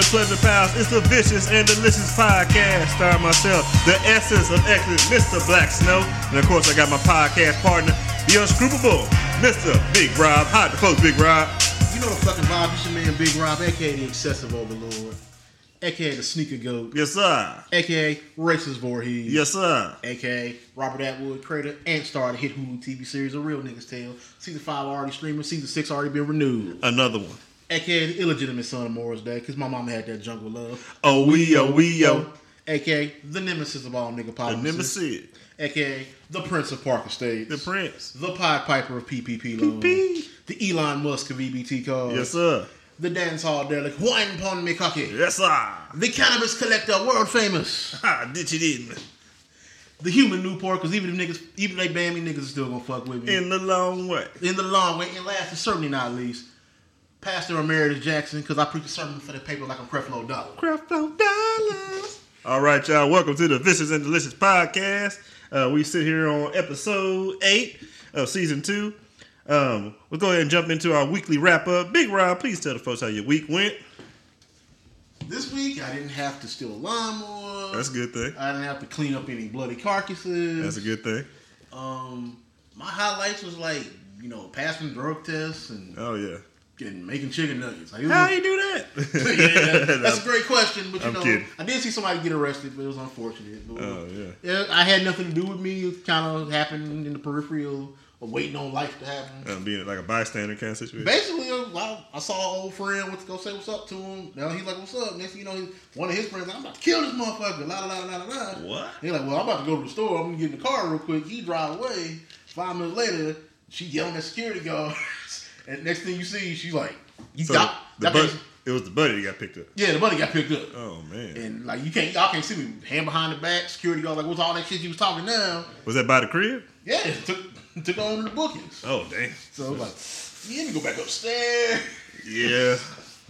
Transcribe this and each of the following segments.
the Pleasure Palace. It's the Vicious and Delicious podcast. Starring myself, the essence of excellence, Mr. Black Snow. And of course, I got my podcast partner, the unscrupable, Mr. Big Rob. Hi, the folks, Big Rob. You know the fucking vibe. It's your man Big Rob, aka the Excessive Overlord, aka the Sneaker Goat, Yes, sir. aka Racist Voorhees, Yes, sir. aka Robert Atwood, creator and star of the hit Hulu TV series A Real Niggas Tale. Season 5 already streaming, season 6 already been renewed. Another one. Aka the illegitimate son of Morris Day, because my mama had that jungle love. Oh, we, oh, we, oh. aka the nemesis of all nigga The. Nemesis. aka the Prince of Parker State, The Prince. The Pied Piper of PPP loans. PP. The Elon Musk of EBT cards. Yes, sir. The dance hall delic. Wine pon cocky. Yes, sir. The cannabis collector, world famous. Ha, ditch it in. The human Newport, because even if niggas, even if they ban me, niggas is still gonna fuck with me. In the long way. In the long way, and last and certainly not least, Pastor Emeritus Jackson, because I preach a sermon for the paper like I'm Creflo Dollar. Creflo Dollars. All right, y'all. Welcome to the Vicious and Delicious podcast. Uh, we sit here on episode eight of season two. Um, we'll go ahead and jump into our weekly wrap up. Big Rob, please tell the folks how your week went. This week, I didn't have to steal a lawnmower. That's a good thing. I didn't have to clean up any bloody carcasses. That's a good thing. Um, my highlights was like, you know, passing drug tests and, Oh yeah. And making chicken nuggets. Like, it was- How you do that? yeah, that's a great question, but you I'm know, kidding. I did see somebody get arrested, but it was unfortunate. But, Oh yeah. yeah, I had nothing to do with me. It kind of happened in the peripheral of, of waiting on life to happen. Um, being like a bystander kind of situation. Basically, uh, I, I saw an old friend went to go say what's up to him. Now he's like, "What's up?" Next thing you know, he, one of his friends like, "I'm about to kill this motherfucker." La la la la la la. What? He's like, "Well, I'm about to go to the store. I'm gonna get in the car real quick." He drive away. Five minutes later, she yelling at security guards, and next thing you see, she's like, "You So got the bitch- it was the buddy that got picked up. Yeah, the buddy got picked up. Oh man. And like you can't, y'all can't see me. Hand behind the back, security guard like, "What's all that shit you was talking now?" Was that by the crib? Yeah, it took took on the bookings. Oh damn. So like, "Yeah, me go back upstairs." Yeah.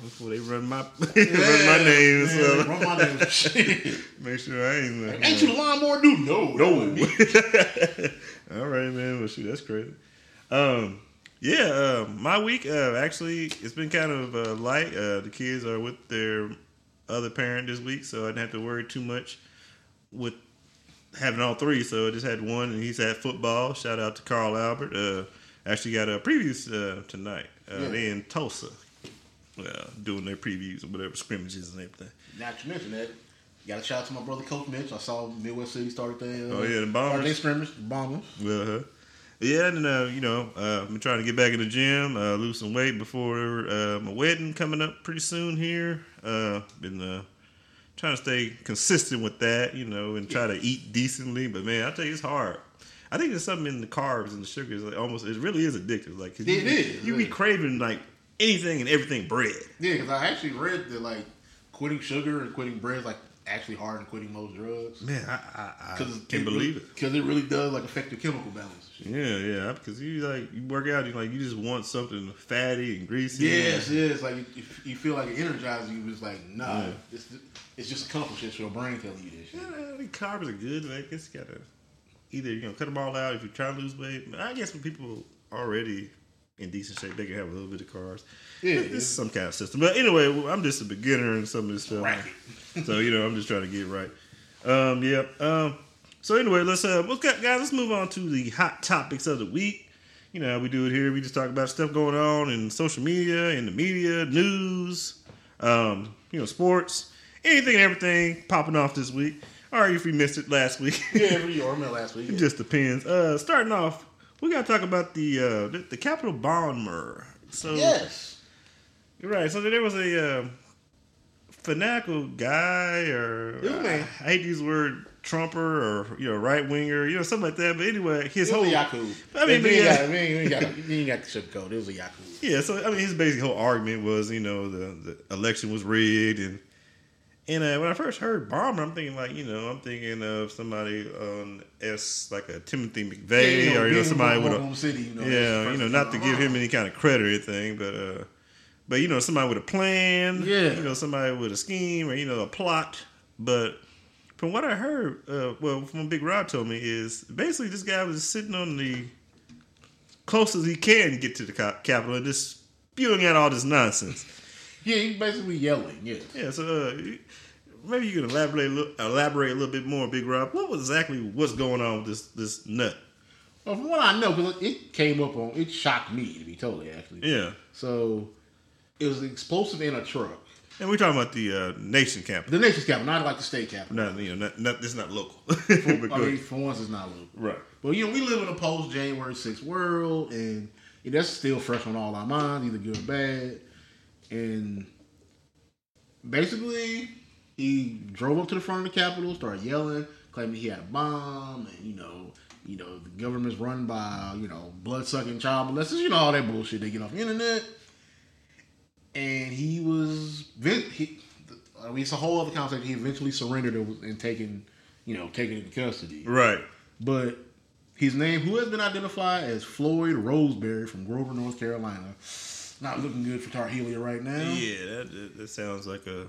Before they run my run my name, Yeah, so run my name. Make sure I ain't. uh, Ain't you the lawnmower dude? No, no. All right, man. Well, shoot, that's crazy. Um, yeah, uh, my week uh, actually it's been kind of uh, light. Uh, the kids are with their other parent this week, so I didn't have to worry too much with having all three. So I just had one, and he's at football. Shout out to Carl Albert. Uh, actually got a previews uh, tonight. Uh, Yeah. They in Tulsa, uh, doing their previews or whatever scrimmages and everything. Not to mention that. Got a shout out to my brother Coach Mitch. I saw Midwest City started their uh, Oh, yeah, the Bombers. their scrimmage, the bombers. Uh, yeah, and uh, you know, uh, I'm trying to get back in the gym, uh, lose some weight before uh, my wedding coming up pretty soon here. Uh, been uh, trying to stay consistent with that, you know, and try to eat decently. But man, I tell you, it's hard. I think there's something in the carbs and the sugars. Like almost, it really is addictive. Like 'cause you, It is, You be craving like anything and everything bread. Yeah, because I actually read that like quitting sugar and quitting bread is like actually hard than quitting most drugs. Man, I, I, I can't believe it. Because it really does like affect your chemical balance. Yeah, yeah, because you like you work out, you like you just want something fatty and greasy. Yes, yes. Like you, you feel like it energizes you. It's like nah, Yeah. it's it's just comfort shit. Your brain telling you this shit. Yeah, carbs are good. Like, it's gotta either you know cut them all out if you're trying to lose weight. I guess when people already in decent shape, they can have a little bit of cars. Yeah, this is some kind of system. But anyway, I'm just a beginner in some of this stuff, Racket. so you know I'm just trying to get right. Um, yeah. Um, so anyway, let's uh, let's guys, let's move on to the hot topics of the week. You know how we do it here. We just talk about stuff going on in social media, in the media, news, um, you know, sports, anything and everything popping off this week. Or if we missed it last week, Yeah, every year. I last week. it just depends. Uh, starting off, we got to talk about the uh, the, the Capitol bomb murder. So Yes. you're right. So there was a uh, fanatical guy, or I, I hate to use the word Trumper or you know right winger, you know something like that. But anyway, his It whole Yaku. I mean, we ain't yeah. got, we ain't, we ain't got, we got the sugarcoat. It was a Yaku. Yeah, so I mean, his basic whole argument was, you know, the, the election was rigged, and and uh, when I first heard bomber, I'm thinking like, you know, I'm thinking of somebody on S like a Timothy McVeigh, Yeah, or you know, somebody with a City, you know, yeah, you know, not to give him any kind of credit or anything, but uh, but you know, somebody with a plan, Yeah. you know, somebody with a scheme or you know, a plot, but. From what I heard, uh, well, from what Big Rob told me, is basically this guy was sitting on the closest he can get to the cap- Capitol and just spewing out all this nonsense. Yeah, he's basically yelling. Yeah. Yeah, so uh, maybe you can elaborate a little, elaborate a little bit more, Big Rob. What was exactly what's going on with this this nut? Well, from what I know, because it came up on, it shocked me to be totally actually. Yeah, So it was explosive in a truck. and we're talking about the uh, nation capital. The nation's capital, not like the state capital. No, you know, not, not this is not local. But I mean, for once, it's not local. right. But you know, we live in a post January 6th world, and yeah, that's still fresh on all our minds, either good or bad. And basically, he drove up to the front of the Capitol, started yelling, claiming he had a bomb, and you know, you know, the government's run by you know blood sucking child molesters, you know, all that bullshit they get off the internet. And he was, he, I mean, it's a whole other conversation. He eventually surrendered and taken, you know, taken into custody. Right. But his name, who has been identified as Floyd Roseberry from Grover, North Carolina, not looking good for Tar Helia right now. Yeah, that, that, that sounds like a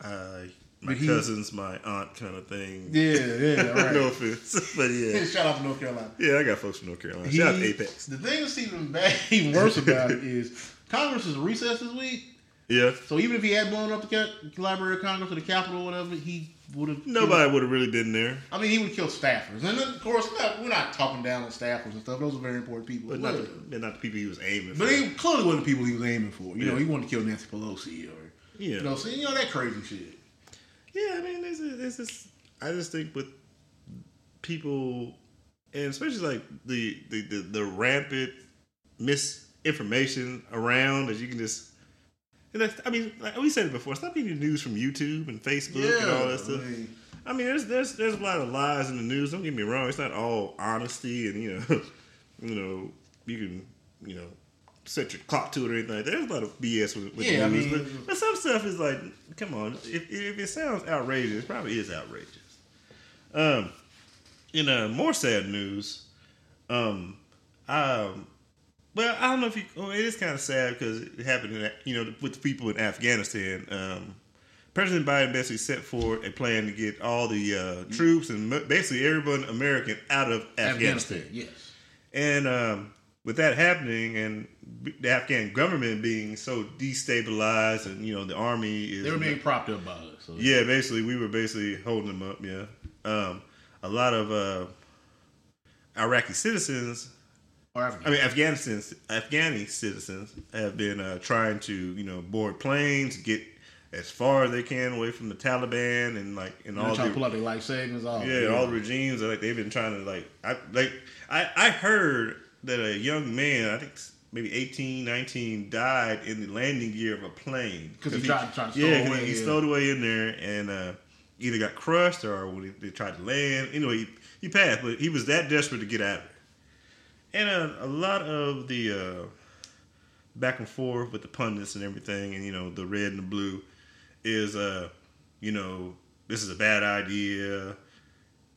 uh, my he- cousin's my aunt kind of thing. Yeah, yeah, right. no offense, but yeah, Shout out to North Carolina. yeah, I got folks from North Carolina. Shout out to Apex. The thing that's even bad, even worse about it is Congress is recessed this week. Yeah, So even if he had blown up the Library of Congress or the Capitol or whatever, he would have. nobody would have really been there, I mean, he would kill staffers, and of course, not, we're not talking down on staffers and stuff. Those are very important people. but not the, they're not the people he was aiming But for. he clearly wasn't the people he was aiming for. You know, he wanted to kill Nancy Pelosi or yeah, you know, so you know that crazy shit. Yeah, I mean, this is this is. I just think with people, and especially like the the the, the rampant misinformation around that you can just. And that's, I mean, like we said it before. Stop getting the news from YouTube and Facebook and all that stuff. I mean, I mean, there's there's there's a lot of lies in the news. Don't get me wrong; it's not all honesty, and you know, you know, you can you know set your clock to it or anything. like that. There's a lot of BS with, with Yeah, I the news, mean- but, but some stuff is like, come on, if if it sounds outrageous, it probably is outrageous. Um, in uh, more sad news, um, um, well, I don't know if you. Oh, it is kind of sad because it happened, in, you know, with the people in Afghanistan. Um, President Biden basically set forward a plan to get all the uh, troops and basically everyone American out of Afghanistan. Afghanistan, yes. And um, with that happening, and the Afghan government being so destabilized, and you know the army is They were being propped up by us. So. yeah, basically, we were basically holding them up. Yeah, um, a lot of uh, Iraqi citizens, Or I mean Afghanistan, Afghani citizens have been uh, trying to you know board planes, get as far as they can away from the Taliban, and like and They're all trying the to pull out their life savings. All yeah, all the regimes are like they've been trying to like I like I I heard that a young man, I think maybe 18, 19, died in the landing gear of a plane 'Cause he tried- tried to stow yeah, away, he, he stowed away in there and uh, either got crushed or when he, they tried to land. Anyway, he, he passed, but he was that desperate to get out. And uh, a lot of the uh, back and forth with the pundits and everything, and you know the red and the blue, is uh, you know this is a bad idea.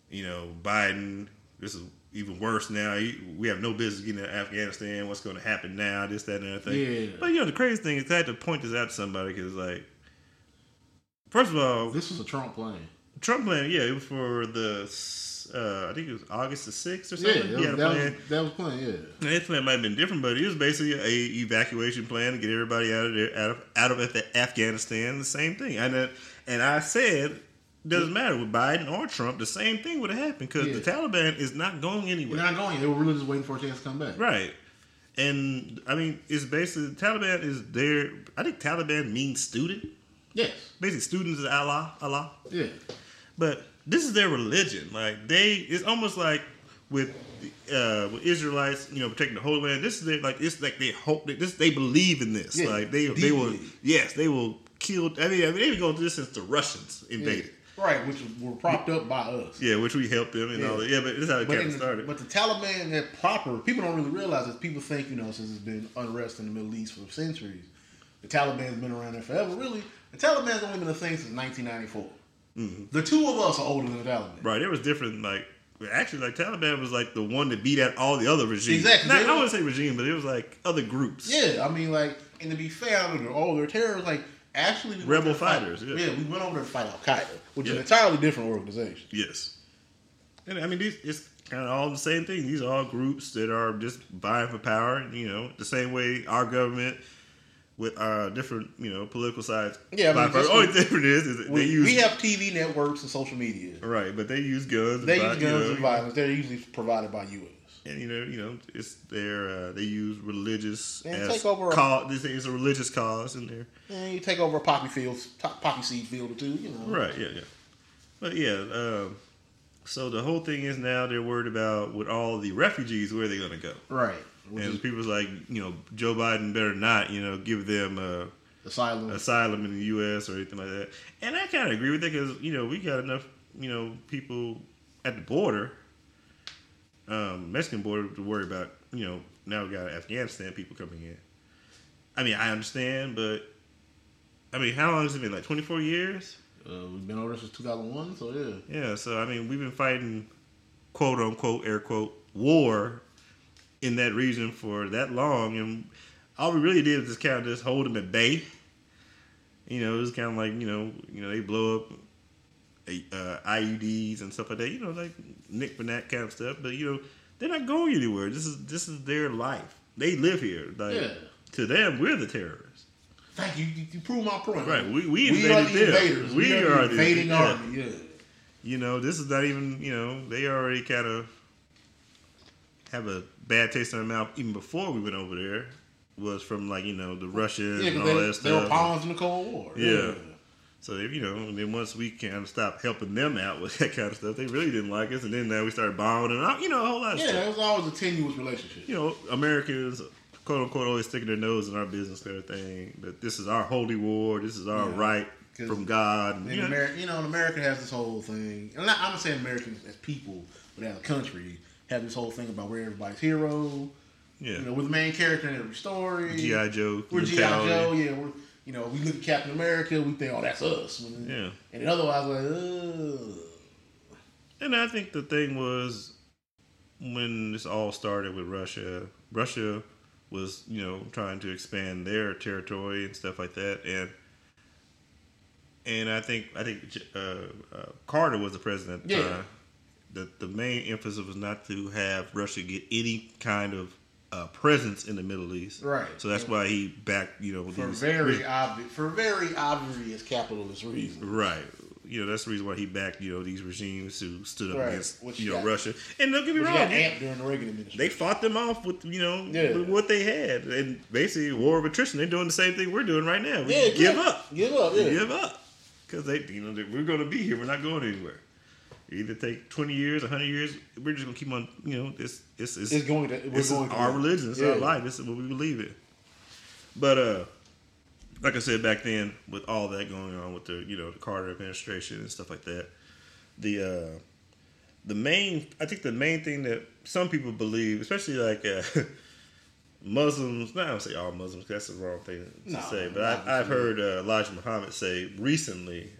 You know Biden, this is even worse now. We have no business getting to Afghanistan. What's going to happen now? This, that, and other thing. Yeah. But you know the crazy thing is I had to point this out to somebody because like, first of all, This was a Trump plan. Trump plan, yeah, it was for the, uh, I think it was August the sixth or Yeah, something. that he was, had a that, plan. was, that was plan. Yeah. And His plan might have been different, but it was basically a evacuation plan to get everybody out of there, out of out of Afghanistan. The same thing, and uh, and I said doesn't matter with Biden or Trump, the same thing would have happened because Yeah. the Taliban is not going anywhere. They're not going. They were really just waiting for a chance to come back. right? And I mean, it's basically the Taliban is there. I think Taliban means student. Yes. Basically, students is Allah, Allah. Yeah. But this is their religion. Like they, it's almost like with uh, with Israelites, you know, protecting the Holy Land. This is their like it's like they hope that this they believe in this. Yeah, like they they will yes they will kill. I mean, I mean they even go through this since the Russians yeah. invaded. Right, which were propped up by us. Yeah, which we helped them and Yeah. all that. Yeah, but this is how it kind of started. but the Taliban, that proper, people don't really realize this. People think, you know, since it's been unrest in the Middle East for centuries, the Taliban's been around there forever. Really, the Taliban's only been a thing since 1994. Mm-hmm. The two of us are older than the Taliban. right, it was different. Like actually, like Taliban was like the one that beat out all the other regimes. Exactly. Not, I wouldn't say regime, but it was like other groups. Yeah, I mean, like, and to be fair, I mean, all their terrorists, like, actually, we Rebel to fight- fighters, yeah. we went over there to fight Al Qaeda, which is an entirely different organization. Yes. And I mean, these it's kind of all the same thing. These are all groups that are just vying for power. You know, the same way our government with uh different you know political sides. Yeah, I mean, The only difference is, is that We, they use we have TV networks and social media. right, but they use guns. They and use vi- you guns know, and violence. They're usually provided by U.S. and you know, you know, it's their uh, they use religious as take over cause. This is a religious cause in there. And you take over a poppy field, poppy seed field or two. You know, Right. Yeah. Yeah. But yeah. Um, so the whole thing is now they're worried about with all the refugees where they're gonna go, right. And people's like, you know, Joe Biden better not, you know, give them uh, asylum. asylum in the U.S. or anything like that. And I kind of agree with that because you know we got enough, you know, people at the border, um, Mexican border to worry about. You know, now we got Afghanistan people coming in. I mean, I understand, but I mean, how long has it been? Like twenty four years. Uh, we've been over this since 2001, so yeah. Yeah, so I mean, we've been fighting quote unquote air quote war in that region for that long, and all we really did was just kind of just hold them at bay. You know, it was kind of like you know, you know, they blow up uh, IEDs and stuff like that. You know, like Nick and that kind of stuff. But you know, they're not going anywhere. This is this is their life. They live here. Like Yeah. to them, we're the terrorists. Thank you. You, you prove my point. Right, we- we we are the them. invaders. We We, are, are the the- invading yeah. army. Yeah. You know, this is not even, you know, they already kind of have a bad taste in their mouth even before we went over there. Was from like, you know, the Russians Yeah, and all because that stuff. they were pawns in the Cold War. Yeah. So, if, you know, and then once we kind of stopped helping them out with that kind of stuff, they really didn't like us. And then now we started bombing and, uh, you know, a whole lot of Yeah, stuff. it was always a tenuous relationship. You know, Americans, quote unquote, always sticking their nose in our business kind of thing. That this is our holy war. This is our Yeah. right from God. And, you know, America, you know, America has this whole thing. And I'm not saying Americans as people, but as a country, have this whole thing about we're everybody's hero. yeah. You know, we're the main character in every story. G.I. Joe. We're GI. Joe. Yeah, we're you know we look at Captain America, we think, oh, that's us. When- Yeah. And then otherwise, like, ugh. And I think the thing was when this all started with Russia, Russia was, you know, trying to expand their territory and stuff like that. And and I think I think uh, uh, Carter was the president at the Yeah. time. The the main emphasis was not to have Russia get any kind of uh, presence in the Middle East. Right. So that's why he backed, you know, for these very obvious, for very obvious capitalist reasons. Right. You know, that's the reason why he backed, you know, these regimes who stood up Right. against, Which you know, got- Russia. And don't get me wrong, they, during the Reagan administration. they fought them off with, you know, Yeah. with what they had. And basically, war of attrition. They're doing the same thing we're doing right now. We yeah, give yeah. up. Give up. Yeah. give up. Because they, you know, they, we're going to be here. We're not going anywhere. Either take 20 years, 100 years. We're just going to keep on, you know, this, this is It's going to. We're this going is to our religion. It's our life. This is what we believe in. But uh, like I said back then, with all that going on with the you know the Carter administration and stuff like that, the uh, the main I think the main thing that some people believe, especially like uh, Muslims, not I don't say all Muslims, that's the wrong thing to No, say, but I, I've heard uh, Elijah Muhammad say recently,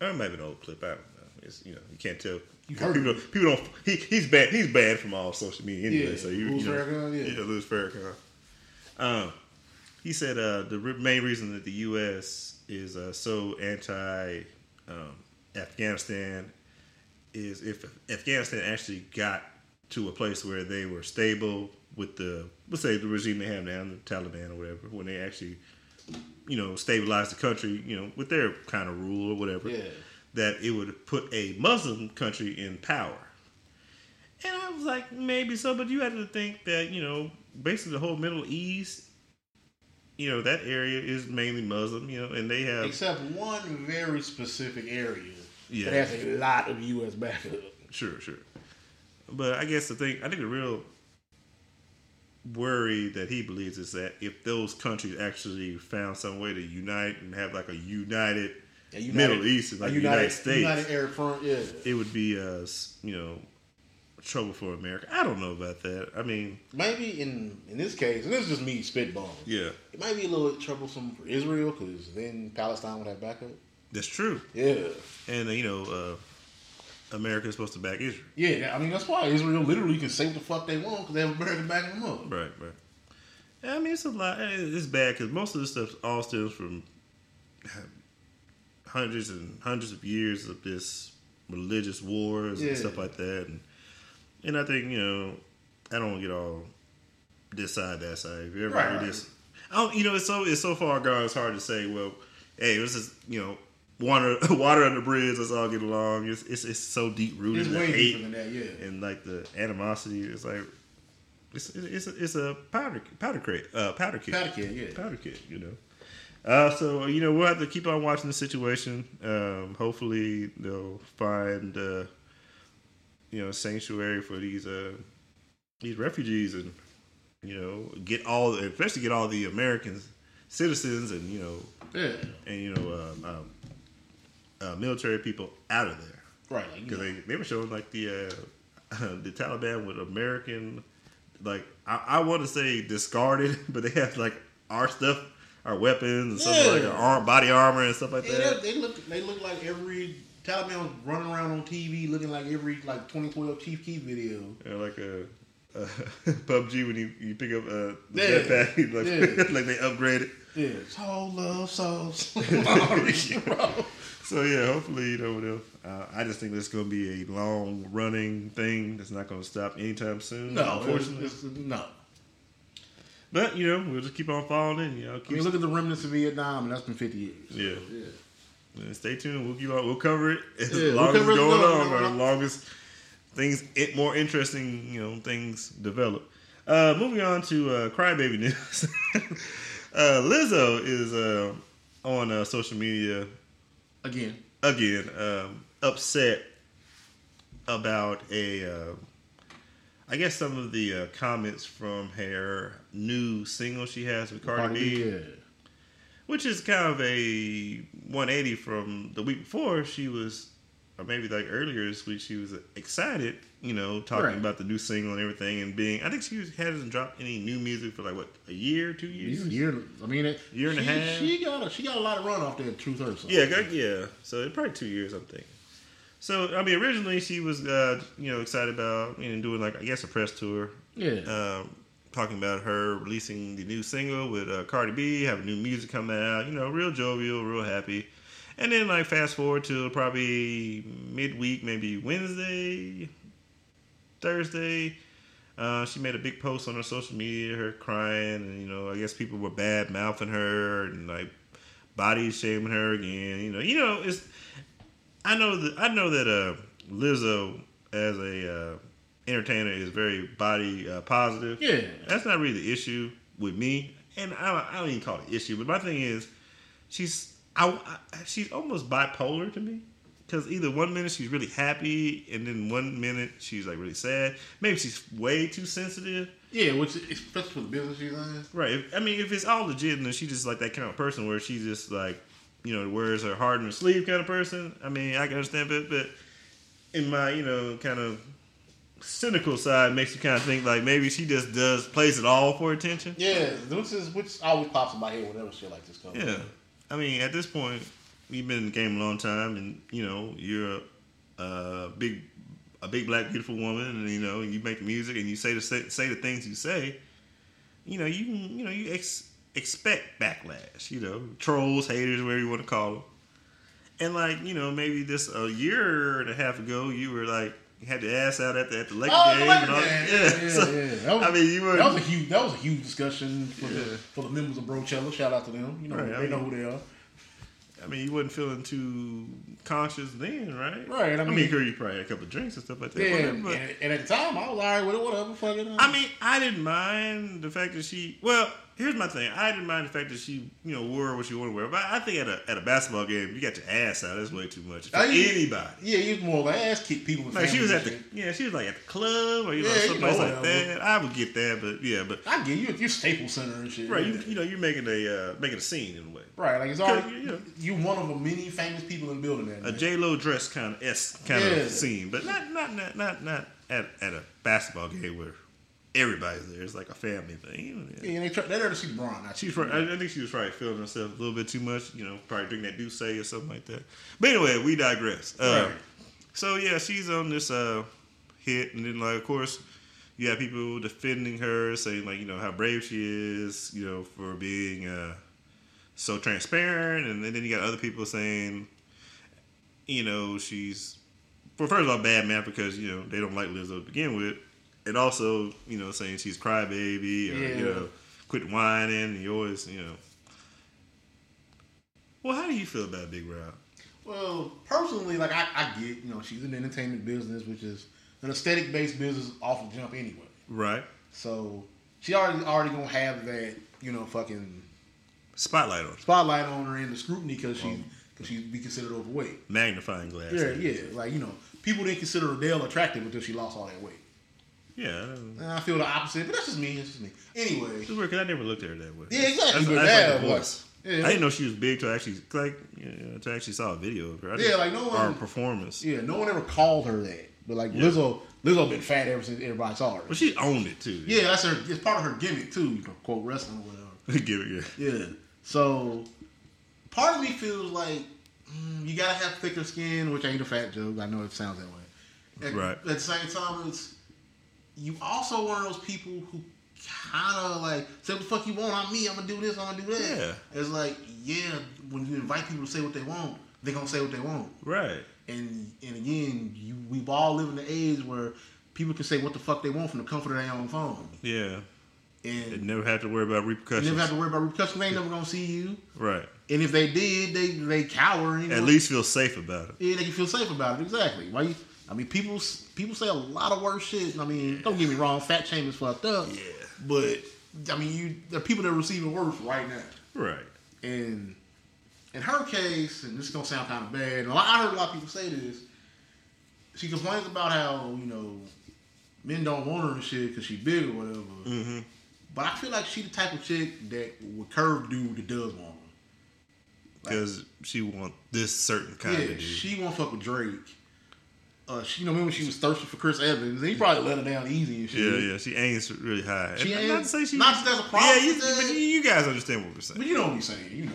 or it might be an old clip. I don't. It's you know you can't tell. You People, heard people, don't, people don't. He, he's banned. He's banned from all social media anyway. Yeah, so you, Louis you know, Farrakhan, yeah. yeah, Louis Farrakhan. Um, he said uh, the main reason that the U.S. is uh, so anti um, Afghanistan is if Afghanistan actually got to a place where they were stable with the let's say the regime they have now, the Taliban or whatever, when they actually you know stabilize the country, you know, with their kind of rule or whatever, Yeah. That it would put a Muslim country in power. And I was like, maybe so, but you had to think that, you know, basically the whole Middle East, you know, that area is mainly Muslim, you know, and they have Except one very specific area Yeah. that has a lot of U.S. backup. Sure, sure. But I guess the thing, I think the real worry that he believes is that if those countries actually found some way to unite and have like a united, A united- Middle East, like the United States, United Arab Front, yeah. it would be, uh, you know, trouble for America. I don't know about that. I mean, Maybe in in this case, and this is just me spitballing. yeah, It might be a little troublesome for Israel because then Palestine would have backup. that's true. Yeah, And uh, you know, uh, America is supposed to back Israel. yeah. I mean that's why Israel literally can say what the fuck they want because they have America backing them up. Right, right. I mean, it's a lot. It's bad because most of this stuff all stems from hundreds and hundreds of years of this religious wars Yeah. and stuff like that. And, and I think you know, I don't get all this side that side. If you ever Right, this, I don't, you know, it's so it's so far gone. It's hard to say. Well, hey, was just you know water water under the bridge. Let's all get along. It's it's, it's so deep rooted It's way hate deeper than that, yeah. and like the animosity. It's like it's it's a, it's a powder powder crate uh, powder kit Powder kid, yeah. powder kit. You know. Uh, so you know we'll have to keep on watching the situation. Um, hopefully they'll find uh, you know sanctuary for these uh, these refugees and you know get all especially get all the American citizens and you know Yeah. and you know um, um, uh, military people out of there Right. Like, you because know, they, they were showing like the uh, the Taliban with American like I, I want to say discarded, but they have like our stuff, our weapons and stuff like our arm, body armor and stuff like yeah, that. they, they look they look like every Taliban was running around on TV looking like every like 2012 Chief Keef video. Yeah, like a. Uh, PUBG when you, you pick up uh, the Yeah. jetpack, like, Yeah. like they upgraded. It. Yeah. Soul love souls. So yeah, hopefully you know whatever. Uh, I just think this is going to be a long running thing that's not going to stop anytime soon. No, unfortunately. it's, it's, no. But you know, we'll just keep on following. You know, I mean, look at the remnants of Vietnam, and that's been 50 years. Yeah. Yeah. Uh, Stay tuned. We'll keep on. We'll cover it as Yeah, we'll long as it's going on, or as long as things it more interesting. You know, things develop. Uh, moving on to uh, crybaby news. uh, Lizzo is uh, on uh, social media Again. again, um, upset about a. Uh, I guess some of the uh, comments from her new single she has with Cardi, B Yeah. which is kind of a 180 from the week before. She was, or maybe like earlier this week, she was excited, you know, talking Right. about the new single and everything, and being. I think she was, hasn't dropped any new music for like what a year, two years. Year, I mean, it, Year and a half? She got a, she got a lot of run off that Truth Hurts. Yeah, yeah. So it's probably two years, I'm thinking. So I mean, originally she was, uh, you know, excited about you know doing like I guess a press tour, Yeah. um, talking about her releasing the new single with uh, Cardi B, having new music coming out, you know, real jovial, real happy. And then like fast forward to probably midweek, maybe Wednesday, Thursday. Uh, she made a big post on her social media, her crying, and you know, I guess people were bad mouthing her and like body shaming her again. You know, you know, it's. I know that I know that uh, Lizzo as a uh, entertainer is very body uh, positive. yeah. That's not really the issue with me, and I, I don't even call it an issue. But my thing is, she's I, I- she's almost bipolar to me. Because either one minute she's really happy, and then one minute she's like really sad. Maybe she's way too sensitive. Yeah, which especially for the business she's in. Right. I mean, if it's all legit, then she's just like that kind of person where she's just like, you know, wears her heart on her sleeve kind of person. I mean, I can understand, but but in my you know kind of cynical side makes you kind of think like maybe she just does plays it all for attention. Yeah, which is which always pops in my head whenever shit like this comes. Yeah. I mean, at this point, you've been in the game a long time, and you know you're a, a big, a big black beautiful woman, and you know you make music and you say the say, say the things you say. You know you can you know you ex, expect backlash. You know trolls, haters, whatever you want to call them. And like you know maybe this a year and a half ago, you were like you had the ass out at the at the Lakers Oh, game. the and all, Lakers game. yeah, Yeah, yeah, So, yeah. That was- I mean, you were That was a huge. That was a huge discussion for the for the members of Brochella. Shout out to them. You know, Right, I they know who they are. I mean, you wasn't feeling too conscious then, right? Right, I I mean, mean- you probably had a couple of drinks and stuff like that. Yeah, whatever, and, and at the time, I was alright with it. Whatever, fuck it. I mean, I didn't mind the fact that she. Well, here's my thing. I didn't mind the fact that she, you know, wore what she wanted to wear. But I think at a at a basketball game, you got your ass out. That's way too much for I- anybody. yeah, you more like ass kick people. Like she was at the yeah, she was like at the club or you know Yeah, you know, like that. I would get that, but yeah, but. I get you. You're Staples Center and shit. right, you you know, you're making a uh, making a scene in a way. Right. Like it's all know, you one of the many famous people in the building. That A J Lo dress kind of s kind Yeah. of scene, but not not not not not at at a basketball game where everybody's there. It's like a family thing. Yeah. Yeah, and they try, they're there to see LeBron. Not She's probably, I I think she was probably feeling herself a little bit too much, you know, probably drinking that Douce or something like that. But anyway, we digress. Uh, Right. So yeah, she's on this uh, hit, and then like of course you have people defending her, saying like you know how brave she is, you know, for being uh, so transparent, and then you got other people saying, you know, she's well, first of all, bad man because you know they don't like Lizzo to begin with, and also you know saying she's crybaby or you know quit whining. And You always, you know. Well, how do you feel about Big Rob? Well, personally, like I, I get, you know, she's in the entertainment business, which is an aesthetic based business off the jump anyway. Right. So she already already gonna have that, you know, fucking Spotlight on. spotlight on her and the scrutiny because she oh. because she'd be considered overweight. Magnifying glass. Yeah, yeah. Like you know, people didn't consider Adele attractive until she lost all that weight. Yeah. And I feel the opposite, but that's just me. That's just me. Anyway, It's weird because I never looked at her that way. Yeah, exactly. That's, But that's like the but- voice. yeah. I didn't know she was big till I actually like you know, till I actually saw a video of her. I Yeah, didn't- like, no or a one- performance. yeah, no one ever called her that, but like. Lizzo, Lizzo been fat ever since everybody saw her. But she owned it too. yeah, that's her. It's part of her gimmick too. You know, quote wrestling or whatever. Give it. Yeah. Yeah. So part of me feels like mm, you gotta have thicker skin, which ain't a fat joke. I know it sounds that way. At, Right. At the same time, it's you also one of those people who kind of like say what the fuck you want. I'm me. I'm gonna do this. I'm gonna do that. Yeah. It's like yeah, when you invite people to say what they want, they're gonna say what they want. Right. And and again, you we've all lived in the age where people can say what the fuck they want from the comfort of their own phone, Yeah. They and never had to worry about you repercussions. never have to worry about repercussions. They ain't never gonna see you. right. And if they did, they they cower. You know? At least feel safe about it. yeah, they can feel safe about it. Exactly. Why? You, I mean, people people say a lot of worse shit. I mean, don't get me wrong, fat shame is fucked up. Yeah. But I mean, you there are people that are receiving worse right now. Right. And in her case, and this is gonna sound kind of bad. And I heard a lot of people say this. She complains about how you know men don't want her and shit because she big or whatever. Mm-hmm. But I feel like she the type of chick that would curve dude that does want her. Because she want this certain kind yeah, of dude. she won't fuck with Drake. Uh, she, you know, remember when she was thirsty for Chris Evans, he probably let her down easy and shit. yeah, yeah. She aims really high. She aims- not to say she. not that there's a problem Yeah, you, but you, guys understand what we're saying. But you know what I'm saying, you know.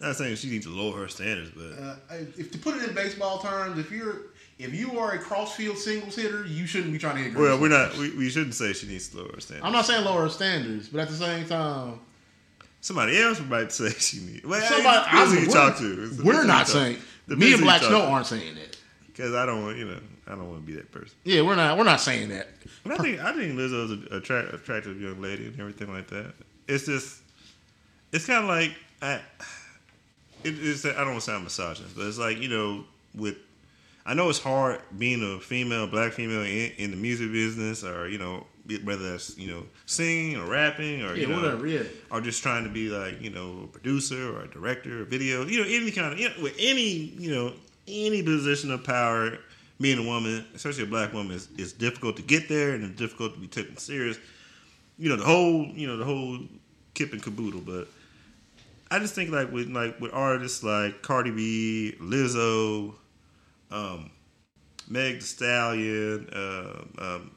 Not saying she needs to lower her standards, but Uh, if to put it in baseball terms, if you're if you are a crossfield singles hitter, you shouldn't be trying to hit. well, we're not. We, we shouldn't say she needs to lower her standards. I'm not saying lower her standards, but at the same time, Somebody else might say she needs. Well, somebody depends who you talk to. It's- We're not saying. Me and Black Snow aren't saying that. Because I don't want, you know, I don't want to be that person. Yeah, we're not. We're not saying that. But I think I think Lizzo's an attract, attractive young lady and everything like that. It's just, it's kind of like I, it, it's I don't want to sound misogynist, but it's like you know with, I know it's hard being a female, black female in, in the music business, or you know whether that's you know singing or rapping or Yeah, you know, whatever. Yeah. or just trying to be like you know a producer or a director, or video, you know any kind of you know, with any you know any position of power. Being a woman, especially a black woman, is, is difficult to get there and it's difficult to be taken serious. You know the whole you know the whole kip and caboodle, but I just think like with like with artists like Cardi B, Lizzo, um, Meg The Stallion, uh, um,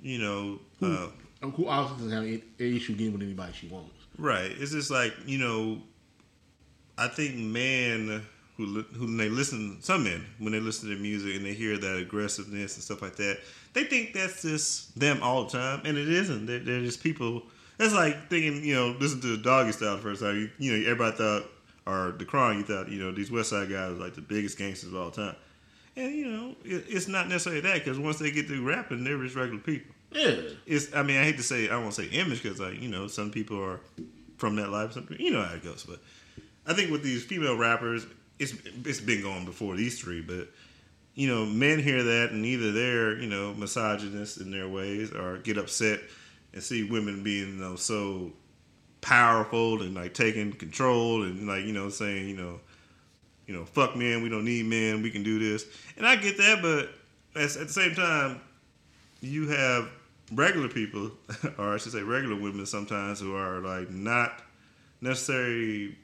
you know, uh, Who obviously doesn't have any any issue getting with anybody she wants. Right. It's just like you know. I think men who who they listen, some men when they listen to music and they hear that aggressiveness and stuff like that, they think that's just them all the time, and it isn't. They're, they're just people. That's like thinking, you know, listen to the Doggy Style the first time. You, you know, everybody thought, or the Chronic, you thought, you know, these West Side guys are like the biggest gangsters of all time. And you know, it, it's not necessarily that because once they get through rapping, they're just regular people Yeah. it's I mean I hate to say I don't say image because like you know some people are from that life some you know how it goes but I think with these female rappers it's it's been going before these three but you know men hear that and either they're you know misogynists in their ways or get upset and see women being you know so powerful and like taking control and like you know saying you know you know fuck men we don't need men we can do this. And I get that but at, at the same time you have regular people, or I should say regular women sometimes who are like not necessarily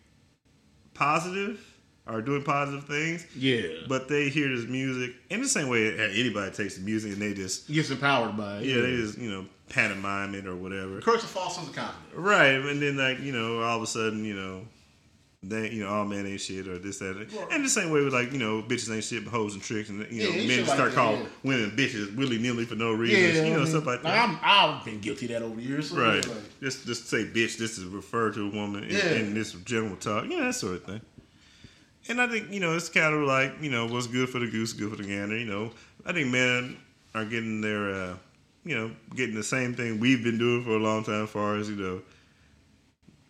positive or doing positive things, Yeah. but they hear this music in the same way anybody takes the music and they just Gets empowered by it. yeah they just you know pantomime it or whatever. Creates a false sense of confidence. Right, and then like you know, all of a sudden, you know, they you know, all men ain't shit or this that, and the same way with like you know, bitches ain't shit but hoes and tricks, and you know, Yeah, men just like start calling yeah. women bitches willy nilly for no reason, yeah, you know, I mean, stuff like like, that. I'm, I've been guilty of that over the years. So right, like- just just say bitch. This is refer to a woman in, in this general talk, you know, that sort of thing. And I think you know, it's kind of like you know, what's good for the goose, good for the gander. You know, I think men are getting their. Uh, you know, getting the same thing we've been doing for a long time, as far as you know,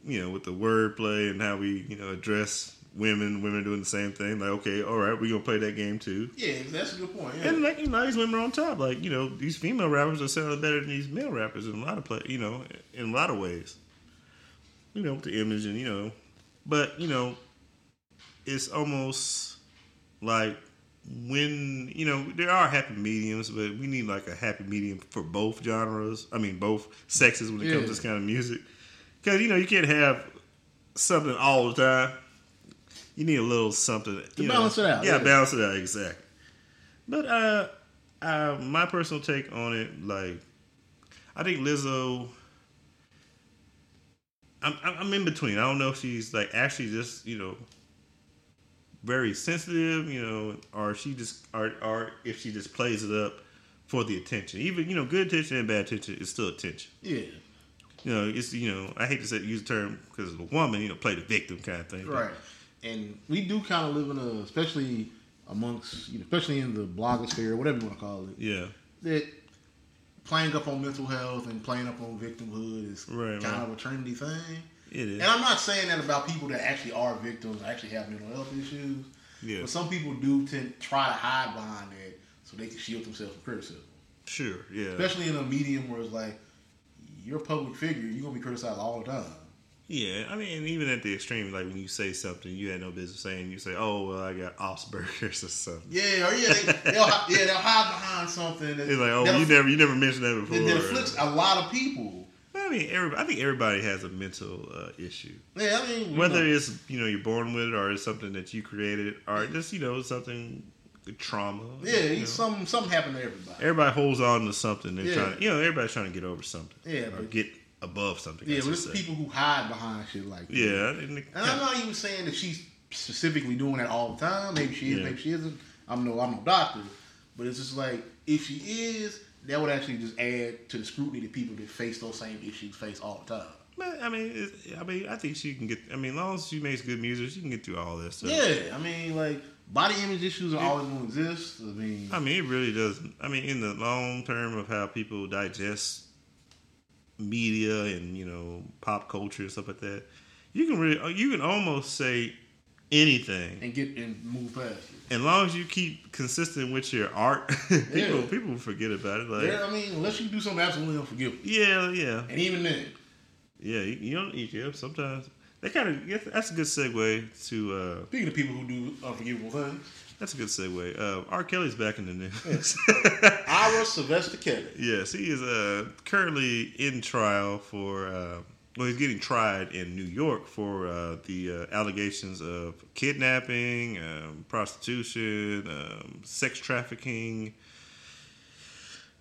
you know, with the wordplay and how we, you know, address women, women doing the same thing. Like, okay, all right, we're gonna play that game too. Yeah, that's a good point. Yeah. And like you know, these women are on top. Like you know, these female rappers are selling better than these male rappers in a lot of play. You know, in a lot of ways. You know, with the image and you know, but you know, it's almost like when you know there are happy mediums, but we need like a happy medium for both genres. I mean, both sexes when it comes to this kind of music. Because you know, you can't have something all the time. You need a little something To you know. balance it out, Yeah, yeah. balance it out exactly. But uh, uh, my personal take on it, like, I think Lizzo. I'm I'm in between. I don't know if she's like actually just you know very sensitive, you know, or she just or or if she just plays it up for the attention. Even you know, good attention and bad attention is still attention. yeah. You know, it's you know, I hate to say use the term because a woman, you know, play the victim kind of thing. but- Right. And we do kind of live in a, especially amongst, you know, especially in the blogosphere, whatever you want to call it, Yeah. that playing up on mental health and playing up on victimhood is Right, kind right. of a trendy thing. It is. And I'm not saying that about people that actually are victims, actually have mental health issues. Yeah. But some people do tend to try to hide behind that so they can shield themselves from criticism. Sure. Yeah. Especially in a medium where it's like, you're a public figure, you're going to be criticized all the time. Yeah, I mean, even at the extreme, like when you say something you had no business saying, you say, "Oh, well, I got Asperger's or something." Yeah, or yeah, they, they'll, yeah, they'll hide behind something. That, It's like, "Oh, you never, you never mentioned that before." that afflicts a lot of people. I mean, everybody, I think everybody has a mental uh, issue, Yeah, I mean, whether know, it's you know you're born with it or it's something that you created or just you know something trauma. yeah, you know. some something happened to everybody. Everybody holds on to something. They're Yeah. trying, to, you know, everybody's trying to get over something. Yeah, or but- get above something. Yeah, but it's people who hide behind shit like that. Yeah, And I'm not even saying that she's specifically doing that all the time. Maybe she is, Yeah. maybe she isn't. I'm no, I'm no doctor, but it's just like if she is, that would actually just add to the scrutiny that people that face those same issues face all the time. But, I mean, I mean, I think she can get. I mean, as long as she makes good music, she can get through all this stuff. Yeah, I mean, like body image issues are always going to exist. I mean, I mean, it really doesn't. I mean, in the long term of how people digest media and you know pop culture and stuff like that, you can really, you can almost say anything and get and move past it. As long as you keep consistent with your art. people, Yeah. people forget about it. Like, Yeah, I mean, unless you do something absolutely unforgivable, yeah, yeah, and even then, yeah. You, you don't eat. Yeah, sometimes that kind of that's a good segue to. uh speaking of people who do unforgivable things, That's a good segue. Uh, R. Kelly's back in the news. Ira Sylvester Kelly. Yes, he is uh, currently in trial for. Uh, well, he's getting tried in New York for uh, the uh, allegations of kidnapping, um, prostitution, um, sex trafficking,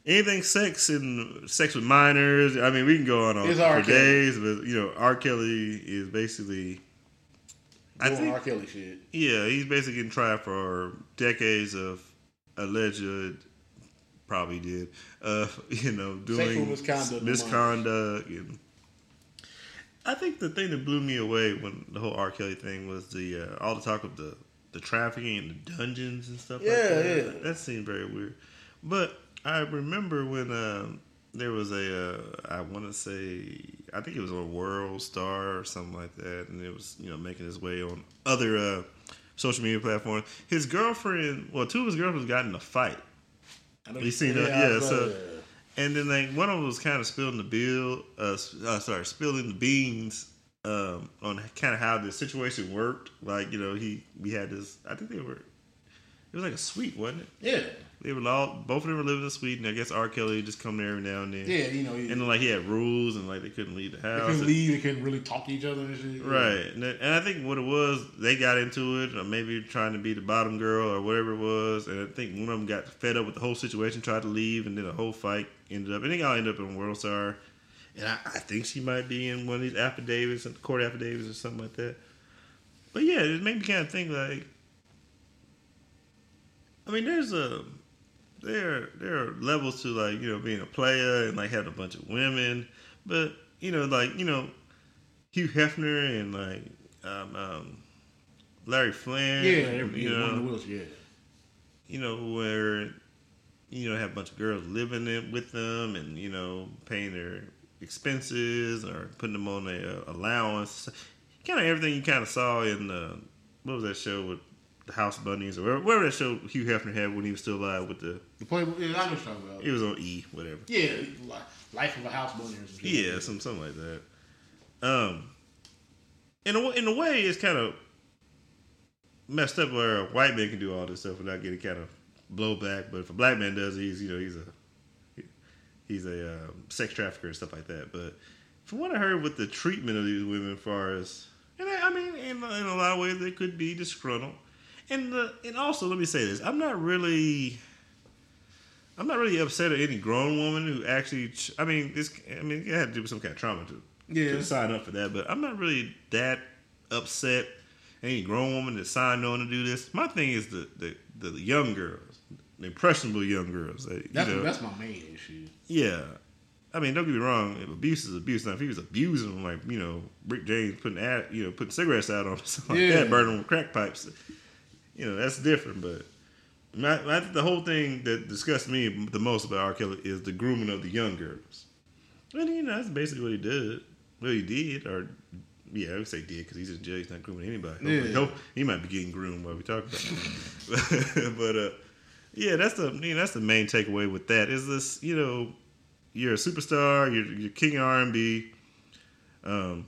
anything sex and sex with minors. I mean, we can go on, on It's for days, but you know, R. Kelly is basically. I Doing think R. Kelly shit. yeah, he's basically getting tried for decades of alleged, probably did, uh, you know, doing misconduct. misconduct. And I think the thing that blew me away when the whole R. Kelly thing was the uh, all the talk of the the trafficking and the dungeons and stuff. like Yeah, that. yeah. That seemed very weird. But I remember when um, there was a, uh, I want to say, I think it was on World Star or something like that, and it was you know making its way on other uh, social media platforms. His girlfriend, well, two of his girlfriends got in a fight. I know You seen that? Yeah, so- that. And then like one of them was kind of spilling the bill, uh, uh sorry, spilling the beans um, on kind of how the situation worked. Like you know, he we had this. I think they were. It was like a suite, wasn't it? yeah, They were all both of them were living in Sweden. I guess R. Kelly just come there every now and then. yeah, you know, And then like he had rules, and like they couldn't leave the house. they couldn't leave, they couldn't really talk to each other and shit. Right, and, and I think what it was, they got into it, or maybe trying to be the bottom girl or whatever it was, and I think one of them got fed up with the whole situation, tried to leave, and then a whole fight ended up. I think I'll end up in World Star, and I, I think she might be in one of these affidavits, court affidavits or something like that. But yeah, it made me kind of think like, I mean, there's a there there are levels to like you know being a player and like having a bunch of women, but you know like you know Hugh Hefner and like um, um, Larry Flynt, Yeah, you know, one of the wheels, yeah. you know where you know have a bunch of girls living in, with them, and you know paying their expenses or putting them on a uh, allowance. Kind of everything you kind of saw in uh, what was that show with the House Bunnies or whatever, whatever that show Hugh Hefner had when he was still alive with the. The Playboy. Yeah, I know what about. It was on E, whatever. Yeah, Life of a House Bunny or some shit. Yeah, some something like that. Um, in a in a way, it's kind of messed up where a white man can do all this stuff without getting kind of blowback. But if a black man does, it, he's you know he's a he's a um, sex trafficker and stuff like that. But from what I heard with the treatment of these women, as far as and I, I mean, in, in a lot of ways, they could be disgruntled. And the, and also, let me say this: I'm not really. I'm not really upset at any grown woman who actually. I mean, this. I mean, it had to do with some kind of trauma to, Yeah. to sign up for that. But I'm not really that upset any grown woman that signed on to do this. My thing is the the, the young girls, the impressionable young girls. That, That's know, that's my main issue. yeah. I mean, don't get me wrong. If abuse is abuse. Now, if he was abusing them, like you know, Rick James putting ad, you know, putting cigarettes out on something like Yeah. that, burning them with crack pipes, you know, that's different. But my, I think the whole thing that disgusts me the most about R. Kelly is the grooming of the young girls. And you know, that's basically what he did. What he did, or yeah, I would say did because he's in jail. He's not grooming anybody. Yeah. he might be getting groomed while we talk about it. but uh, yeah, that's the you know, that's the main takeaway with that is this. You know, you're a superstar. You're, you're king R and B. Um,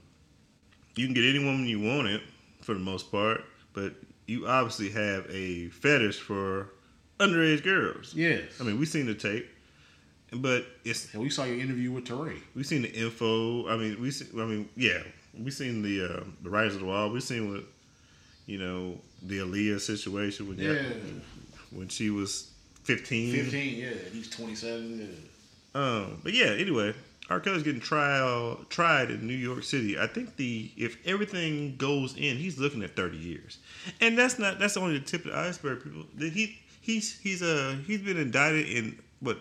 you can get any woman you want it for the most part, but you obviously have a fetish for underage girls. Yes. I mean, we've seen the tape, but it's and we saw your interview with Teray. we've seen the info. I mean, we see, I mean, yeah, we've seen the uh, the rise of the wall. We've seen what you know the Aaliyah situation when Yeah. when she was fifteen. 15, yeah. He's 27. Yeah. Um, but yeah, anyway, R. Kelly's getting trial tried in New York City. I think the if everything goes in, he's looking at thirty years, and that's not that's only the tip of the iceberg. People, he he's he's uh he's been indicted in what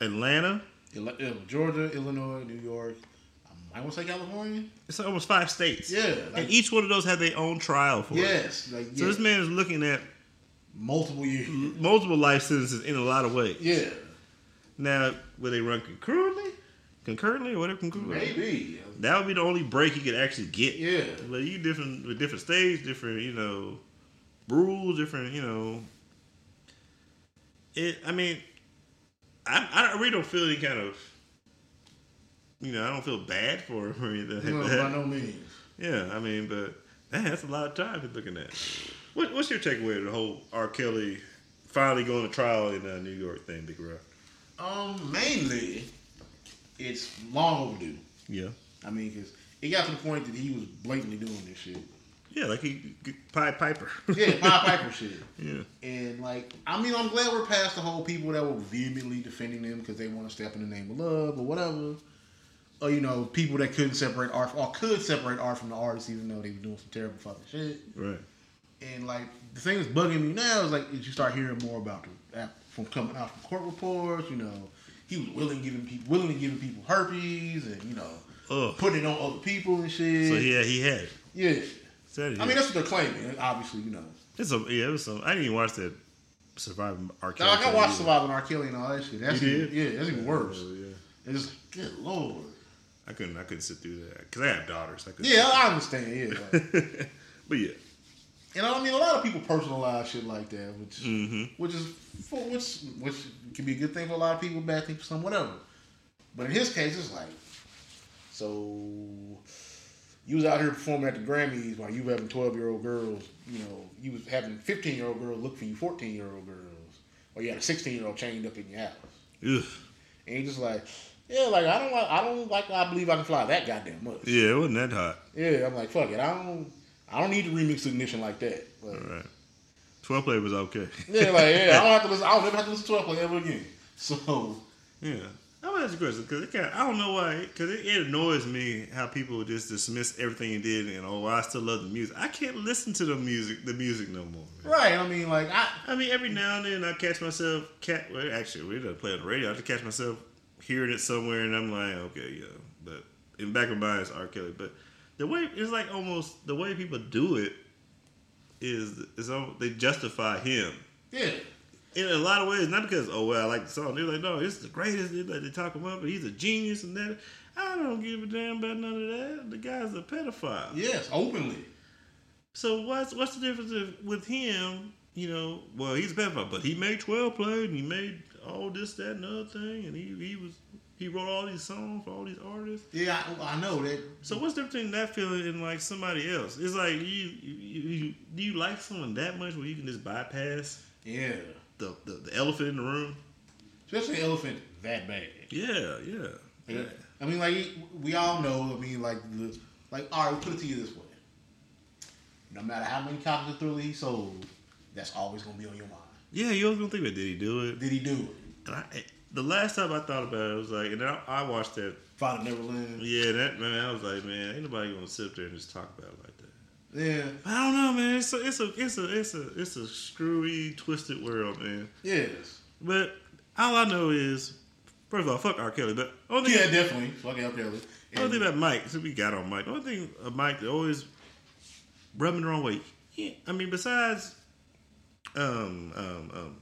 Atlanta. Ill- Georgia, Illinois, New York. I want to say California. It's almost five states. Yeah, and each one of those have their own trial for it. Yes. So this man is looking at multiple years. multiple life sentences in a lot of ways. Yeah. Now, will they run concurrently, concurrently, or whatever concurrently? Maybe. That would be the only break he could actually get. Yeah. But you different with different states, different you know rules, different you know. It. I mean, I I really don't feel any kind of. You know, I don't feel bad for him or anything. No, like by no means. Yeah, I mean, but man, that's a lot of time to looking at. What, what's your takeaway of the whole R. Kelly finally going to trial in uh, New York thing, Big Rob? Um, mainly, it's long overdue. Yeah, I mean, because it got to the point that he was blatantly doing this shit. yeah, like he Pied Piper. Yeah, Pied Piper shit. yeah, And like, I mean, I'm glad we're past the whole people that were vehemently defending them because they want to step in the name of love or whatever. Or you know, people that couldn't separate art or could separate art from the artist, even though they were doing some terrible fucking shit. right. And like, the thing that's bugging me now is like, you start hearing more about the app from coming out from court reports. You know, he was willing giving people, willingly giving people herpes, and you know, Oh, putting it on other people and shit. so yeah, he had. it. yeah. Said it, I mean, that's what they're claiming. Obviously, you know. it's a, yeah, it was some. I didn't even watch that Surviving R. Kelly. Like, I watched either. Surviving R. Kelly and all that shit. That's even, did? yeah, that's even worse. Oh, yeah. It's good lord. I couldn't. I couldn't sit through that because I have daughters. I Yeah, I understand. Yeah, like, but yeah. and I mean, a lot of people personalize shit like that, which hmm which is for which which can be a good thing for a lot of people, bad thing for some, whatever. But in his case, it's like, so you was out here performing at the Grammys while you were having twelve year old girls, you know, you was having fifteen year old girls look for you fourteen year old girls, or you had a sixteen year old chained up in your house, Ugh. and you just like, yeah, like I don't like, I don't like, I believe I can fly that goddamn much. Yeah, it wasn't that hot. Yeah, I'm like, fuck it, I don't, I don't need to remix ignition like that. But, All right. Twelve play was okay. Yeah, like yeah, I don't have to listen. I don't never have to listen to 12 play ever again. So Yeah. I'm gonna ask you a question because it kind I don't know why because it, it annoys me how people just dismiss everything you did and oh I still love the music. I can't listen to the music the music no more. man. right, I mean, like I I mean every now and then I catch myself cat well actually we don't play on the radio. I just catch myself hearing it somewhere and I'm like okay yeah, but in the back of my mind it's R Kelly. But the way it's like almost the way people do it is is al- they justify him. yeah, in a lot of ways, not because oh well I like the song. They're like, no, it's the greatest. They, like, they talk him up, but he's a genius and that. I don't give a damn about none of that. The guy's a pedophile. Yes, openly. So what's what's the difference if, with him? You know, well he's a pedophile, but he made twelve plays and he made all this, that, and other thing, and he he was he wrote all these songs for all these artists. Yeah, I, oh, I know that. So what's the difference between that feeling and like somebody else? It's like you, you, you do you like someone that much where you can just bypass Yeah, the, the, the elephant in the room? especially elephant that bad. Yeah, yeah. Yeah. I mean, like we all know. I mean, like the like. All right, we'll put it to you this way: no matter how many copies of Thriller he sold, that's always gonna be on your mind. Yeah, you always gonna think about did he do it? Did he do it? And I, the last time I thought about it, was like, and I, I watched that. Find Neverland. Yeah, that man, I was like, man, ain't nobody gonna sit there and just talk about it like that. Yeah, I don't know, man. It's a, it's a, it's a, it's a, it's a screwy, twisted world, man. yes, But all I know is, first of all, fuck R. Kelly. But only thing, yeah, definitely. Fucking R. Kelly. only thing about Mike, so we got on Mike. The only thing uh, Mike always rubbing the wrong way. Yeah, I mean, besides, um, um, um,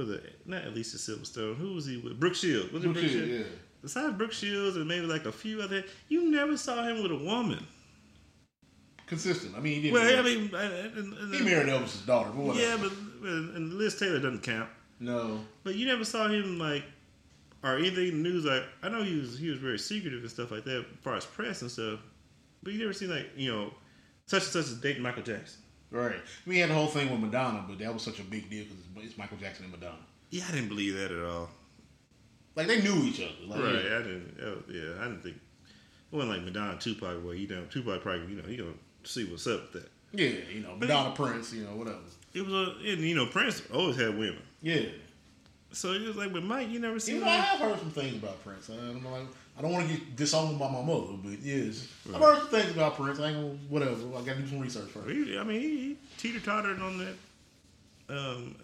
was it not Alicia Silverstone? Who was he with? Brooke Shields. Was it Brooke Shields? yeah. Besides Brooke Shields and maybe like a few other, you never saw him with a woman. Consistent. I mean, he didn't. Well, I mean, he married Elvis's daughter, but yeah, but and Liz Taylor doesn't count. no. But you never saw him like, or anything in the news. Like I know he was he was very secretive and stuff like that, as far as press and stuff. But you never seen like you know, such and such as dating Michael Jackson. Right. We had the whole thing with Madonna, but that was such a big deal because it's Michael Jackson and Madonna. Yeah, I didn't believe that at all. Like they knew each other. Like, right? I didn't. yeah, I didn't think it wasn't like Madonna Tupac where you know Tupac probably you know he gonna see what's up with that. Yeah, you know, Madonna Prince, you know, whatever. It was a and you know Prince always had women. Yeah. So it was like with Mike, you never You seen know, I've heard some things about Prince. I'm like, I don't want to get disowned by my mother, but yes, I've heard some things about Prince. I ain't gonna, whatever. I got to do some research first. He, I mean, he, he teeter tottered on that um,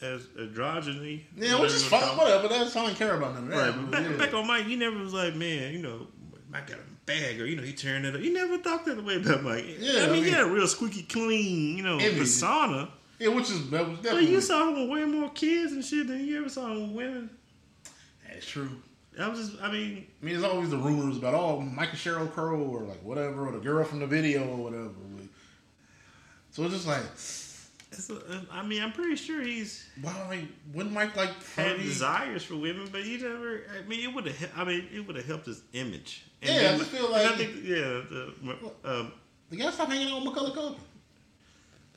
as androgyny. Yeah, which is fine, whatever. That's I don't care about none of that. Right, back, yeah. back on Mike, he never was like, man, you know, Mike got a bag, or you know, he turned it up. He never talked that way about Mike. Yeah, I mean, I he had a real squeaky clean, you know, Image. persona. yeah, which is that was But you saw him with way more kids and shit than you ever saw him with women. That's true. I was just, I mean, I mean, there's always the rumors about oh, Michael Sheryl Crow or like whatever, or the girl from the video or whatever. So it's just like, it's a, I mean, I'm pretty sure he's wow, like wouldn't Mike like had desires for women, but he never. I mean, it would have. I mean, it would have helped his image. Yeah, I just feel and I like- think, yeah, the um, The guy stopped hanging out with Macaulay Culkin.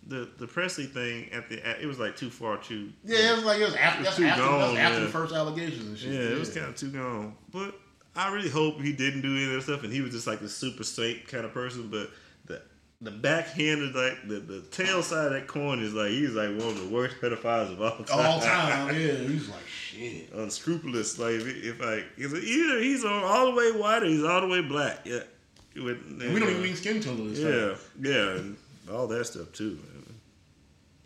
The the Presley thing at the at, it was like too far too. Yeah, it was like it was after, It was too after, gone, after yeah. the first allegations and shit. Yeah, it was kind of too gone. But I really hope he didn't do any of that stuff, and he was just like the super safe kind of person. But the the backhanded, like the, the tail side of that coin is like he's like one of the worst pedophiles of all time. all time. Yeah, he was like shit. unscrupulous. Like if, if like either he's on all the way white or he's all the way black. Yeah, With- we don't even mean skin color. Yeah, yeah, and all that stuff too. Man.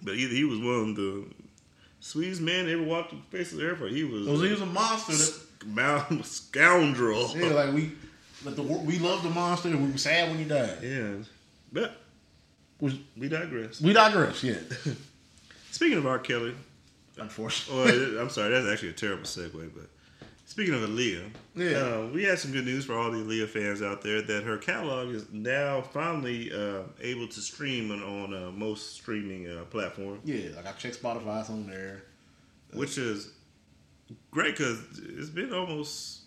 But either he was one of the sweetest men ever walked the face of the earth, he was he was a monster. That, scoundrel. yeah, like we, like the we loved the monster and we were sad when he died. Yeah. But Was we digress. we digress? Yeah, Speaking of R. Kelly, unfortunately. well, I'm sorry, that's actually a terrible segue. But speaking of Aaliyah, Yeah. uh, we had some good news for all the Aaliyah fans out there that her catalog is now finally uh, able to stream on, on uh, most streaming uh, platforms, Yeah, like I checked Spotify, it's on there. which is great because it's been almost.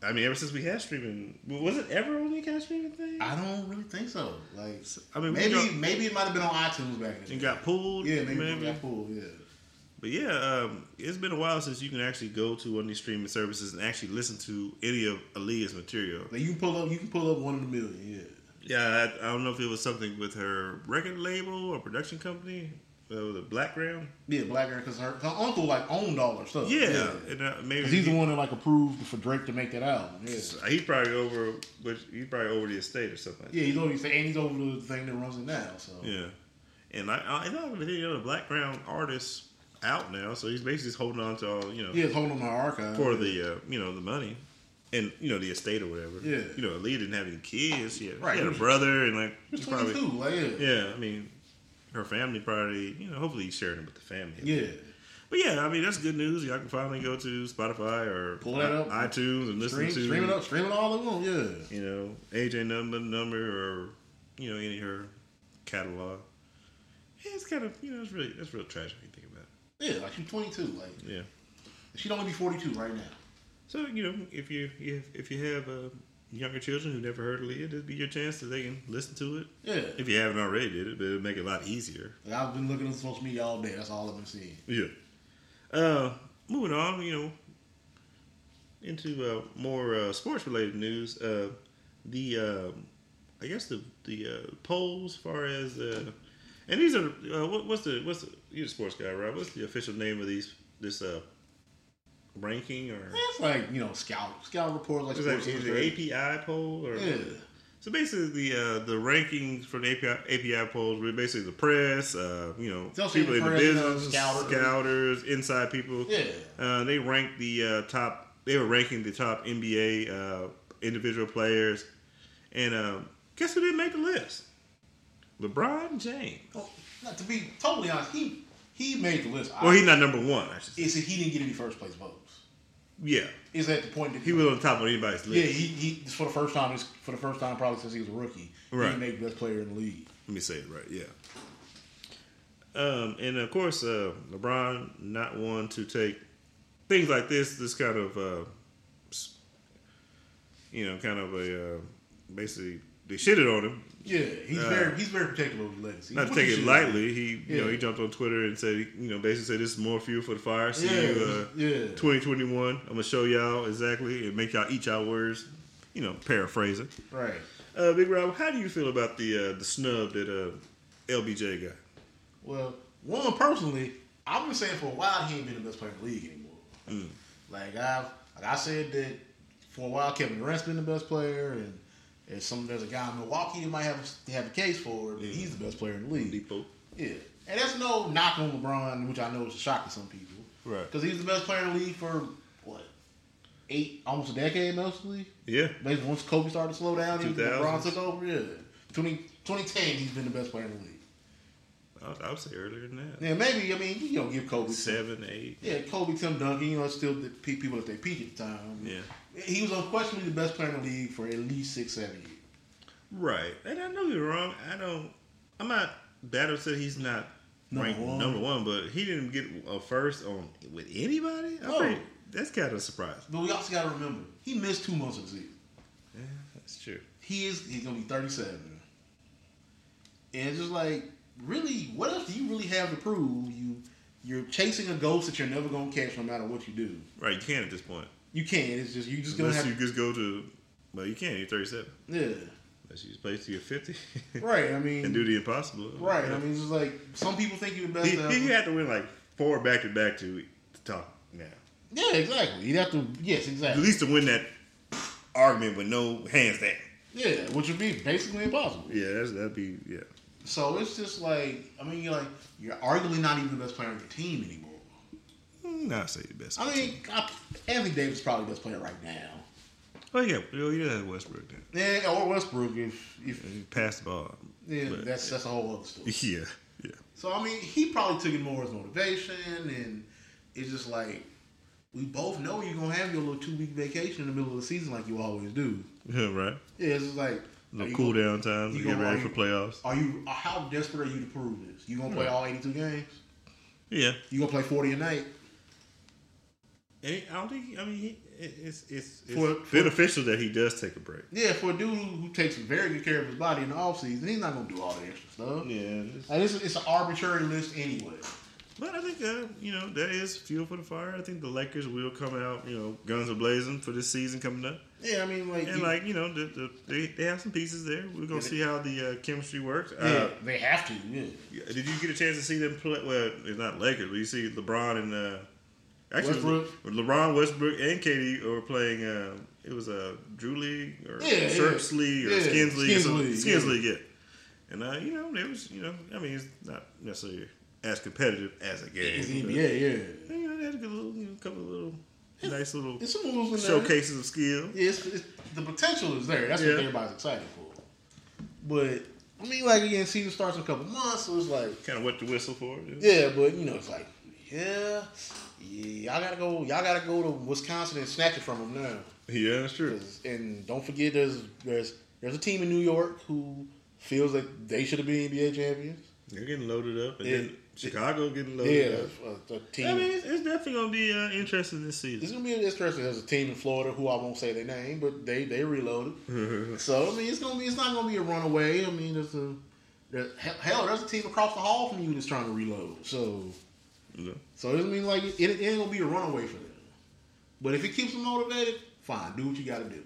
I mean, ever since we had streaming, was it ever only kind of streaming thing? I don't really think so. Like I mean, maybe got- maybe it might have been on iTunes back in the It day. got pulled. Yeah, maybe, maybe. it got pulled. Yeah. But yeah, um, it's been a while since you can actually go to one of these streaming services and actually listen to any of Aaliyah's material. Like you can pull up, you can pull up one in a million. Yeah. Yeah, I, I don't know if it was something with her record label or production company, uh, the Blackground. Yeah, Black Girl, because her, her uncle like owned all her stuff. Yeah, and uh, maybe he's he- the one that like approved for Drake to make that album. Yeah. He's probably over, which he's probably over the estate or something. Like Yeah, he's over, the and he's over the thing that runs it now. So. Yeah, and I, I, I don't know the Blackground artist out now, so he's basically just holding on to all you know yeah, it's holding on my archive. for the uh, you know the money. And you know the estate or whatever. Yeah. You know, Aaliyah didn't have any kids. She had, Right. she had a brother, and like He's she probably 22, like yeah. Yeah, I mean, her family probably, you know, hopefully he's sharing it with the family. Yeah. But yeah, I mean that's good news. Y'all can finally go to Spotify or Pull that up. iTunes and listen Stream, to stream it up, stream it all they want. Yeah. you know AJ number number or you know any of her catalog. Yeah, it's kind of you know it's really that's real tragic when you think about Yeah, like she's 22. Like. Yeah. she'd only be 42 right now. So you know if you if, if you have uh, younger children who never heard of Leah, this be your chance that they can listen to it. Yeah. If you haven't already did it, but it'll make it a lot easier. Like, I've been looking on social media all day. That's all I've been seeing. Yeah. Uh, moving on, you know, into uh, more uh, sports related news. Uh, the uh, I guess the the uh, polls, as far as uh, and these are uh, what, what's the what's the you're a sports guy, right? What's the official name of these this uh ranking or It's like you know, scout scout report like is that Sports is API poll or Yeah. so basically, the uh, the rankings for the API, API polls were basically the press, uh, you know, people the in the press, you know, business, scouters. scouters, inside people. Yeah. Uh, they ranked the uh, top. They were ranking the top NBA uh, individual players, and uh, guess who didn't make the list? LeBron James. Well, not to be totally honest, he he made the list. Well, he's not number one. I should say. It's that he didn't get any first place votes. Yeah, Is at the point that he was on top of anybody's list? Yeah, he, he for the first time. For the first time, probably since he was a rookie, Right. he made best player in the league. Let me say it right. Yeah. Um, and of course, uh, LeBron not one to take things like this. This kind of, uh, you know, kind of a uh, basically they shitted on him. Yeah, he's Uh, very he's very protective of his legacy. Not to take it lightly. He, you know, he jumped on Twitter and said, you know, basically said, "This is more fuel for the fire." See Yeah, you, uh, yeah. 2021. I'm gonna show y'all exactly and make y'all eat y'all words. You know, paraphrasing. Right. Uh, Big Rob, how do you feel about the uh, the snub that uh, LBJ got? Well, one personally, I've been saying for a while he ain't been the best player in the league anymore. Mm. Like I've like I said that for a while Kevin Durant's been the best player, and and some there's a guy in Milwaukee that might have a, have a case for. But he's the best player in the league. Depot. Yeah, and that's no knock on LeBron, which I know is a shock to some people. Right. Because he's the best player in the league for what eight, almost a decade mostly. Yeah. Maybe once Kobe started to slow down, 2000s. LeBron took over. Yeah, 20, 2010, he's been the best player in the league. I would, I would say earlier than that. Yeah, maybe I mean you know give Kobe Seven, eight. Yeah, Kobe, Tim Duncan, you know, still the people at their peak at the time. Yeah. he was unquestionably the best player in the league for at least six, seven years. Right. And I know you're wrong. I don't. I'm not bad to say he's not Number ranked one. number one, but he didn't get a first on with anybody. I No. that's kind of a surprise. But we also got to remember he missed two months of the season. Yeah, that's true. He is he's gonna be thirty seven, and it's just like really, what else do you really have to prove? You you're chasing a ghost that you're never gonna catch no matter what you do. Right. You can at this point, You can't. It's just you just gonna unless have you just go to. Well, you can't. You're 37. yeah. Unless you just play till you're 50 Right. I mean, and do the impossible. right. I mean, it's just like some people think you're the best. he, he had to win like four back to back to to talk now. yeah, exactly. You'd have to. Yes, exactly. At least to win that argument with no hands down. Yeah, which would be basically impossible. Yeah, that's, that'd be yeah. So it's just like I mean, you're like you're arguably not even the best player on your team anymore. Mm, I'd say the best. I mean, I, Anthony Davis is probably the best player right now. oh yeah, well, you Westbrook then. Yeah, or Westbrook if if He passed the ball. yeah, But, that's that's a whole other story. yeah, yeah. So I mean, he probably took it more as motivation, and it's just like we both know you're gonna have your little two week vacation in the middle of the season like you always do. Yeah, right. Yeah, it's just like you cool down time to you get ready are for playoffs. Are you? How desperate are you to prove this? You gonna play Right. all 82 games? Yeah, You gonna play 40 a night? and I don't think. I mean, he, it's it's, it's For- for- beneficial that he does take a break. Yeah, for a dude who takes very good care of his body in the off season, he's not gonna do all the extra stuff. Yeah, Like, it's, it's an arbitrary list anyway. but I think uh, you know that is fuel for the fire. I think the Lakers will come out, you know, guns a blazing for this season coming up. Yeah, I mean, like, And you- like you know, the, the, they they have some pieces there. We're gonna Yeah, see how the uh, chemistry works. yeah, Uh, they have to. Yeah, did you get a chance to see them play? Well, it's not Lakers, but you see LeBron and uh, actually it was Westbrook. LeBron, Westbrook, and KD were playing. Uh, it was a Drew League or Yeah, Sharps yeah. League or Yeah, Skins League. Skins. League, Skins yeah. League, yeah. And uh, you know, it was you know, I mean, it's not necessarily as competitive as a game. It's but, NBA, yeah. You know, they had a good little, you know, couple of little nice little It's in there. showcases of skill. Yeah, it's, it's, the potential is there. That's Yeah. what everybody's excited for. But I mean, like again, season starts in a couple months, so it's like, Kind of wet the whistle for it. yeah, but you know, it's like, yeah, yeah, y'all gotta go, y'all gotta go to Wisconsin and snatch it from them now. Yeah, that's true. And don't forget, there's there's there's a team in New York who feels like they should have been NBA champions. They're getting loaded up, and Yeah. then Chicago getting loaded Yeah, up. a, team. I mean, it's, it's definitely gonna be uh, interesting this season. It's gonna be interesting. There's a team in Florida who I won't say their name, but they they reloaded. so I mean, it's gonna be it's not gonna be a runaway. I mean, there's a there, hell, hell, there's a team across the hall from you that's trying to reload. So Yeah. so it doesn't mean like it, it ain't gonna be a runaway for them. But if it keeps them motivated, fine, do what you got to do.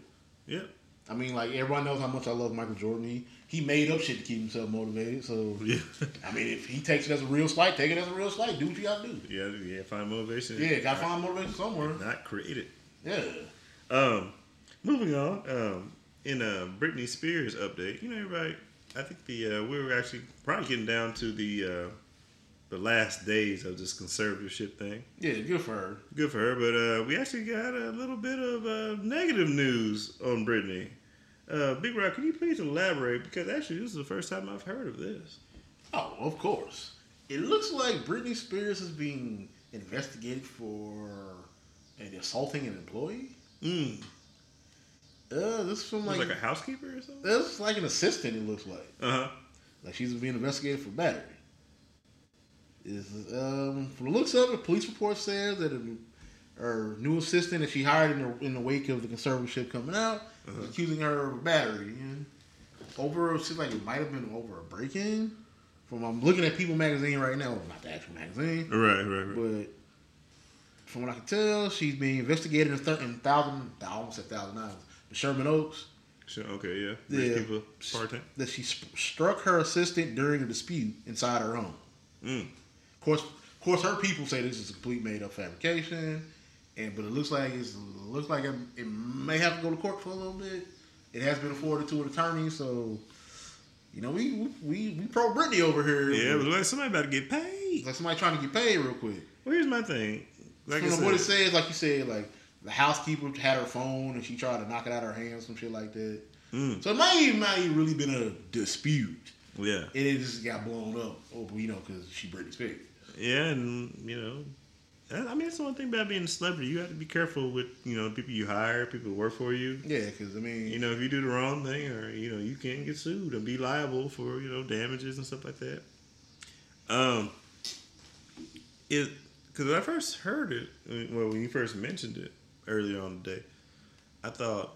yeah, I mean, like everyone knows how much I love Michael Jordan. He he made up shit to keep himself motivated. So yeah, I mean, if he takes it as a real slight, take it as a real slight. Do what you got to do. yeah, yeah. Find motivation. Yeah, got to find motivation somewhere. Not create it. Yeah. Um, moving on. Um, in a Britney Spears update, you know, everybody. I think the uh, we were actually probably getting down to the uh, the last days of this conservatorship thing. Yeah, good for her. Good for her, but uh, we actually got a little bit of uh, negative news on Britney. Uh, Big Rob, can you please elaborate? Because actually, this is the first time I've heard of this. Oh, of course. It looks like Britney Spears is being investigated for an assaulting an employee. Mm. Uh, this is from Like, like, a housekeeper or something? this is like an assistant. It looks like Uh huh. like she's being investigated for battery. Is um from the looks of it, police report says that a, her new assistant that she hired in the in the wake of the conservatorship coming out is accusing her of battery over. It seems like it might have been over a break-in. From I'm looking at People magazine right now, not the actual magazine. Right, right, right. But from what I can tell, she's being investigated in, thir- in thousand, I almost said thousand dollars. The Sherman Oaks Sure, okay, yeah. Yeah. People part time. that she sp- struck her assistant during a dispute inside her home. Mm. Of course, of course, her people say this is a complete made up fabrication, and but it looks like it's, it looks like it, it may have to go to court for a little bit. It has been afforded to an attorney, so you know we we we pro Britney over here. Yeah, but like somebody about to get paid. like somebody trying to get paid real quick. Well, here's my thing. Like From what it says, like you said, like the housekeeper had her phone and she tried to knock it out of her hands, some shit like that. Mm. So it might even not even really been a dispute. yeah, And it just got blown up over, you know, because she Britney Spears. yeah, and you know, I I mean, that's the one thing about being a celebrity. You have to be careful with you know people you hire, people who work for you. Yeah, because I mean, You know, if you do the wrong thing, or you know, you can get sued and be liable for you know damages and stuff like that. Um, it because when I first heard it, uh, well, when you first mentioned it earlier on today, I thought,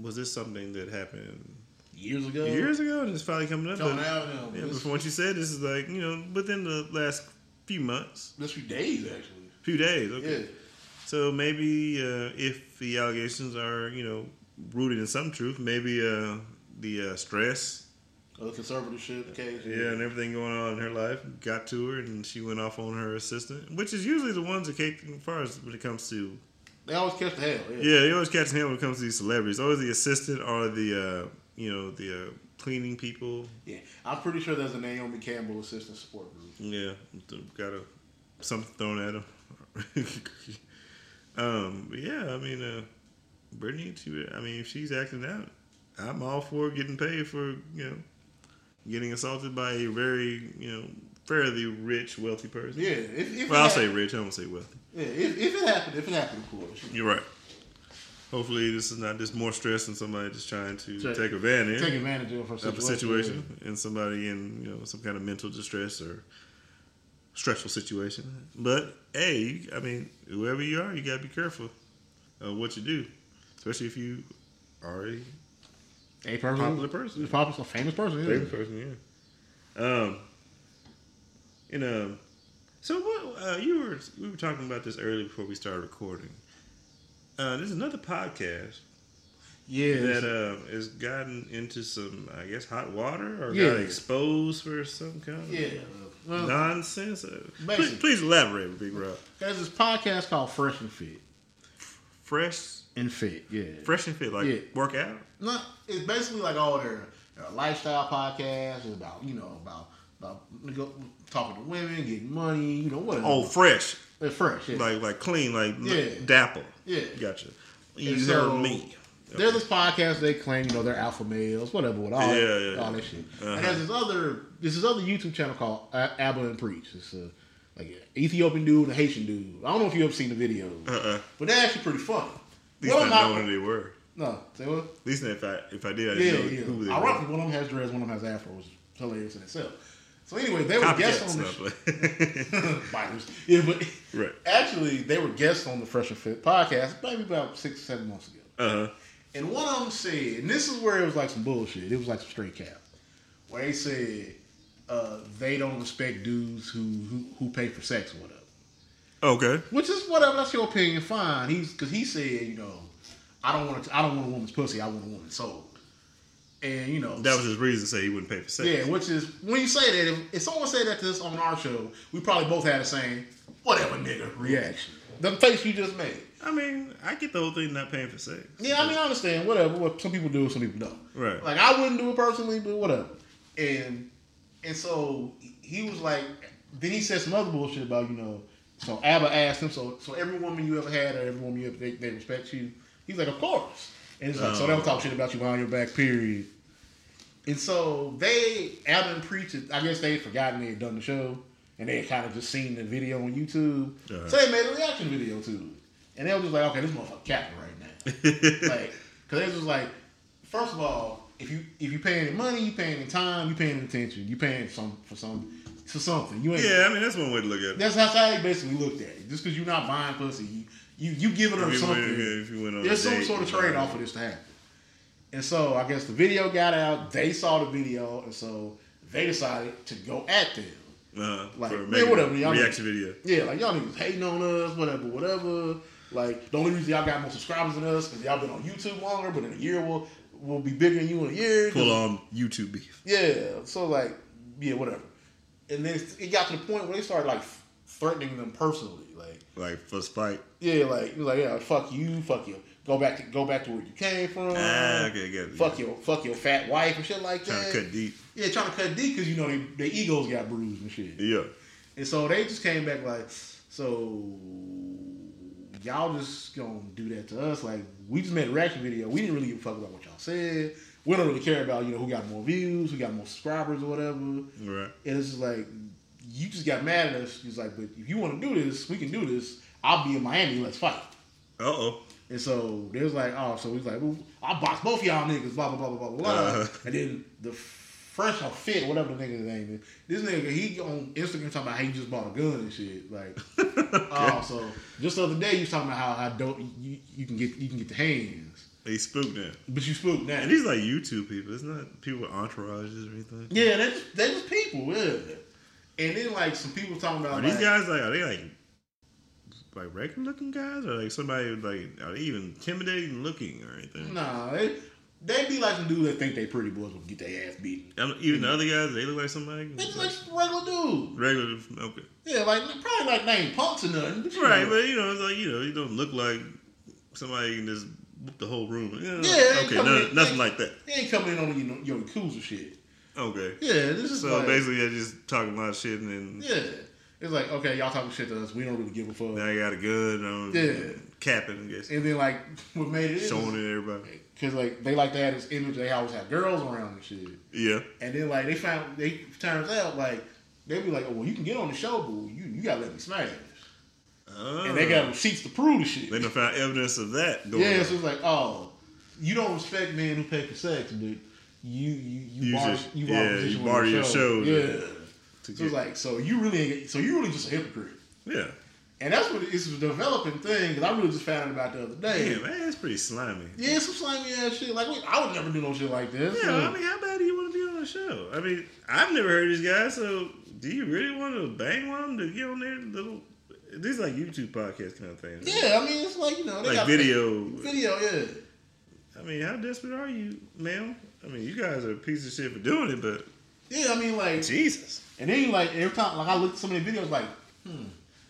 was this something that happened years ago, years ago and it's finally coming up? coming But- out, know, yeah, but from what you said, this is like you know within the last few months, this few days actually. Few days. Okay, Yeah, so maybe uh, if the allegations are you know rooted in some truth, maybe uh, the uh, stress, a conservatorship case. yeah, and everything going on in her life got to her, and she went off on her assistant, which is usually the ones that take as far as when it comes to they always catch the hell. Yeah, yeah, they always catch the hell when it comes to these celebrities, always the assistant or the uh, you know the uh, cleaning people. yeah. I'm pretty sure there's a Naomi Campbell assistant support group. Yeah, got a something thrown at him. um, but yeah, I mean, uh, Britney, she, I mean, if she's acting out, I'm all for getting paid for you know getting assaulted by a very you know fairly rich, wealthy person. Yeah, if, if Well, I'll say rich. I won't say wealthy. Yeah, if, if it happened, if it happened, of course. You're right. Hopefully, this is not just more stress than somebody just trying to Take- take advantage Take advantage of of a situation and somebody in you know some kind of mental distress or stressful situation. But hey, I mean, whoever you are, you gotta be careful of what you do, especially if you are a person, popular person, popular, a famous person. Yeah. famous person. Yeah. Um. You know, so what uh, you were we were talking about this earlier before we started recording. Uh, there's another podcast Yeah, that uh, has gotten into some, I guess, hot water or Yeah. got exposed for some kind of yeah. Well, nonsense. Uh, please, please elaborate, Big Rob. there's this podcast called Fresh and Fit. Fresh, And Fit, yeah. fresh and fit, like Yeah. work out. No, it's basically like all their, their lifestyle podcasts it's about you know about about talking to women, getting money, you know whatever. Oh, fresh, they're fresh, yeah. like like clean, like Yeah. dapple. Yeah. gotcha. You heard so- me. There's this podcast they claim, you know, they're alpha males, whatever, with all, Yeah, that, yeah, all yeah. that shit. Uh-huh. And there's this other, this is other YouTube channel called Abba and Preach. It's a like an Ethiopian dude and a Haitian dude. I don't know if you ever seen the videos, Uh-uh. but they're actually pretty funny. At least of I know who they were. no, say what? At least if I if I did, I Yeah, didn't know yeah. who they were. One of them has dreads, one of them has afro. Which is hilarious in itself. So anyway, they were guests on the. Biters. Yeah, but Right. actually, they were guests on the Fresh and Fit podcast maybe about six or seven months ago. uh huh. And one of them said, and this is where it was like some bullshit. It was like some straight cap, where they said uh, they don't respect dudes who, who who pay for sex or whatever. Okay. Which is whatever. That's your opinion. Fine. He's because he said, you know, I don't want to. I don't want a woman's pussy. I want a woman's soul. And you know That was his reason to say he wouldn't pay for sex. yeah, which is when you say that, if, if someone said that to us on our show, we probably both had the same whatever nigga reaction. The face you just made. I mean, I get the whole thing not paying for sex. Yeah, I mean, I understand. Whatever. What some people do, some people don't. Right. Like I wouldn't do it personally, but whatever. And and so he was like, then he said some other bullshit about you know. So Abba asked him, so so every woman you ever had or every woman you ever they, they respect you. He's like, of course. And it's like, so they don't talk shit about you behind your back, period. And so they, Abba and Preach, I guess they had forgotten they had done the show, and they had kind of just seen the video on YouTube. Uh-huh. So they made a reaction video to it, and they were just like, okay, this motherfucker capping right now like, cause it's just like, first of all, if you if you paying in money, you paying in time, you paying in attention, you paying some for some for something. You ain't. yeah, I mean that's one way to look at it. That's how they basically looked at it. Just because you're not buying pussy, you you, you giving her something. went- if you went on There's some date, sort of trade off for this to happen. And so I guess the video got out. They saw the video, and so they decided to go at them. Uh, Like, man, whatever, y'all- reaction video. Yeah, like y'all niggas hating on us, whatever, whatever. Like the only reason y'all got more subscribers than us because y'all been on YouTube longer, but in a year we'll we'll be bigger than you in a year. Full on YouTube beef. Yeah, so like yeah, whatever. And then it got to the point where they started like threatening them personally, like Like for spite. yeah, like like yeah, fuck you, fuck you, go back to go back to where you came from. Ah, okay, get it. Fuck your fuck your fat wife and shit like Trying that. Trying to cut deep. Yeah, trying to cut deep because you know they, their egos got bruised and shit. Yeah. And so they just came back like, so y'all just gonna do that to us? Like we just made a reaction video. We didn't really give a fuck about what y'all said. We don't really care about you know who got more views, who got more subscribers or whatever. Right. And it's just like you just got mad at us. He's like, but if you want to do this, we can do this. I'll be in Miami. Let's fight. Uh oh. And so they was like, oh, so he's like, well, I'll box both y'all niggas, blah, blah, blah, blah, blah, blah. Uh-huh. And then the fresh or fit, whatever the nigga's name is, this nigga, he on Instagram talking about how he just bought a gun and shit. Like, oh, so just the other day, you was talking about how, how dope you, you can get you can get the hands. They spooked them. But you spooked now. And these like YouTube people. It's not people with entourages or anything. Yeah, they just, they just people, yeah. And then, like, some people talking about, Are these like, guys like are they like like regular looking guys or like somebody like are they even intimidating looking or anything? nah, they, they be like some dudes that think they pretty boys will get their ass beaten. I don't- Even the other guys, they look like somebody They just like regular dudes. regular. Okay, Yeah, like probably like name punks or nothing. But right, know. but you know, it's like you know, you don't look like somebody can just book the whole room. You know, Yeah, okay, no, in- nothing like that. They ain't coming in on you know, your Yakuza shit. Okay, Yeah, this is so like, basically, they're just talking about shit, and then yeah, it's like okay, y'all talking shit to us. We don't really give a fuck. now I got a um, Yeah. Capping, I guess, And then like what made it showing it everybody. because like they like to have this image. They always have girls around and shit. Yeah, And then like they found they turns out like they be like, oh well, you can get on the show, but you you gotta let me smash. And they oh. got receipts to prove the shit. They done found evidence of that going Yeah, on. so it's like, oh, you don't respect men who pay for sex, dude. you you you You bar, just- you bar yeah, you barter your show. shows Yeah. to So it's like, so you really so you really just a hypocrite, yeah. And that's what it's a developing thing. Because I really just found out about the other day. Damn, man, it's pretty slimy. Yeah, some slimy ass shit. Like I would never do no shit like this. Yeah, I mean, how bad do you want to be on the show? I mean, I've never heard of these guys, so do you really want to bang one to get on there? Little, these like YouTube podcast kind of things. yeah, I mean, it's like you know, they like got video. video, yeah. I mean, how desperate are you, ma'am? I mean, you guys are a piece of shit for doing it, but Yeah, I mean, like, Jesus. and then like every time, like I look at some of the videos, like, hmm.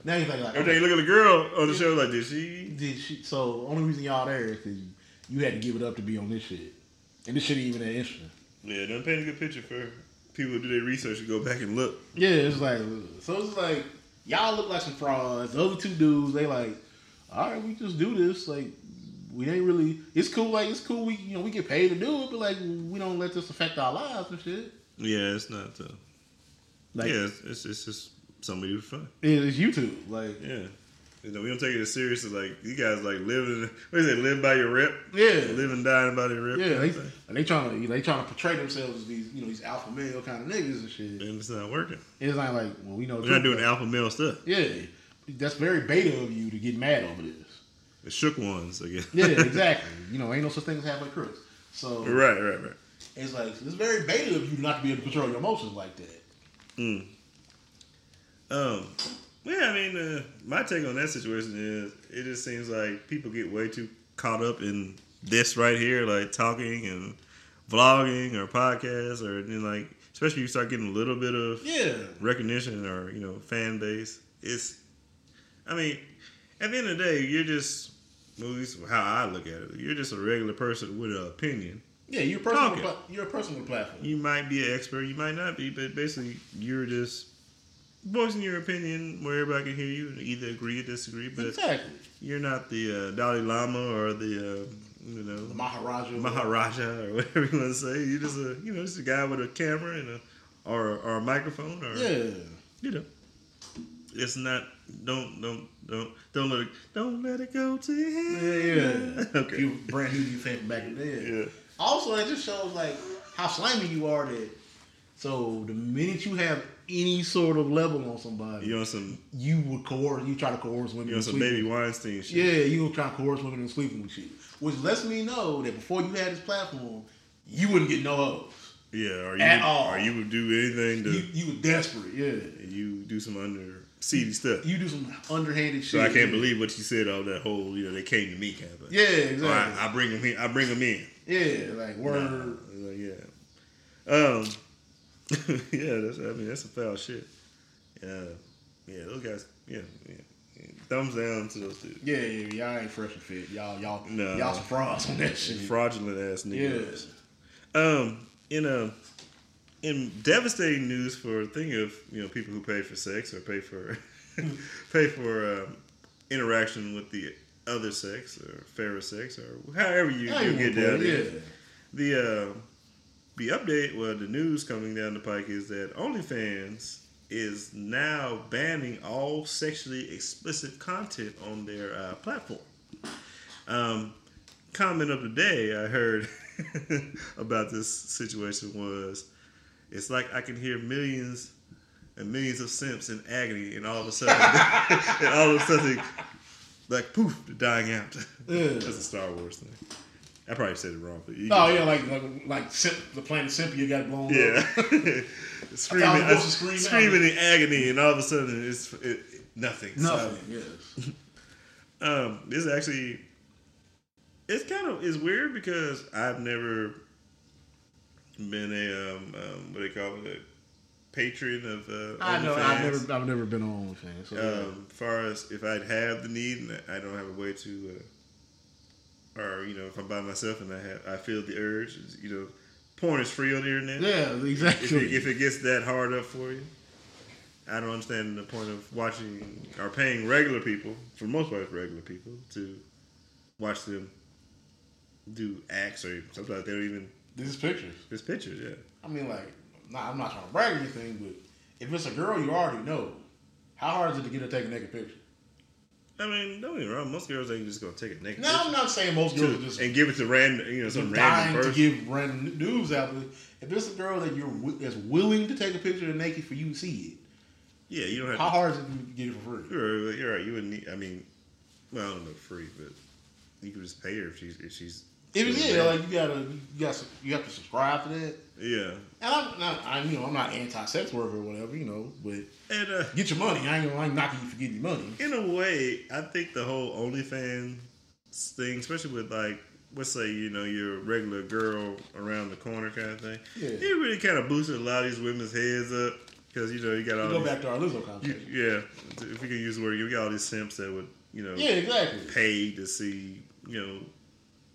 Now you think like, Every time you look at the girl on the show, like, did she? Did she, so only reason y'all there is because you, had to give it up to be on this shit, and this shit ain't even that interesting. Yeah, don't paint a good picture for people who do their research and go back and look. Yeah, it's like so it's like y'all look like some frauds. The other two dudes, they like, all right, we just do this. Like we ain't really. It's cool. Like it's cool. We you know we get paid to do it, but like we don't let this affect our lives and shit. Yeah, it's not. Uh, Like yeah, it's, it's it's just somebody with fun. Yeah, it's YouTube. Like Yeah. You know, we don't take it as serious as like you guys like living. What is it? Live by your rep. Yeah. Live and die by your rep. yeah, they and they trying to you know, they trying to portray themselves as these you know these alpha male kind of niggas and shit. and it's not working. It's not like well we know We're not doing alpha male stuff. Yeah, that's very beta of you to get mad over this. The shook ones, I guess. Yeah, exactly. you know, ain't no such thing as halfway crooks. So right, right, right. it's like it's very beta of you not to be able to control your emotions like that. Mm. Um, yeah, I mean, uh, my take on that situation is it just seems like people get way too caught up in this right here, like talking and vlogging or podcasts, or then like, especially you start getting a little bit of Yeah, recognition or you know fan base. It's, I mean, at the end of the day, you're just, at least how I look at it, you're just a regular person with an opinion. yeah. You're a person. With, Talking. a pla- you're a person with a platform. You might be an expert, you might not be, but basically you're just voicing your opinion where everybody can hear you and either agree or disagree. But exactly. you're not the uh, Dalai Lama or the uh, you know The Maharaja. Maharaja or whatever you want to say. You're just a you know just a guy with a camera and a or or a microphone or Yeah. you know. It's not. Don't don't don't don't let it don't let it go to your Yeah, head. yeah. Okay. You brand new to you fan back in the day. Yeah. Also, it just shows like how slimy you are. That so the minute you have any sort of level on somebody, You on some you would coerce. You try to coerce women. you on some baby Weinstein shit. Yeah, you would try to coerce women into sleeping with you, which lets me know that before you had this platform, you wouldn't get no hoes. Yeah, or you At would, all. or you would do anything to You, you were desperate. Yeah, you do some under seedy stuff. you do some underhanded shit. So. I can't yeah. believe what you said. All that whole you know they came to me kind of thing. Yeah, exactly. I, I bring them in. I bring them in. yeah, like word. Nah, yeah. Um. yeah, that's. I mean, that's a foul shit. Yeah. Yeah, those guys. Yeah. yeah. Thumbs down to those dudes. Yeah, yeah, y'all ain't fresh and fit. Y'all, y'all, No. y'all some frauds on that shit. Fraudulent ass niggas. Yeah. Um. In a. In devastating news for thinking of you know people who pay for sex or pay for pay for um, interaction with the other sex or fairer sex or however you, you get down it, The uh, the update, well, the news coming down the pike is that OnlyFans is now banning all sexually explicit content on their uh, platform. Um, comment of the day I heard about this situation was, it's like I can hear millions and millions of simps in agony, and all of a sudden, and all of a sudden, like poof, they're dying out. That's a Star Wars thing. I probably said it wrong, but you Oh yeah, like like like the planet Cynthia got blown up. yeah, screaming, I supposed scream screaming in agony, and all of a sudden it's it, nothing. Nothing. So, Yes. um, this actually, it's kind of it's weird because I've never been a um, um what they call it, a patron of uh, I know. I've never I've never been on OnlyFans. So yeah. Um, far as if I'd have the need and I don't have a way to, uh, or you know, if I'm by myself and I have, I feel the urge, you know, porn is free on the internet. yeah, If exactly. it, if it gets that hard up for you, I don't understand the point of watching or paying regular people, for the most part, it's regular people, to watch them do acts or sometimes they don't even. this is pictures. It's pictures, yeah. I mean, like, nah, I'm not trying to brag or anything, but if it's a girl you already know, how hard is it to get her to take a naked picture? I mean, don't get me wrong. Most girls ain't just gonna take a naked Now, I'm not saying most girls just and give it to random, you know, some dying random to give random news out, but if it's a girl that you're that's willing to take a picture of naked for you to see it, Yeah, you don't have how to. hard is it to get it for free? You're right. You're right. You wouldn't need. I mean, well, I don't know, free, but you could just pay her if she's if she's. Doing yeah, like you gotta, you got, you have to subscribe to that. Yeah, And I'm not, I'm, you know, I'm not anti-sex worker or whatever, you know, but and uh, get your money. I ain't, gonna- I ain't knocking you for getting your money. in a way, I think the whole OnlyFans thing, especially with like, let's say you know your regular girl around the corner kind of thing, Yeah. it really kind of boosted a lot of these women's heads up because you know you got all Go these, back to our Lizzo you, conversation. yeah, if we can use the word, you got all these simps that would you know Yeah, exactly. pay to see you know.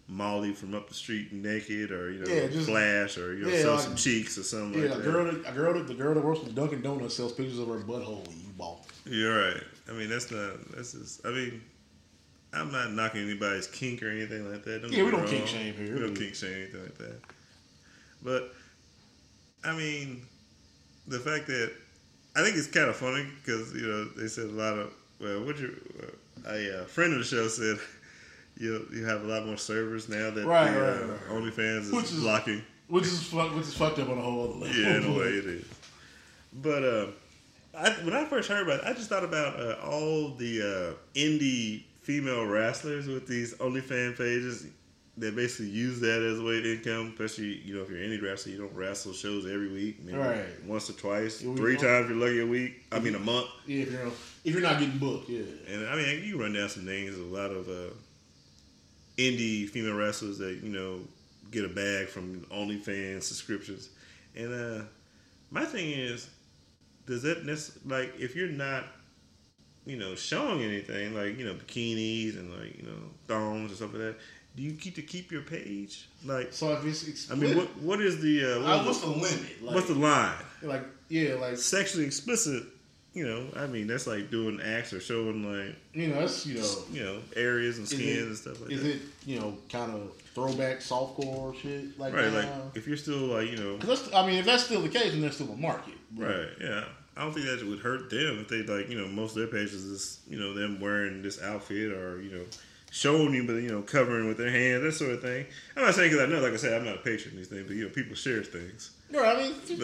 Molly from up the street naked, or you know, Yeah, just- flash, or you know, yeah, show like- some cheeks or something Yeah, like a that. girl, that, a girl, that, the girl that works with Dunkin' Donuts sells pictures of her butthole. You bought. You're right. I mean, that's not. That's just. I mean, I'm not knocking anybody's kink or anything like that. Don't Yeah, we don't kink shame here. We don't kink shame anything like that. But I mean, the fact that I think it's kind of funny because you know they said a lot of well, what you uh, a uh, friend of the show said you you have a lot more servers now that Right, the, right, uh, right. OnlyFans is, Which is- blocking. Which is fuck, which is fucked up on a whole other level. Yeah, in a way it is. But uh, I, when I first heard about it, I just thought about uh, all the uh, indie female wrestlers with these OnlyFans pages that basically use that as a way to income. Especially, you know, if you're indie wrestler, you don't wrestle shows every week, maybe Right. once or twice, Yeah, three times if you're lucky a week. I mean, a month. Yeah, if you're if you're not getting booked, yeah. And I mean, you run down some names a lot of uh, indie female wrestlers that you know get a bag from OnlyFans subscriptions. And uh, my thing is, does that nec- like if you're not, you know, showing anything like you know bikinis and like you know thongs and stuff like that, do you keep to keep your page? Like, So if it's I mean, what what is the uh, uh, what what's the limit? Like, what's the line? like yeah, like Sexually explicit. You know, I mean, that's like doing acts or showing like you know, that's you know, you know areas and Is skins it- and stuff like is that. it you know kind of throwback softcore shit like right, that? like if you're still like you know, 'Cause I mean, if that's still the case, then there's still a market. right, yeah. I don't think that would hurt them if they like you know most of their pages is you know them wearing this outfit or you know showing you but you know covering with their hands that sort of thing. I'm not saying because I know, like I said, I'm not a patron these things, but you know people share things. Right, I mean, But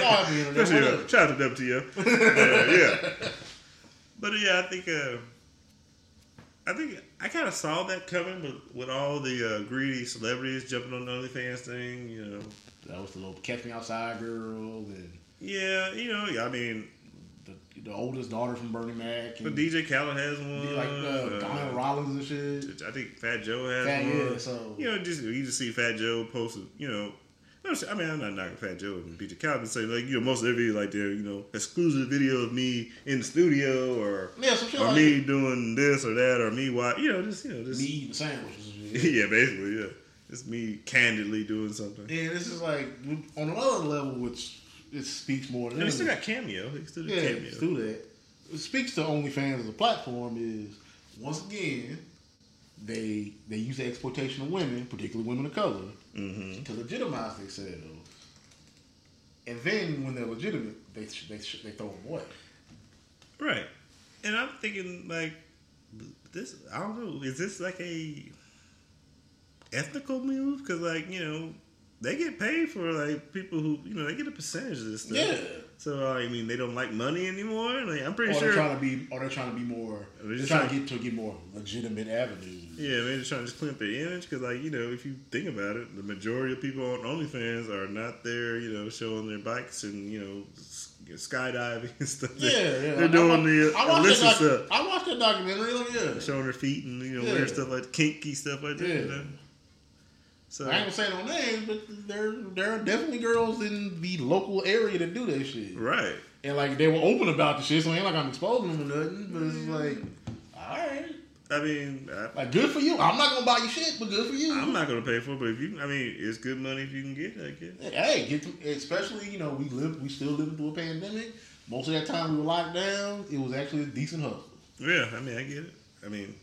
y'all have the internet, Especially, uh, whatever. shout out to WTF. but, uh, yeah. But yeah, I think uh, I think I kind of saw that coming, but with all the uh, greedy celebrities jumping on the OnlyFans thing, you know, that was the little catch me outside girl and yeah, you know, I mean, the, the oldest daughter from Bernie Mac but DJ Khaled has one. like uh, uh, Rollins and shit. I think Fat Joe has Fat, one. yeah, so You know, just you just see Fat Joe posted, you know. I mean, I'm not knocking Fat Joe and Khaled, but say like you know most of their videos like they're you know exclusive video of me in the studio or yeah, some shit or like me doing this or that or me watch you know just you know just me eating sandwiches. Yeah basically yeah It's me candidly doing something. And this is like on another level, which it speaks more than he still got cameo. He still did Yeah, cameo. do that. It speaks to OnlyFans as a platform is once again they they use the exploitation of women, particularly women of color, hmm to legitimize themselves. And then when they're legitimate, they they they throw them away. Right. And I'm thinking like this. I don't know. Is this like a ethical move? Because like you know they get paid for like people who you know they get a percentage of this stuff. Yeah. So I mean they don't like money anymore. Like I'm pretty Or sure. they're trying to be, or they're trying to be more. They're They're just trying to get to get more legitimate avenues. Yeah, they're just trying to just clean up their image because, like, you know, if you think about it, the majority of people on OnlyFans are not there, you know, showing their bikes and you know skydiving and stuff. Yeah, yeah. they're Like, doing the I uh, watched illicit that stuff, I watched that documentary. Like, yeah. showing their feet and you know Yeah. wearing stuff like kinky stuff like that. You know? So I ain't gonna say no names, but there there are definitely girls in the local area that do that shit. right, And like they were open about the shit, so it ain't like I'm exposing them or nothing. But it's mm. like, all right, I mean, I, like good for you. I'm not gonna buy you shit, but good for you. I'm not gonna pay for it, but if you, I mean, it's good money if you can get it. I guess. Hey, get to, especially you know we live we still living through a pandemic. Most of that time we were locked down. It was actually a decent hustle. Yeah, I mean, I get it. I mean,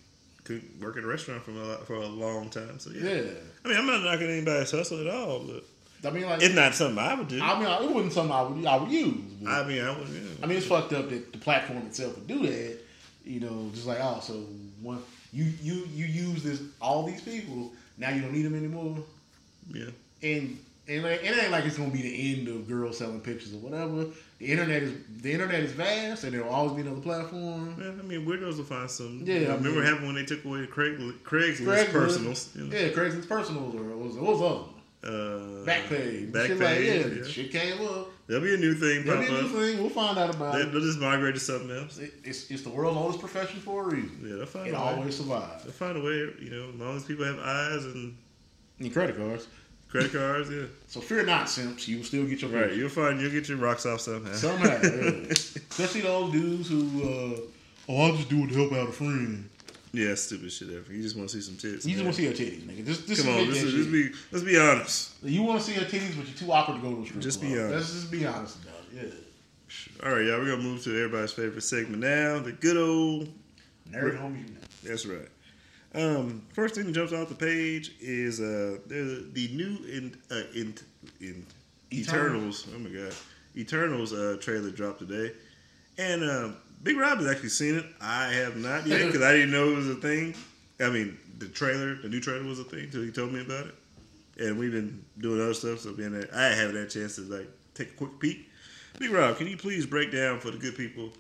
could work at a restaurant for a for a long time, so yeah. Yeah, I mean, I'm not knocking anybody's hustle at all, but. I mean like It's not something I would do. I mean it wasn't something I would I would use. I mean, I would. Yeah. I mean, it's fucked up that the platform itself would do that. You know, just like oh, so one you you you use this all these people now you don't need them anymore, yeah, and and like, it ain't like it's gonna be the end of girls selling pictures or whatever. The internet is the internet is vast, and there will always be another platform. yeah. I mean, weirdos will find some. Yeah, Yeah, I I remember mean- happened when they took away Craig Craigslist Craigslist. personals. You know? Yeah, Craigslist personals or what was it? What was the other? Uh, Backpage. Backpage. Shit like, yeah, yeah. shit came up. There'll be a new thing There'll be a new up. thing. We'll find out about They, it. they'll just migrate to something else. It- It's it's the world's oldest profession for a reason. Yeah, they'll find It a way. always survives. They'll find a way. You know, as long as people have eyes and And credit cards. Credit cards. Yeah, So fear not, simps. You will still get your right. You'll find you'll get your rocks off somehow. Somehow, yeah. especially those dudes who, uh, oh, I'll just do it to help out a friend. yeah, stupid shit ever. You just want to see some tits. You just want to see her titties, nigga. Just, just Come on, let's, let's be let's be honest. You want to see her titties, but you're too awkward to go to the strip Just club. be honest. Let's just be honest about it. All right, y'all. We're gonna move to everybody's favorite segment now. The good old Yeah, nerd know. That's right. Um, first thing that jumps off the page is uh the, the new in uh, in in Eternals. Eternals. Oh my god, Eternals uh, trailer dropped today, and uh, Big Rob has actually seen it. I have not yet because I didn't know it was a thing. I mean, the trailer, the new trailer was a thing until he told me about it, and we've been doing other stuff. So being that I haven't had a chance to like take a quick peek. Big Rob, can you please break down for the good people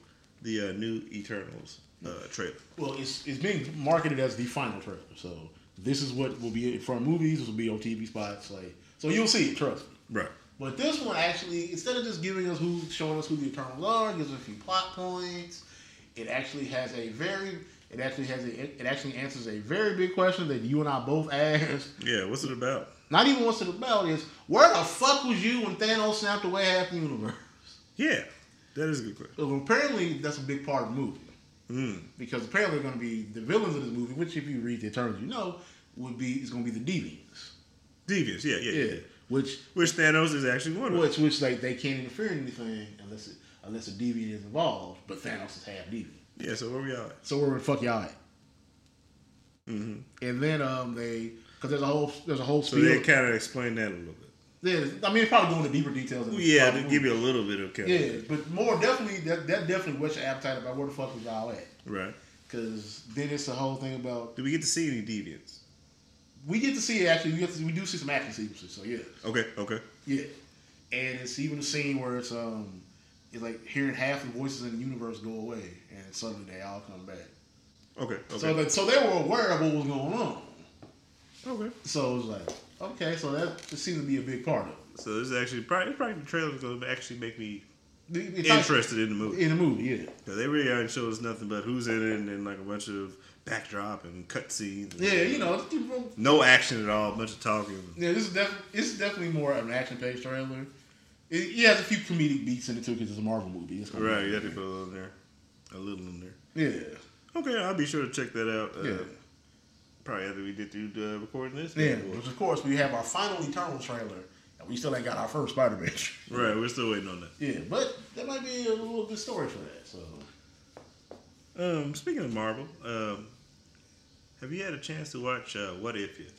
the uh, new Eternals uh, trailer? Well, it's it's being marketed as the final trailer. So this is what will be in front of movies. This will be on TV spots. Like so, you'll see it. Trust me. Right. But this one actually, instead of just giving us who, showing us who the Eternals are, gives us a few plot points. It actually has a very, it actually has a, it actually answers a very big question that you and I both asked. Yeah. What's it about? Not even what's it about is where the fuck was you when Thanos snapped away half the universe? Yeah, that is a good question. So apparently that's a big part of the movie Mm. because apparently they're going to be the villains of this movie, which if you read the terms, you know would be is going to be the Deviants. Deviants, yeah, yeah, yeah. Yeah, which Which Thanos is actually one of which which like they can't interfere in anything unless it, unless a deviant is involved. But Thanos is half deviant, Yeah, so where we at? so where the fuck y'all at? hmm And then um they because there's a whole there's a whole So they kind of explain that a little bit. Yeah, I mean, it's probably going into deeper details. In yeah, fucking to give you a little bit of kind Yeah, but more definitely that that definitely whets your appetite about where the fuck was y'all at. Right. Because then it's the whole thing about Do we get to see any deviants? we get to see actually we get to, we do see some action sequences. So yeah, Okay, okay. yeah, and it's even a scene where it's um it's like hearing half the voices in the universe go away and suddenly they all come back. Okay, okay. So that so they were aware of what was going on. okay. So it was like okay, so that just seems to be a big part of it. So this is actually probably, it's probably the trailer's going to actually make me it's like- interested in the movie. in the movie. yeah. Because they really aren't showing us nothing but who's in it and then like a bunch of backdrop and cutscenes. yeah, you know, No action at all, a bunch of talking. Yeah, this is definitely it's definitely more of an action paced trailer. It, it has a few comedic beats in it too because it's a Marvel movie. It's Right, you have to put a little in there. A little in there. Yeah, Okay, I'll be sure to check that out. Uh, Yeah. Probably after we get through uh, recording this. yeah. Which of course we have our final Eternal trailer, and we still ain't got our first Spider Man. Right, we're still waiting on that. yeah, but that might be a little good story for that. So Um, speaking of Marvel, um, have you had a chance to watch uh, What If yet?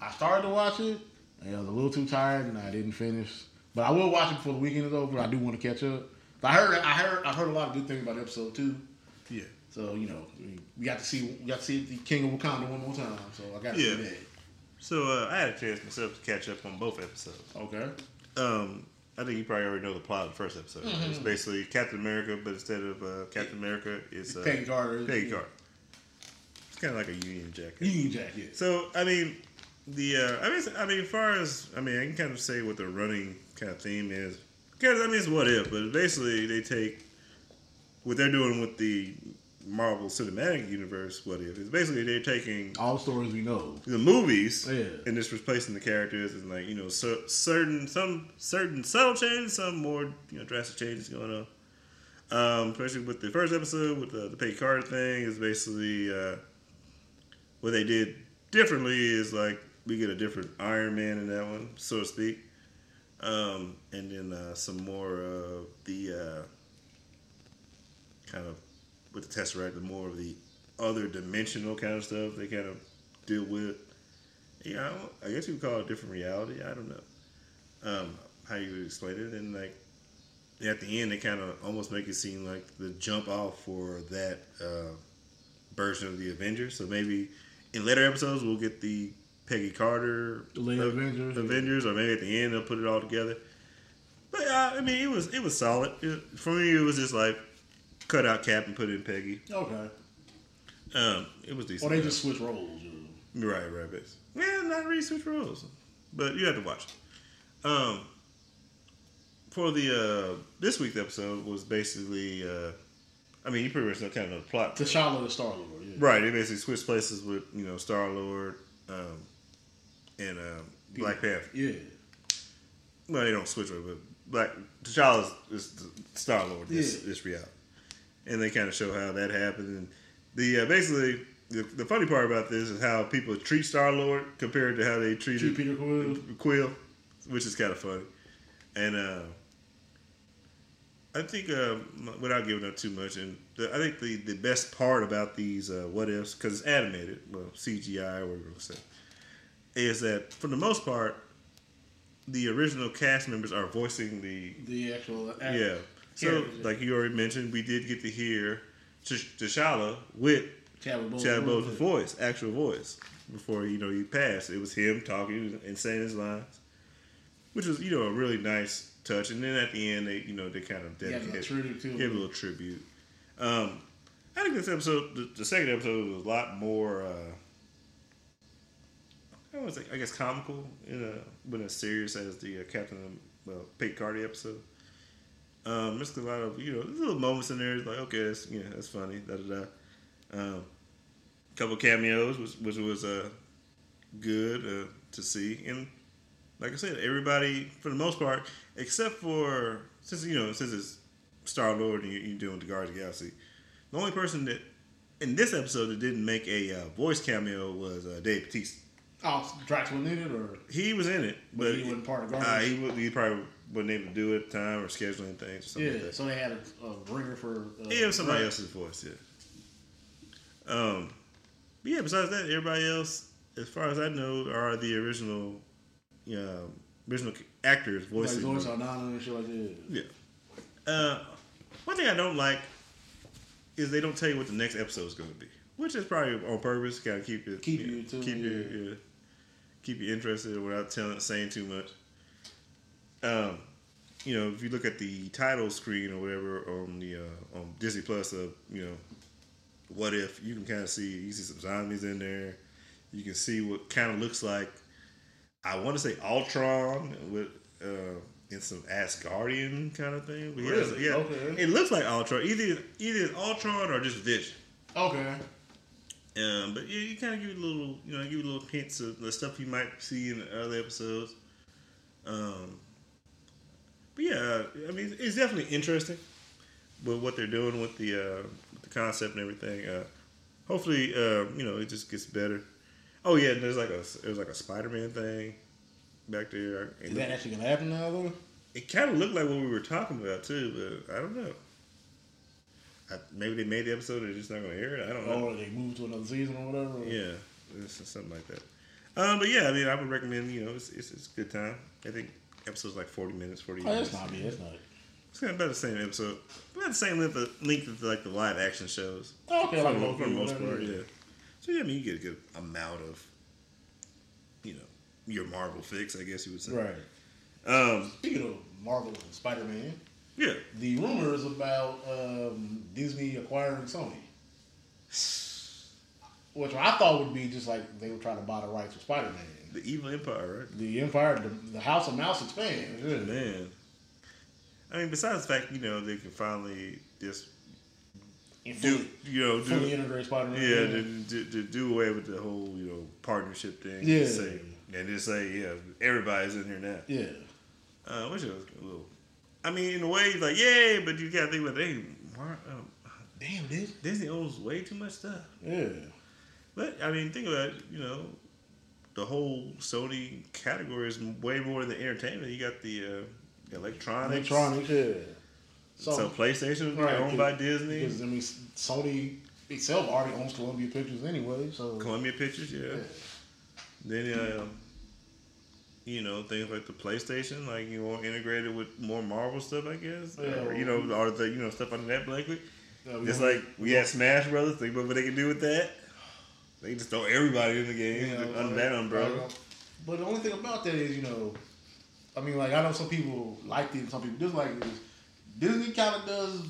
I started to watch it. and I was a little too tired, and I didn't finish. But I will watch it before the weekend is over. I do want to catch up. I heard, I heard, I heard a lot of good things about episode two. Yeah. So you know, we- got to see, we got to see the King of Wakanda one more time. So I got to Yeah. see that. So uh, I had a chance myself to catch up on both episodes. Okay. Um, I think you probably already know the plot of the first episode. Mm-hmm. It's basically Captain America, but instead of uh, Captain America, it's uh, Peggy Carter. Peggy Carter. It's kind of like a Union Jack. Union Jack, yeah. So I mean, the uh, I mean, I mean, as far as I mean, I can kind of say what the running kind of theme is. Because I mean, it's what if, but basically they take what they're doing with the Marvel Cinematic Universe. What if? It's basically they're taking All the stories we know. the movies Yeah. and just replacing the characters and like you know cer- certain some certain subtle changes, some more you know drastic changes going on. Um, especially with the first episode with the, the Peggy Carter thing is basically uh, what they did differently is like we get a different Iron Man in that one, so to speak, um, and then uh, some more of the uh, kind of with the Tesseract, the more of the other dimensional kind of stuff they kind of deal with. Yeah, I, don't, I guess you would call it a different reality. I don't know um, how you would explain it, and like at the end, they kind of almost make it seem like the jump off for that uh, version of the Avengers. So maybe in later episodes, we'll get the Peggy Carter Avengers. Avengers, or maybe at the end they'll put it all together. But uh, I mean, it was it was solid. It, for me, it was just like cut out Cap and put in Peggy. Okay. Um, it was decent. Or they just switch roles. know. Right, right, basically. Yeah, not really switch roles, but you have to watch it. Um, for the uh, this week's episode was basically, uh, I mean, you pretty much know kind of know the plot. T'Challa the Star Lord. Yeah. Right, they basically switched places with you know Star Lord um, and um, Black Panther. Yeah. Well, they don't switch it, but Black T'Challa is, is the Star Lord. This Yeah. this reality, and they kind of show how that happened. And the uh, basically the, the funny part about this is how people treat Star Lord compared to how they treated Treat Peter Quill. Quill, which is kind of funny. And uh, I think uh, without giving up too much, and the, I think the, the best part about these uh, what ifs because it's animated, well CGI or whatever you say, is that for the most part, the original cast members are voicing the The actual yeah. So like you already mentioned, we did get to hear T'Ch- T'Challa with Chadwick Chad Boseman's voice, actual voice, before you know he passed. It was him talking and saying his lines, which was you know a really nice touch. And then at the end, they you know they kind of dedicated, tribute to gave a little tribute. Um, I think this episode, the, the second episode, was a lot more. Uh, I was I guess comical in a when as serious as the uh, Captain well Peggy Carter episode. Um, a lot of you know little moments in there like okay that's know that's funny da da da. Um, couple cameos which which was uh good uh, to see and like I said everybody for the most part except for since you know since it's Star Lord and you- you're doing the Guardians of the Galaxy the only person that in this episode that didn't make a uh, voice cameo was uh, Dave Bautista. Oh, Drax wasn't in it, or He was in it, but he wasn't part of uh, he, wa- he probably wasn't able to do it at the time or scheduling things or something yeah, like that. so they had a, a ringer for. Uh, Yeah, it was somebody Drax. else's voice, yeah. Um, but yeah, besides that, everybody else, as far as I know, are the original, yeah, original actors Like voicing. Zoe them. Saldana and shit like that. Yeah. Uh, one thing I don't like is they don't tell you what the next episode is going to be, which is probably on purpose, kind of keep it, Keep know, you too, keep you, yeah. Keep you interested without telling, saying too much. Um, you know, if you look at the title screen or whatever on the uh, on Disney Plus of you know, what if you can kind of see you see some zombies in there, you can see what kind of looks like. I want to say Ultron with uh, in some Asgardian kind of thing. But yeah, Really? yeah, Okay. it looks like Ultron. Either either it's Ultron or just Vision. Okay. Um, but yeah, you kind of give a little, you know, give it little hints of the stuff you might see in the early episodes. Um, but yeah, I mean, it's definitely interesting with what they're doing with the uh, with the concept and everything. Uh, hopefully, uh, you know, it just gets better. Oh yeah, there's like a there's like a Spider-Man thing back there. Is that actually gonna happen now, though? It kind of looked like what we were talking about too, but I don't know. I, maybe they made the episode, they're just not going to air it. I don't know. Or they move to another season or whatever? Yeah, it's something like that. Um, but yeah, I mean, I would recommend. You know, it's it's, it's a good time. I think episodes like forty minutes, forty. Oh, minutes. that's not me. That's not. It's kind of about the same episode, about the same length of, length of like the live action shows. Okay, for, like Loki for the most part, yeah. yeah. So yeah, I mean, you get a good amount of, you know, your Marvel fix, I guess you would say. Right. Um. Speaking of Marvel and Spider Man, Yeah. the rumors about um, Disney acquiring Sony, which I thought would be just like they would try to buy the rights for Spider Man. The evil empire, right? The Empire, the, the House of Mouse expands. Yeah. Man. I mean, besides the fact, you know, they can finally just And do, you know, fully do, integrate Spider Man. yeah, to, to, to do away with the whole, you know, partnership thing. Yeah. And, say, and just say, yeah, everybody's in here now. yeah. Uh, which was a little. I mean, in a way, it's like, yay, but you gotta think about, hey, um, Damn, this. Disney owns way too much stuff. Yeah. But I mean, think about it. You know, the whole Sony category is way more than entertainment. You got the uh, electronics, Electronics, yeah. So, So, PlayStation Right, owned by Disney, because I mean, Sony itself already owns Columbia Pictures anyway, so Columbia Pictures, yeah. yeah. Then, um, you know, things like the PlayStation, like you know, integrated with more Marvel stuff, I guess. Yeah. Or, you know, or the you know stuff under that blanket. Yeah, It's like we had Smash Brothers. Think about what they can do with that. They can just throw everybody in the game know, under that umbrella. But the only thing about that is, you know, I mean, like I know some people like it, and some people dislike it. Is Disney kind of does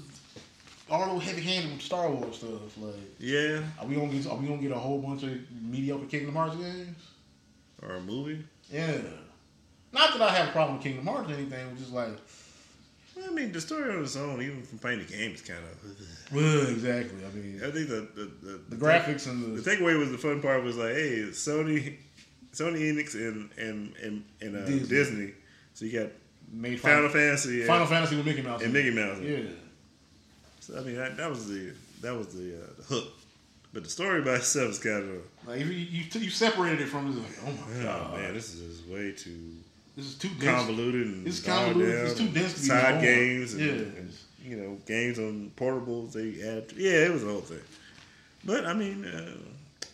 all little heavy handed with Star Wars stuff. Like, Yeah, are we gonna get are we gonna get a whole bunch of mediocre Kingdom Hearts games? or a movie. Yeah. Not that I have a problem with Kingdom Hearts or anything, it's just like, I mean, the story on its own, even from playing the game, is kind of. well, exactly. I mean, I think the the, the, the graphics and The the takeaway was the fun part was like, hey, Sony, Sony Enix and and and, and uh, Disney. Disney. So you got made Final Final, Fantasy and, Final Fantasy with Mickey Mouse and. Mickey Mouse. Yeah. So I mean, that, that was the that was the, uh, the hook. But the story by itself is kind of, Like you you, you separated it from it, like, oh my oh god, man, this is just way too this is too dense. convoluted and It's convoluted. down It's too dense to be side games and, Yeah. and you know games on portables. They add, yeah, it was a whole thing. But I mean, uh,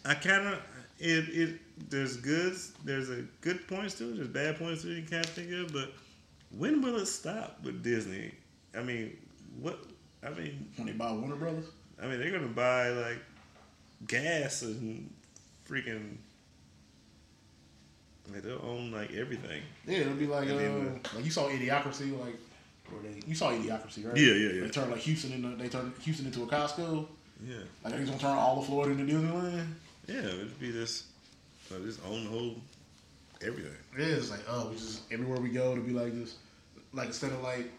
I kind of it it there's good there's a good points to it. There's bad points to it. You can't think of, but when will it stop with Disney? I mean, what? I mean, When they buy Warner Brothers. I mean, they're gonna buy like gas and freaking. Like they'll own like everything. Yeah, it'll be like uh, then like you saw Idiocracy, like where they you saw Idiocracy, right? Yeah, yeah, yeah. They turned like Houston into they turned Houston into a Costco. Yeah, Like they're gonna turn all of Florida into Disneyland. yeah. It'd be this, uh, just own the whole everything. Yeah, It is like oh, we just everywhere we go to be like this. Like instead of like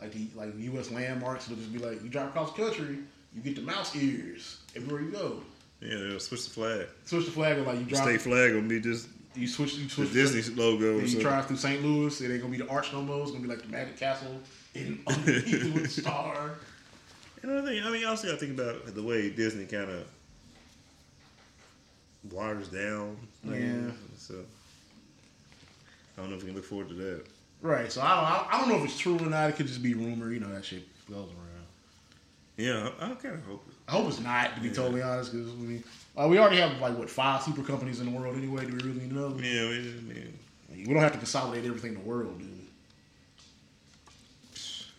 like the like U.S. landmarks, it'll just be like you drive across the country, you get the mouse ears everywhere you go. Yeah, they'll switch the flag. Switch the flag, or like you drive, State flag gonna be just you switch, you the switch Disney logo. Or Then you drive through St. Louis, it ain't gonna be the arch no more. It's gonna be like the Magic Castle in underneath with a star. Another thing, I mean, I also I think about the way Disney kind of waters down. Yeah. So I don't know if we can look forward to that. Right. So I don't, I- I don't know if it's true or not. It could just be rumor. You know that shit goes around. Yeah, I, I kind of hope. it. I hope it's not, to be Yeah. totally honest, because I mean, uh, we already have like what five super companies in the world anyway. Do we really know? Yeah, we, mean, We don't have to consolidate everything in the world, dude.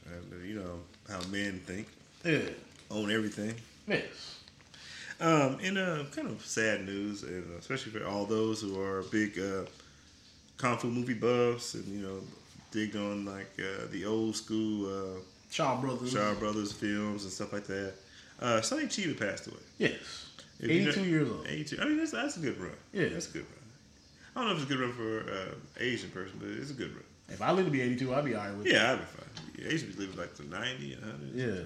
uh, you know how men think, Yeah. own everything. Yes. Um, in uh, kind of sad news, and especially for all those who are big uh, kung fu movie buffs, and you know, dig on like uh, the old school uh, Shaw Brothers. Shaw Brothers films and stuff like that. Uh, Sonny Chiba passed away. Yes. If you know- 82 years old. 82. I mean, that's, that's a good run. Yeah. That's a good run. I don't know if it's a good run for uh, Asian person, but it's a good run. If I live to be 82, I'd be alright with it. Yeah, I'd be fine. Yeah, Asian people live like to 90 100. Yeah.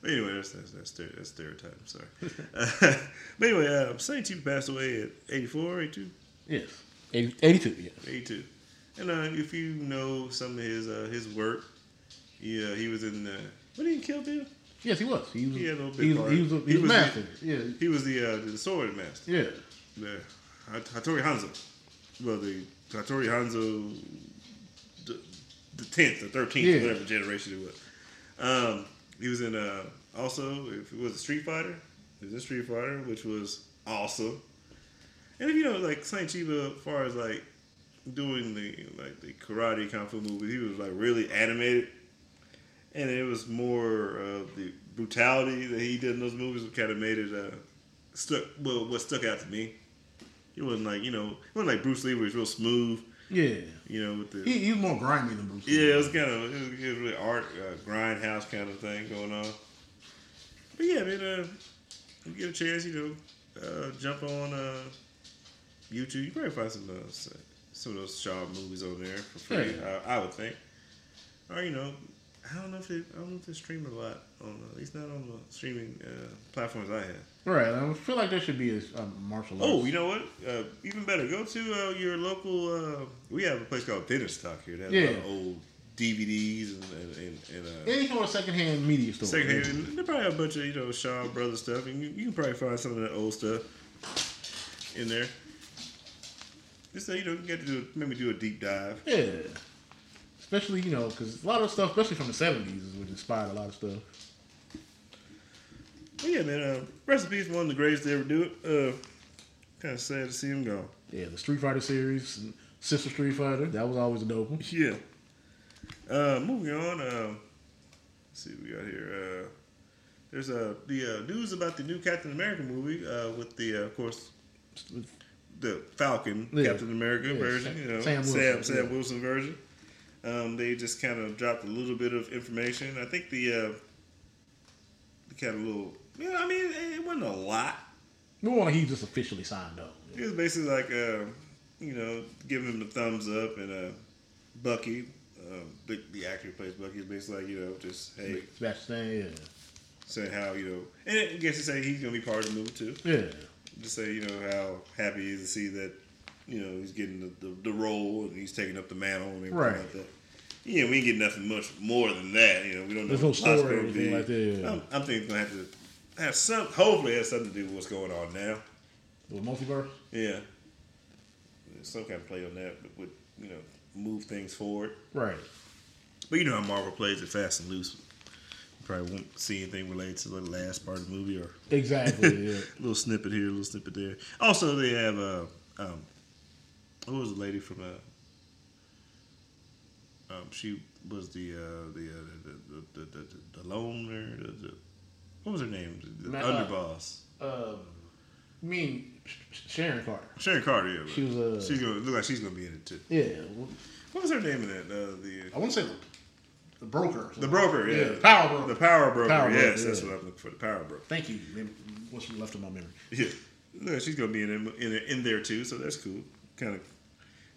But anyway, that's that's that's, that's stereotype. I'm sorry. but anyway, uh, passed away at 84, 82, Yes. 80, 82, yes. 82. And uh, if you know some of his uh, his work, yeah, he was in. Uh, what did he kill Bill? Yes, he was. He was. He had little bit he was, part. he was, a, he He was master. Yeah. He was the uh, the sword master. Yeah. the Hattori Hanzo. Well, the Hattori Hanzo, the the tenth or thirteenth, Yeah. whatever generation it was. Um, he was in uh, also if it was a Street Fighter, he was in Street Fighter, which was awesome. And if you know, like Saint Chiba, as far as like doing the like the karate kung fu movie, he was like really animated, and it was more of the brutality that he did in those movies that kind of made it uh, stuck. Well, what stuck out to me, it wasn't like you know, it wasn't like Bruce Lee, where he's real smooth. Yeah. You know, with the He, he was more grimy than Bruce. Lee. yeah, it was kind of it was, it was really art uh, grindhouse kind of thing going on. But yeah, I mean, uh, you get a chance, you know, uh, jump on uh, YouTube. You probably find some uh, s- some of those Shaw movies on there for free. Yeah. I, I would think, or you know, I don't know if they, I don't know if it's streamed a lot on uh, at least not on the streaming uh, platforms I have. Right. I feel like there should be a, a martial arts. Oh, you know what? Uh, even better, go to uh, your local. Uh, we have a place called Dinner Stock here. That has a lot of Yeah. old DVDs and and, and, and uh, Any sort of secondhand media store. secondhand. And they probably have a bunch of you know Shaw Brothers stuff, and you, you can probably find some of that old stuff in there. Just so you know, you get to do maybe do a deep dive. Yeah. Especially, you know, because a lot of stuff, especially from the 70s, is what inspired a lot of stuff. But yeah, man. Uh, peace, one of the greatest to ever do it. Uh, kind of sad to see him go. Yeah, the Street Fighter series, and Sister Street Fighter, that was always a dope one. Yeah. Uh, moving on. Uh, let's see what we got here. Uh, there's uh, the uh, news about the new Captain America movie uh, with the, uh, of course, the Falcon Yeah. Captain America Yeah, version. Sam- You know, Sam Sam Sam, yeah. Wilson version. Um, they just kind of dropped a little bit of information. I think the uh, the kind of little. Yeah, I mean, it wasn't a lot. No one he just officially signed up. It was basically like, uh, you know, giving him the thumbs up, and uh, Bucky, uh, the, the actor who plays Bucky, is basically like, you know, just hey, Sebastian, yeah. saying how you know, and I guess to say he's gonna be part of the movie too. Yeah. Just say you know how happy he is to see that, you know, he's getting the, the, the role and he's taking up the mantle and everything Right. like that. Yeah, we ain't getting nothing much more than that. You know, we don't know. There's no the plot's story or anything be. like that, yeah. I'm, I'm thinking it's gonna have to have some. Hopefully, it has something to do with what's going on now. The multiverse? Yeah. Some kind of play on that would, you know, move things forward. Right. But you know how Marvel plays it fast and loose. You probably won't see anything related to the last part of the movie or Exactly. Yeah. a little snippet here, a little snippet there. Also, they have uh, um, who was the lady from uh, um, she was the uh, the, uh, the, the, the, the the loner. The, the, what was her name? The Ma- underboss. um, I mean Sharon Carter. Sharon Carter. Yeah, She was uh, she's gonna look like she's gonna be in it too. yeah. What was her name in that? Uh, the I want to say the, the broker. the broker. Yeah, Yeah, power broker. The power broker. Power broker, yes, that's yeah. what I'm looking for. The power broker. Thank you. Mem- What's left of my memory? Yeah, no, she's gonna be in in in there too, so that's cool. Kind of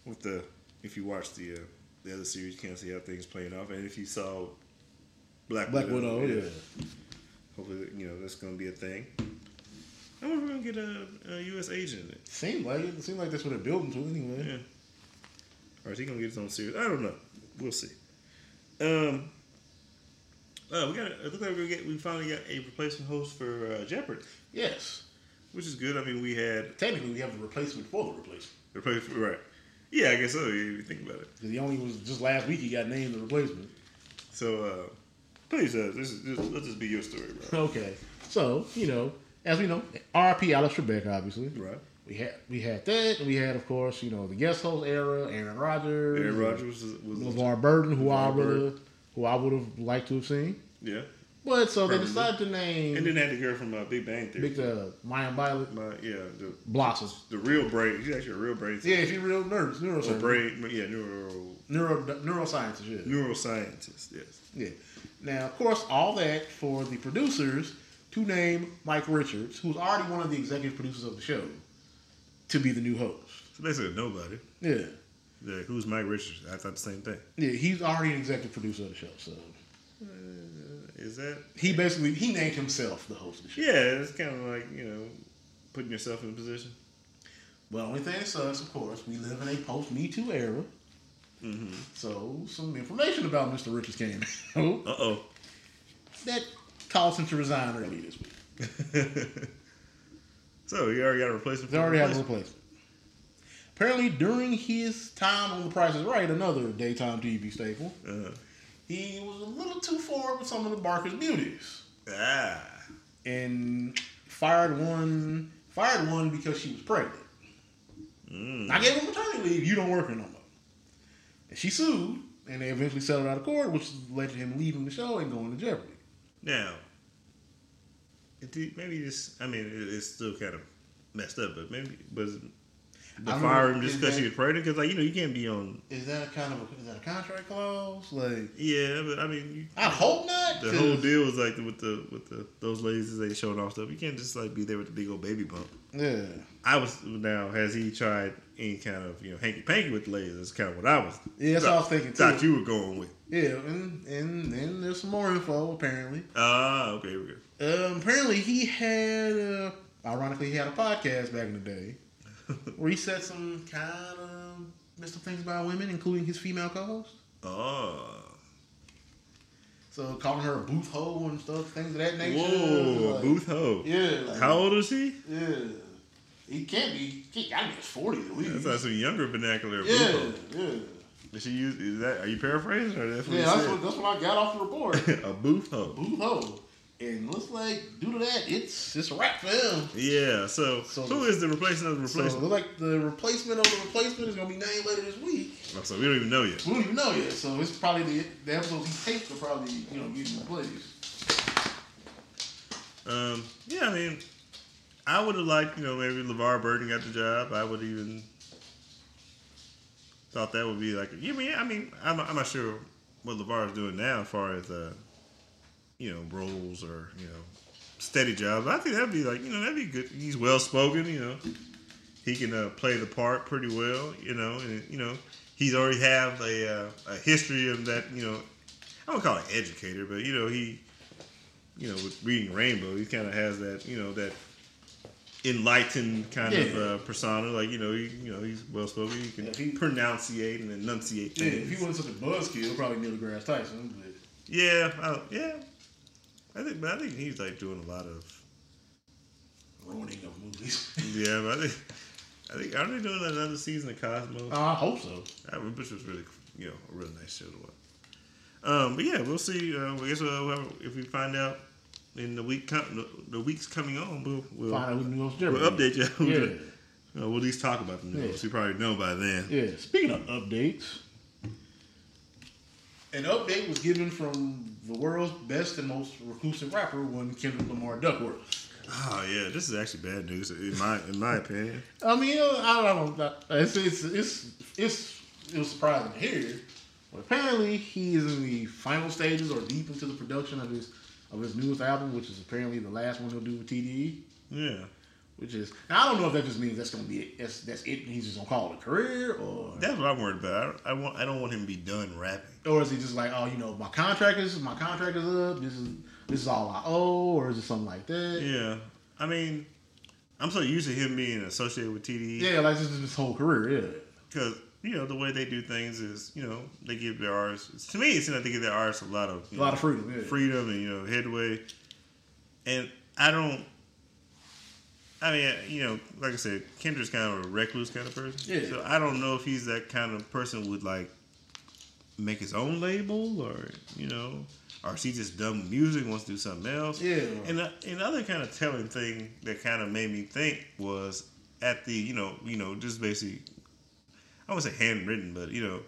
with the if you watch the uh, the other series, you can't see how things playing off, and if you saw Black Black Widow. Yeah. hopefully you know that's gonna be a thing. I wonder if we're gonna get a, a U.S. agent in it. Seemed like it. Seemed like that's what they're building to anyway. Yeah. Or is he gonna get his own series? I don't know. We'll see. Um. Uh, we got. It looks like we're get. We finally got a replacement host for uh, Jeopardy, Yes. which is good. I mean, we had Technically, we have the replacement for the replacement. Replacement. Right. Yeah, I guess so. If you think about it. Because he only was just last week he got named the replacement. So, uh, please, uh, this is, this, let this be your story, bro. Okay. So, you know, as we know, RP Alex Trebek, obviously. Right. We had we had that, and we had, of course, you know, the guest host era, Aaron Rodgers, Aaron Rodgers was, was LeVar Burton, who I would have who I would have liked to have seen. yeah, But so they decided to name and then they had the girl from uh, Big Bang Theory. Big uh, Mayim Bialik My, yeah, the, Blossom. the real brain. She's actually a real brain. Yeah, she's real nerds, Or neurosurgeon, brain. Yeah, neuro neuro neuroscientist. Yeah. neuroscientist. Yes. Yeah. Now, of course, all that for the producers to name Mike Richards, who's already one of the executive producers of the show, to be the new host. So basically, nobody. Yeah. Yeah, who's Mike Richards? I thought the same thing. Yeah, he's already an executive producer of the show, so Uh, is that? he basically he named himself the host of the show. Yeah, it's kind of like you know, putting yourself in a position. Well, only thing that sucks, of course, we live in a post Me Too era, Mm-hmm. so some information about Mr. Richards came out Uh oh. that caused him to resign early this week. so he already got a replacement. They already have a replacement? replacement. Apparently, during his time on The Price is Right, another daytime TV staple, Uh-huh. He was a little too forward with some of the Barker's beauties Ah. and fired one. Fired one because she was pregnant. Mm. I gave him maternity leave. You don't work here no more. And she sued, and they eventually settled out of court, which led to him leaving the show and going to Jeopardy. Now, it did- maybe this. I mean, it, it's still kind of messed up, but maybe was the I fire him just because she was pregnant? Because like you know, you can't be on. Is that a kind of a, is that a contract clause? Like, Yeah, but I mean, you, I hope not. the whole deal was like with the with the those ladies they showing off stuff. You can't just like be there with the big old baby bump. Yeah. I was now. Has he tried any kind of you know hanky panky with the ladies? That's kind of what I was. Yeah, that's what I was thinking too. Thought you were going with. Yeah, and and then there's some more info apparently. Ah, okay, here we go. Um, apparently he had, uh, ironically, he had a podcast back in the day where he said some kind of messed up things about women, including his female co-host. Oh, So calling her a booth hoe and stuff, things of that nature. whoa, Like, Booth hoe. Yeah. like- How old is he? Yeah. He can't be. He gotta be forty at least. That's like some younger vernacular. yeah, yeah, Did she use? Is that? Are you paraphrasing or that's what yeah. That's said? what, that's what I got off the report. a booth ho. booth hoe, and looks like due to that, it's it's a wrap for him. Yeah. So, So- who is the replacement of the So replacement? looks like the replacement of the replacement is gonna be named later this week. Oh, So, we don't even know yet. We don't even know yet, so it's probably the, the episodes he taped are probably you know getting replaced. Um, yeah, I mean, I would have liked, you know, maybe LeVar Burton got the job. I would even thought that would be like, you mean, I mean, I'm, I'm not sure what LeVar is doing now as far as, uh, you know, roles or, you know, steady jobs. I think that'd be like, you know, that'd be good. He's well spoken, you know, he can uh, play the part pretty well, you know, and, you know, he's already have a, uh, a history of that, you know, I don't call it educator, but, you know, he, you know, with reading Rainbow, he kind of has that, you know, that enlightened kind of uh, persona. Like, you know, he, you know, he's well spoken. He can Yeah, he- pronunciate and enunciate Yeah, if he wasn't such a buzzkill, probably Neil deGrasse Tyson. But yeah, I, yeah. I think, but I think he's like doing a lot of. ruining of movies. Yeah, but I think, I think aren't they doing another season of Cosmos? I hope so. I, which was really, you know, a really nice show to watch. Um, but yeah, we'll see. Uh, I guess we'll, if we find out in the week com- the weeks coming on, we'll we'll, Find out who the most we'll update you. Yeah. you know, we'll at least talk about them. Yeah. You probably know by then. Yeah. Speaking of updates, an update was given from the world's best and most reclusive rapper, one Kendrick Lamar Duckworth. Oh yeah, this is actually bad news in my in my opinion. I mean, I don't know. It's it's it's, it's it was surprising to hear, but apparently he is in the final stages or deep into the production of his of his newest album, which is apparently the last one he'll do with TDE. Yeah. Which is now, I don't know if that just means that's gonna be it. That's that's it. He's just gonna call it a career, or That's what I'm worried about. I, I want I don't want him to be done rapping. Or is he just like, oh, you know, my contract is my contract is up. This is this is all I owe, or is it something like that? Yeah. I mean, I'm so used to him being associated with TDE. Yeah, like this is his whole career. Yeah, because you know the way they do things is you know they give their artists to me it seems like they give their artists a lot of a lot know, of freedom. Yeah, freedom and you know headway and i don't i mean you know like i said kendrick's kind of a recluse kind of person Yeah. so i don't know if he's that kind of person would like make his own label or you know or is he just done with music wants to do something else Yeah. and uh, another kind of telling thing that kind of made me think was at the you know you know just basically I won't say handwritten, but you know,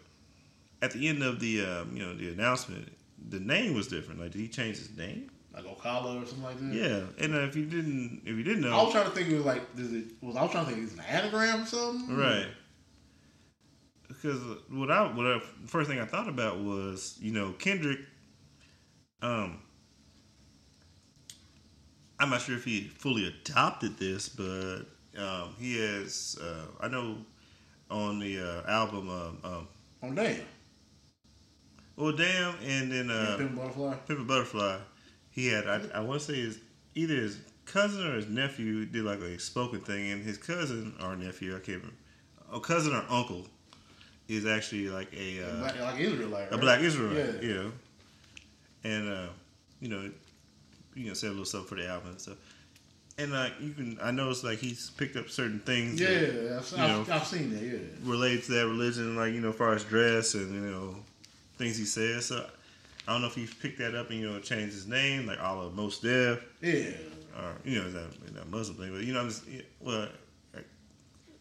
at the end of the um, you know the announcement, the name was different. Like, did he change his name? like Oklama or something like that. Yeah, and uh, if you didn't, if you didn't know, I was trying to think it was like, does it was I was trying to think it was an anagram or something? right? Because what I what I, first thing I thought about was you know Kendrick. Um, I'm not sure if he fully adopted this, but um, he has. Uh, I know on the uh, album, um, um, On damn. well, damn, and then uh, Pimp Butterfly. Pimp Butterfly, he had I, I want to say his either his cousin or his nephew did like a spoken thing, and his cousin or nephew I can't remember, a cousin or uncle is actually like a uh, Black, like Israelite. a black Israelite, Yeah. know, and uh, you know, you know, said a little stuff for the album and stuff. And like you can, I noticed like he's picked up certain things. Yeah, that I've, you I've. I've seen that. Yeah. relate to that religion, like you know, as far as dress and you know things he says. So I don't know if he picked that up and you know changed his name, like all of Mos Def, Yeah. or you know that, that Muslim thing. But you know, I'm just yeah, well, like,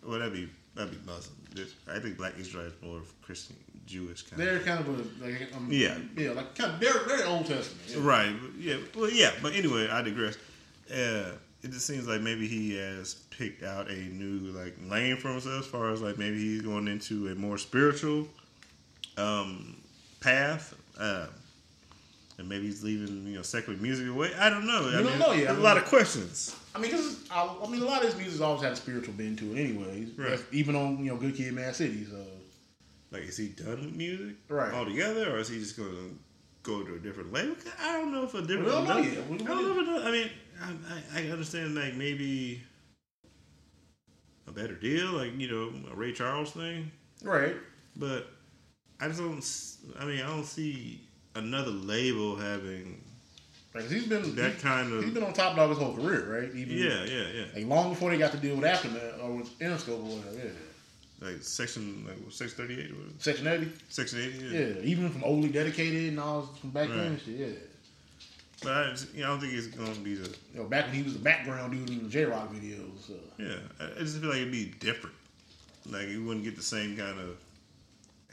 well that'd be that'd be Muslim. This- I think Black Israel is more of Christian, Jewish kind They're of. kind of a like um, Yeah. yeah like kind of they're they're Old Testament. Yeah. Right. Yeah. Well, yeah. But anyway, I digress. Uh, it just seems like maybe he has picked out a new like lane for himself as far as like maybe he's going into a more spiritual um, path. Uh, and maybe he's leaving, you know, secular music away. I don't know. I don't mean, know yet. A lot of questions. I mean, cause I, I mean, a lot of his music's always had a spiritual bend to it, anyways. Right. Even on you know Good Kid, Mad City. So Like, is he done with music Right. altogether, or is he just going to go to a different label? I don't know if a different. We don't know. We- I don't know. If it, I mean, I, I, I understand like maybe a better deal, like you know, a Ray Charles thing, right. but I just don't. I mean, I don't see another label having 'cause he's been that he, kind has been on Top Dawg his whole career, right? Even, Yeah, yeah, yeah. Like long before they got to deal with Aftermath or with Interscope or whatever. Yeah. Like section, like section thirty eight, or Section 80. section eighty. Yeah. Even from Overly Dedicated and all from back then Right. and shit. Yeah. But I, just, you know, I don't think it's going to be the. You know, back when he was the background dude in the Jay Rock videos. So. Yeah, I just feel like it'd be different. Like you wouldn't get the same kind of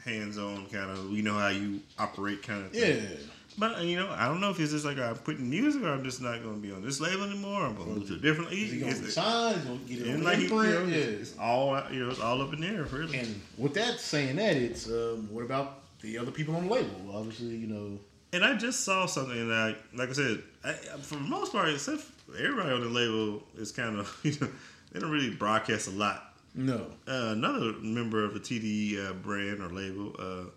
hands-on kind of we know how you operate kind of thing. Yeah. But uh, you know, I don't know if it's just like I'm quitting music or I'm just not going to be on this label anymore. I'm going to move to a different. Is he gonna Is get it- signed? Gonna get it and on like you know. Yeah. it's all you know, it's all up in the air, really. And with that saying that, it's um, what about the other people on the label? Obviously, you know. And I just saw something that, like I said, I, for the most part, except everybody on the label is kind of, you know, they don't really broadcast a lot. No. uh, another member of the TDE uh, brand or label, uh,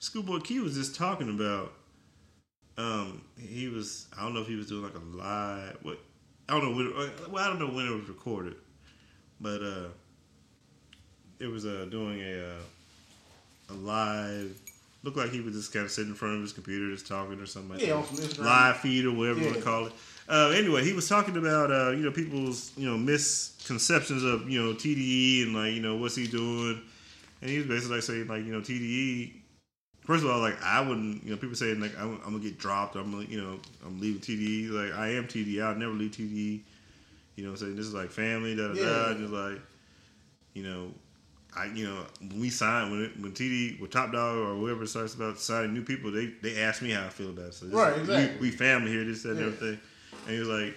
Schoolboy Q was just talking about. Um, he was I don't know if he was doing like a live what I don't know when well I don't know when it was recorded, but uh, it was uh doing a uh, a live. Looked like he was just kind of sitting in front of his computer, just talking or something like Yeah, that. on Instagram. Live feed or whatever you want to call it. Uh, anyway, he was talking about uh, you know people's you know misconceptions of you know TDE and like you know what's he doing, and he was basically like saying like you know TDE first of all, like I wouldn't, you know, people saying like I'm, I'm gonna get dropped. I'm, gonna, you know, I'm leaving TD. Like I am TD. I'll never leave TD. You know, I'm saying this is like family. Da da da. Just like, you know, I, you know, when we sign when it, when TD with Top Dawg or whoever starts about signing new people, they they ask me how I feel about it. So Right, is- exactly. We, we family here. This that, and Yeah. everything. And he was like.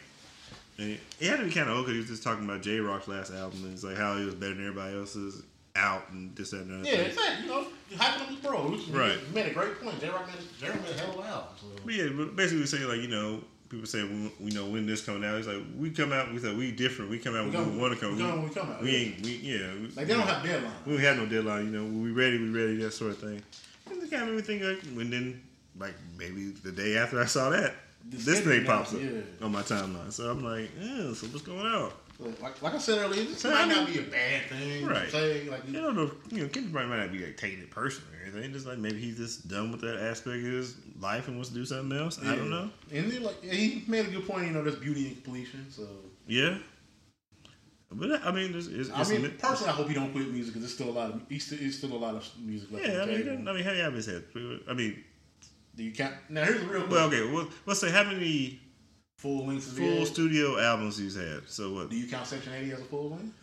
And he, had to be kind of old because he was just talking about Jay Rock's last album and it's like how he was better than everybody else's out and this that and other Yeah, exactly. You know, hyping up his bro. Right. He made a great point. Jay Rock made, a hell of album. So. But yeah, but basically saying like you know people say we, we know when this coming out. It's like we come out. We said we different. We come out We when we come- want to come. we when we come out, We yeah. ain't. We yeah. Like they don't have deadline. We don't have no deadline. You know, we ready. We ready. That sort of thing. And it kind of made me think like when then like maybe the day after I saw that. The this thing pops up yeah. on my timeline, so I'm like, yeah. So what's going on? Like, like I said earlier, this might not be a bad thing. Right. Say like You don't know. You know, Kendrick might not be like taking it personally or anything. Just like maybe he's just done with that aspect of his life and wants to do something else. I don't know. And then, like he made a good point. You know, there's beauty in completion. So Yeah. But I mean, it's, it's, I mean, personally, I hope he don't quit music because there's still a lot of he's still, he's still a lot of music left. Yeah, I mean, table. I mean, how you have his head? I mean, Do you count? Now here's the real well, question. okay. Well, let's say how many full length. full studio albums he's had. So what? Do you count Section 80 as a full length?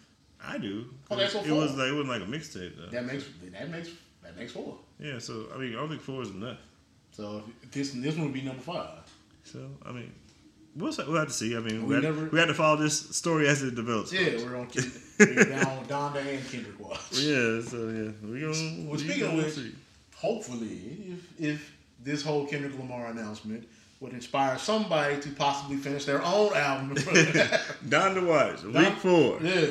I do. Oh, that's so it was like it wasn't like a mixtape though. That makes that makes that makes four. Yeah. So I mean, I don't think four is enough. So this this one would be number five. So I mean, we'll we'll have to see. I mean, we, We had, never- we had to follow this story as it develops. Yeah, we're on Ken- we're down Donda and Kendrick watch. Yeah. So yeah, we gonna. Well, we speaking of which- Hopefully, if if this whole Kendrick Lamar announcement would inspire somebody to possibly finish their own album. Donda watch Don- week four. yeah.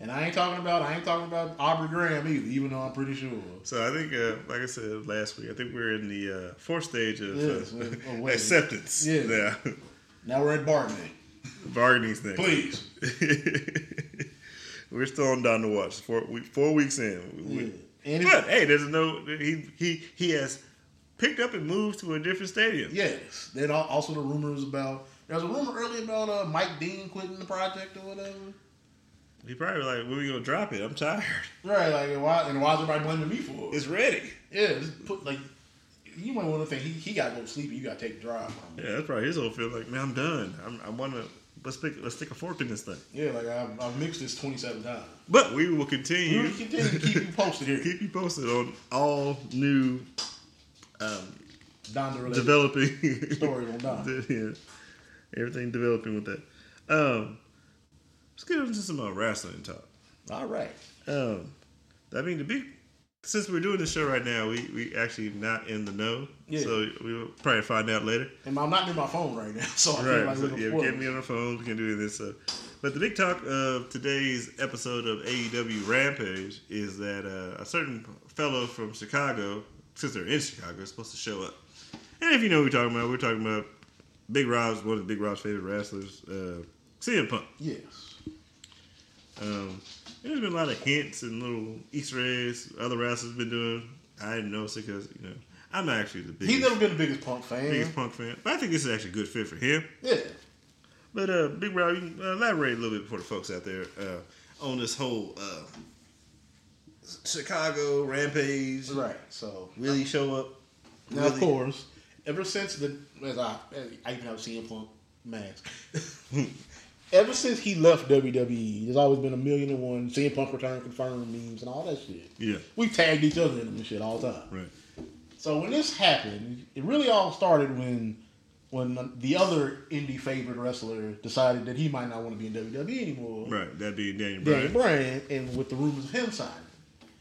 And I ain't talking about I ain't talking about Aubrey Graham either, even though I'm pretty sure. So I think, uh, like I said last week, I think we're in the uh, fourth stage of Yes, uh, well, wait. acceptance. Yeah. Yeah. Now we're at bargaining. Bargaining thing. Please. we're still on Donda watch. Four, we, four weeks in. We- Yeah. And But it, hey, there's no he he he has picked up and moved to a different stadium. yes. Then also the rumors about there's a rumor earlier about uh, Mike Dean quitting the project or whatever. He probably like, when we gonna drop it? I'm tired. Right, like and why and why is everybody blaming me for it? It's ready. yeah, just put like you might want to think he, he gotta go sleep and you gotta take the drive. Yeah, that's probably his whole feel. Like, man, I'm done. I'm, I want to let's stick let's stick a fork in this thing. Yeah, like I've, I've mixed this 27 times. But we will We continue. will continue to keep you posted here. keep you posted on all new um, Donda developing stories on Donda. yeah, everything developing with that. Um, let's get into some uh, wrestling talk. All right. Um, I mean, the big since we're doing this show right now, we we actually not in the know, Yeah. so we'll probably find out later. And I'm not near my phone right now, so I Right, like so, yeah, can't be on our phone. We can do this. So. But the big talk of today's episode of AEW Rampage is that uh, a certain fellow from Chicago, since they're in Chicago, is supposed to show up. And if you know what we're talking about, we're talking about Big Rob's one of Big Rob's favorite wrestlers, uh, CM Punk. Yes. Um, there's been a lot of hints and little Easter eggs other wrestlers been doing. I didn't notice it because you know I'm not actually the biggest, He's never been the biggest punk fan. biggest Punk fan, but I think this is actually a good fit for him. Yeah. But uh, Big Rob, you can uh, elaborate a little bit for the folks out there uh, on this whole uh, Chicago rampage. Right. So Really show up. now, of course, ever since the as I I even have CM Punk mask. Hmm. ever since he left WWE, there's always been a million and one CM Punk return confirmed memes and all that shit. Yeah, We tagged each other in them and shit all the time. right. So when this happened, it really all started when when the other indie favorite wrestler decided that he might not want to be in WWE anymore. Right. That being Daniel Bryan. Bryan, and with the rumors of him signing.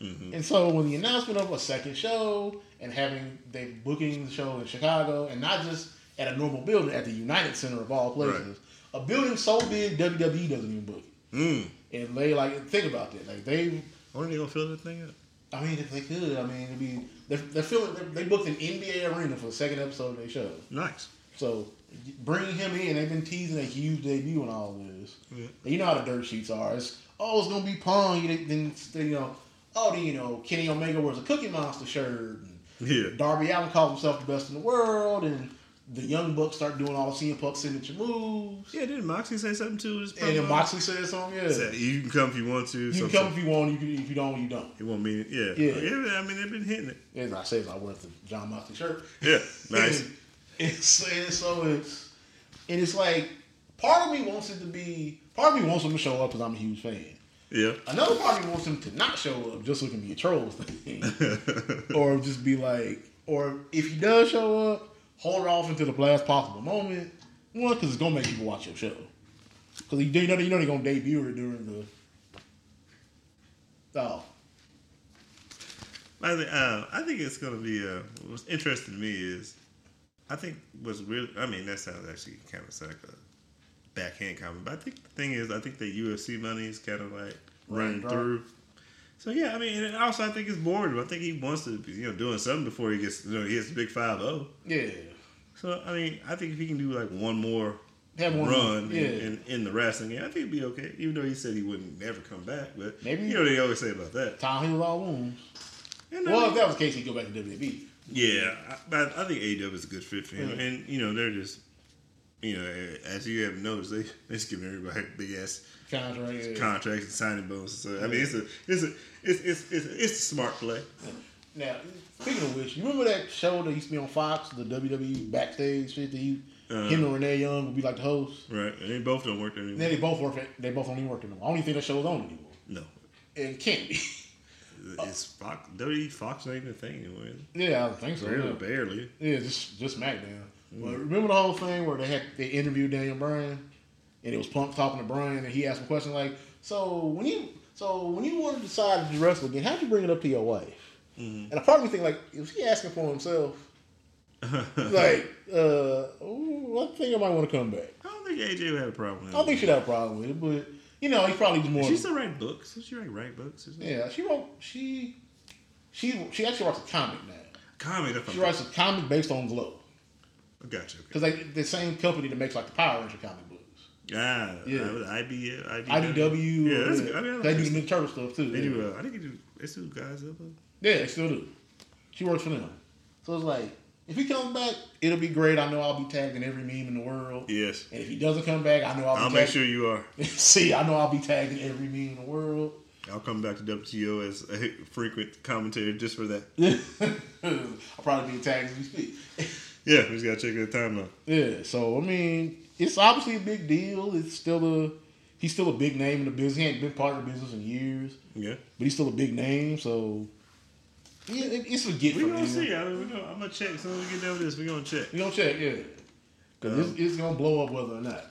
Mm-hmm. And so when the announcement of a second show and having they booking the show in Chicago and not just at a normal building at the United Center of all places, a building so big WWE doesn't even book it. Mm. And they like think about that. Like they When are they gonna fill that thing up? I mean, if they could, I mean, it'd be they're, they're feeling they booked an NBA arena for the second episode of their show. Nice. So bringing him in, they've been teasing a huge debut and all this. Yeah. And you know how the dirt sheets are. It's oh, it's gonna be Punk. You then then, you know, oh, you know, Kenny Omega wears a Cookie Monster shirt. And Yeah. Darby Allin calls himself the best in the world, and the young bucks start doing all the CM Punk signature moves. Yeah, didn't Moxley say something too? And then? Moxley said something. Yeah, Said, you can come if you want to. you can come if you want. You can, if you don't, you don't. It won't mean it. Yeah. Yeah. yeah. I mean, they've been hitting it. As I said, I wear the Jon Moxley shirt. Yeah. Nice. And, and so, and so it's and it's like part of me wants it to be part of me wants him to show up because I'm a huge fan. Yeah. Another part of me wants him to not show up just so it can be a troll thing, or just be like, or if he does show up, hold off until the last possible moment. One, because it's gonna make people watch your show. Because you, know you know they're gonna debut it during the. Oh, I think, uh, I think it's going to be. Uh, what's interesting to me is, I think what's really. I mean, that sounds actually kind of a backhand comment, but I think the thing is, I think the UFC money is kind of like running through. So yeah, I mean, and also I think it's boring. I think he wants to, be, you know, doing something before he gets, you know, he hits the big five zero. yeah. So I mean, I think if he can do like one more Have one run yeah. in, in, in the wrestling game, I think it'd be okay. Even though he said he wouldn't never come back, but Maybe- you know what they always say about that. Time he was all wounds. And I Well, mean- if that was the case, he'd go back to. WWE. Yeah, I, but I think AEW is a good fit for him, Yeah. and you know they're just, you know, as you have noticed, they they just giving everybody big ass Contract. yeah. contracts and signing bonuses. So I mean, it's a it's a it's it's it's, it's a smart play. Now, speaking of which, you remember that show that used to be on Fox, the WWE backstage shit that he, Uh-huh. him and Renee Young would be like the host? Right, and they both don't work there anymore. they both work. At, they both don't even work anymore. I don't even think that show's on anymore. No, It can't be. it's Fox. WWE Fox ain't a thing anymore. yeah, I think so. Barely, Yeah, barely. yeah just just SmackDown. Mm. But remember the whole thing where they had they interviewed Daniel Bryan, and it was Punk talking to Bryan, and he asked him a question like, "So when you so when you wanted to decide to wrestle again, how'd you bring it up to your wife?" Mm-hmm. And a part of me think like, was he asking for himself? like, uh, I think I might want to come back. I don't think AJ would have a problem. With I don't think she'd have a problem with it, but you know, he probably more. she still write books. Does she write write books? Yeah, she wrote. She she she actually writes a comic now. Comic. She writes a comic based on Glow I got you. Okay. because like the same company that makes like the Power Ranger comic books. Ah, Yeah. yeah. IB, IDW. IDW. Yeah, that's uh. I mean, I they do the Ninja Turtle stuff too. They yeah. do. Uh, I think they do. They still do guys up. Yeah, they still do. She works for them. So it's like, if he comes back, it'll be great. I know I'll be tagged in every meme in the world. Yes. And if he doesn't come back, I know I'll be I'll tagged. make sure you are. See, I know I'll be tagged in every meme in the world. I'll come back to WTO as a frequent commentator just for that. I'll probably be tagged as we speak. Yeah, we just gotta check the timeline. Yeah, so I mean, it's obviously a big deal. It's still a he's still a big name in the business. He ain't been part of the business in years, Yeah, but he's still a big name. So yeah, it, it's a get we gonna him. see. I mean, we gonna, I'm gonna check. As soon as we get done with this, we gonna check. We gonna check, yeah, because Um, it's, it's gonna blow up whether or not.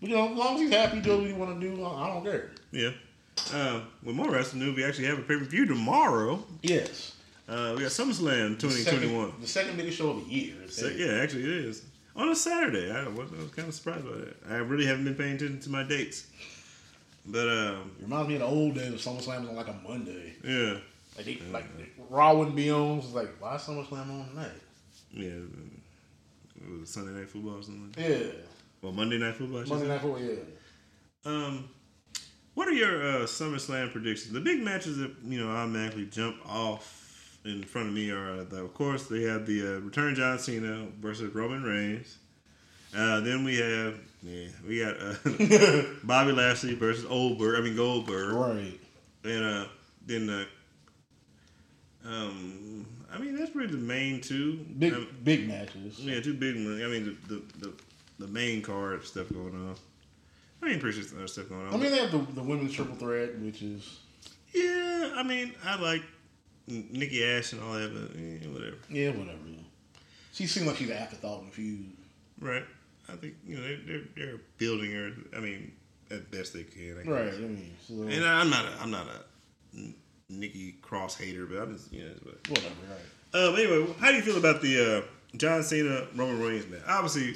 But you know, as long as he's happy, doing what he want to do, I don't care. Yeah. Um, with more wrestling news, we actually have a pay per view tomorrow. Yes, Uh, we got SummerSlam The second- 2021. the second biggest show of the year. So, yeah, actually, it is on a Saturday. I was, I was kind of surprised by that. I really haven't been paying attention to my dates, but um, It reminds me of the old days of SummerSlam was on like a Monday. yeah, Like, they, like Raw wouldn't be on. It's like, why is SummerSlam on tonight? yeah. It was Sunday night football or something. Yeah, Well, Monday night football. Monday. Night Football. Yeah. Um, what are your uh, SummerSlam predictions? The big matches that you know automatically jump off in front of me are, uh, the, of course, they have the uh, return John Cena versus Roman Reigns. Uh, then we have yeah, we got uh, Bobby Lashley versus Goldberg. I mean Goldberg. Right. And uh, then uh, um, I mean that's really the main two. Big Um, big matches. yeah, two big ones. I mean the the, the the main card stuff going on. I mean, pretty sure other stuff going on. I mean, they have the, the women's triple threat, which is Yeah, I mean, I like Nikki Ash and all that, but eh, whatever. yeah, whatever. She seemed like she's an afterthought in the feud. Right? I think you know they're they're, building her. I mean, at best they can. I guess. Right. I mean, so And I'm not a I'm not a Nikki Cross hater, but I'm just you know. But, whatever. Right. um. Anyway, how do you feel about the uh, John Cena Roman Reigns match? Obviously,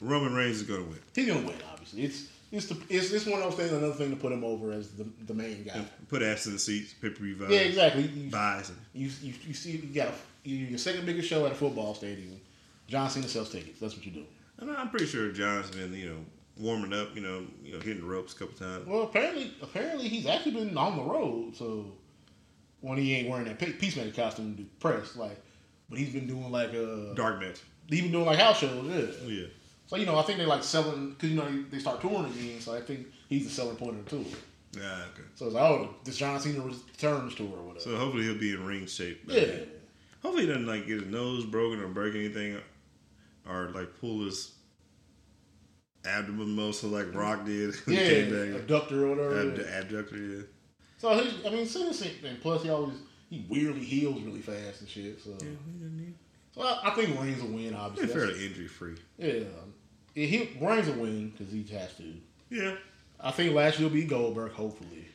Roman Reigns is going to win. He's gonna win. Obviously, it's it's the it's, it's one of those things. Another thing to put him over as the the main guy. Put ass in the seats, pay per view Yeah, exactly. You, buys. You, you, you see, you got a, you, your second biggest show at a football stadium. John Cena sells tickets. That's what you do. and I'm pretty sure John's been you know warming up, you know, you know hitting the ropes a couple times. Well, apparently, apparently he's actually been on the road. So when he ain't wearing that pe- peacemaker costume to press, like but he's been doing like a Dark match. he's been doing like house shows. Yeah. Yeah. So you know, I think they like selling because you know they start touring again. So I think he's the selling point of the tour. Yeah. Okay. So it's like, oh, this John Cena returns tour or whatever. So hopefully he'll be in ring shape. yeah. then. Hopefully he doesn't like get his nose broken or break anything, or like pull his abdomen muscle like Rock did. Yeah, abductor or whatever. Ab- yeah. abductor. Yeah. So he's, I mean, Cena's and plus he always he weirdly heals really fast and shit. So, Yeah, he didn't need- so I, I think Reigns will win. Obviously, That's- fairly injury free. yeah. He brings a win because he has to. Yeah. I think Lashley will be Goldberg. Hopefully,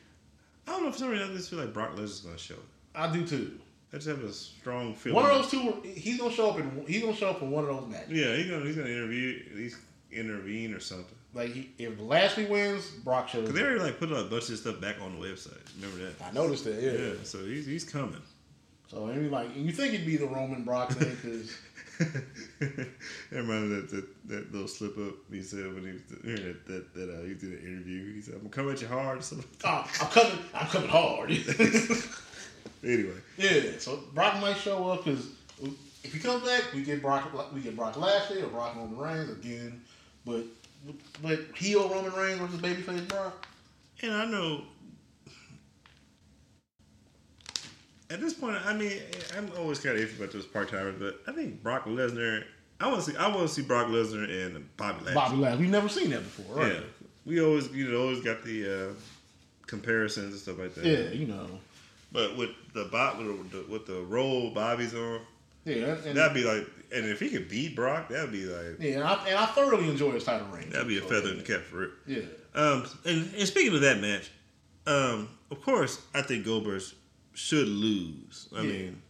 I don't know. For some reason, I just feel like Brock Lesnar's going to show. I do too. I just have a strong feeling. One of those two, he's gonna show up in. He's gonna show up in one of those matches. Yeah, he's gonna he's gonna interview, he's intervene or something. Like he, if Lashley wins, Brock shows. Cause they already like put a bunch of stuff back on the website. Remember that? I noticed that. Yeah. Yeah. So he's he's coming. So I mean, like, and you think it'd be the Roman Brock thing because that reminded that, that that little slip up he said when he was that that, that uh, he did an interview. He said, "I'm gonna come at you hard." So oh, I'm coming. I'm coming hard. anyway, yeah. So Brock might show up because if he comes back, we get Brock. We get Brock Lashley or Brock Roman Reigns again. But but heel Roman Reigns versus babyface Brock. and I know at this point, I mean, I'm always kind of iffy about those part timers, but I think Brock Lesnar. I want to see. I want to see Brock Lesnar and Bobby Lashley. Bobby Lashley. We've never seen that before, right? Yeah, we always you know always got the uh, comparisons and stuff like that. Yeah, you know. But with the bot with the, with the role Bobby's on, Yeah, and, that'd be like, and if he could beat Brock, that'd be like yeah, and I, and I thoroughly enjoy his title reign. that'd be a So, feather in the cap for it. Yeah. Um, and, and speaking of that match, um, of course, I think Goldberg should lose. I Yeah. mean,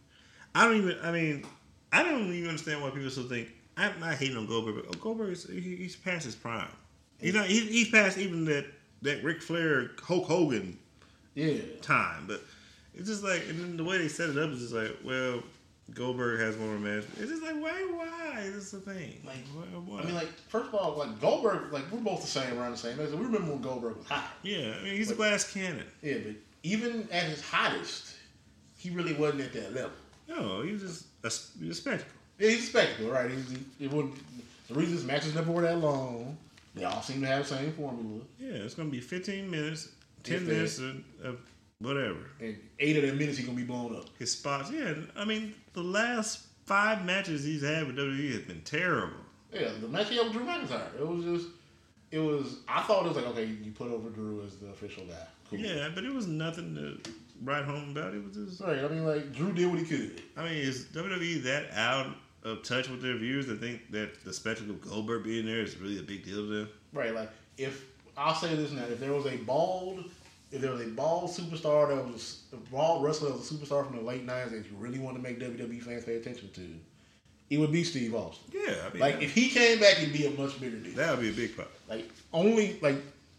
I don't even. I mean, I don't even understand why people still think I'm not hating on Goldberg. But Goldberg, is, he, he's past his prime. He's not. He, he's past even that that Ric Flair, Hulk Hogan Yeah. time. But it's just like, and then the way they set it up is just like, well, Goldberg has more match. It's just like, why? Why? is This is the thing. Like, why, why? I mean, like, first of all, like Goldberg, like we're both the same around the same age. We remember when Goldberg was hot. yeah, I mean, he's a glass cannon. Yeah, but even at his hottest, he really wasn't at that level. No, he was just a, he was a spectacle. Yeah, he's a spectacle, right? He's, he, it wouldn't. The reason his matches never were that long, they all seem to have the same formula, Yeah, it's gonna be 15 minutes, 10 If that- minutes of, of whatever. and eight of them minutes he's gonna be blown up. His spots. Yeah, I mean, the last five matches he's had with WWE have been terrible. Yeah, the match he had with Drew McIntyre, it was just, it was. I thought it was like, okay, you put over Drew as the official guy. Cool. Yeah, but it was nothing to write home about. It was just. Right. I mean, like Drew did what he could. I mean, is WWE that out of touch with their viewers that think that the spectacle of Goldberg being there is really a big deal to them? Right. Like if I'll say this now, if there was a bald, if there was a bald superstar that was a bald wrestler that was a superstar from the late nineties that you really want to make WWE fans pay attention to, it would be Steve Austin. Yeah, I mean, Like if he came back, it'd be a much bigger deal. that would be a big pop. Like only like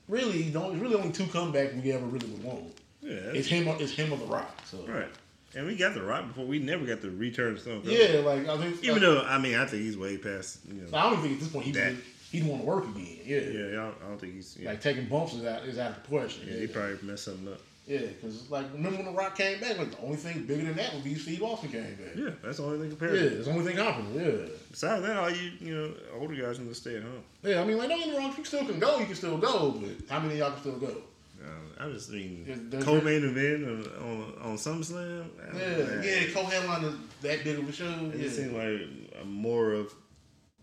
really, don't really only two comebacks we ever really would want. Yeah, It's him. It's him or the Rock. So right. And we got the Rock before. We never got the return of Stone yeah, like I think Even though I mean, I think he's way past. You know, I don't think at this point he That- he'd want to work again. Yeah. yeah, I don't, I don't think he's. Yeah, Like taking bumps is out is out of the question. yeah, he probably messed something up. Yeah, because like remember when The Rock came back? Like the only thing bigger than that would be Steve Austin came back. Yeah, that's the only thing Yeah, compared. it's the only thing comparable. Yeah, Besides that, all you you know older guys can just stay at home. yeah. I mean, like don't get me wrong, if you still can go, you can still go. But how many of y'all can still go? Uh, I just mean Yeah, co-main event on on, on SummerSlam. Yeah, know. yeah. Co-headline that big of a show. It Yeah, seemed like more of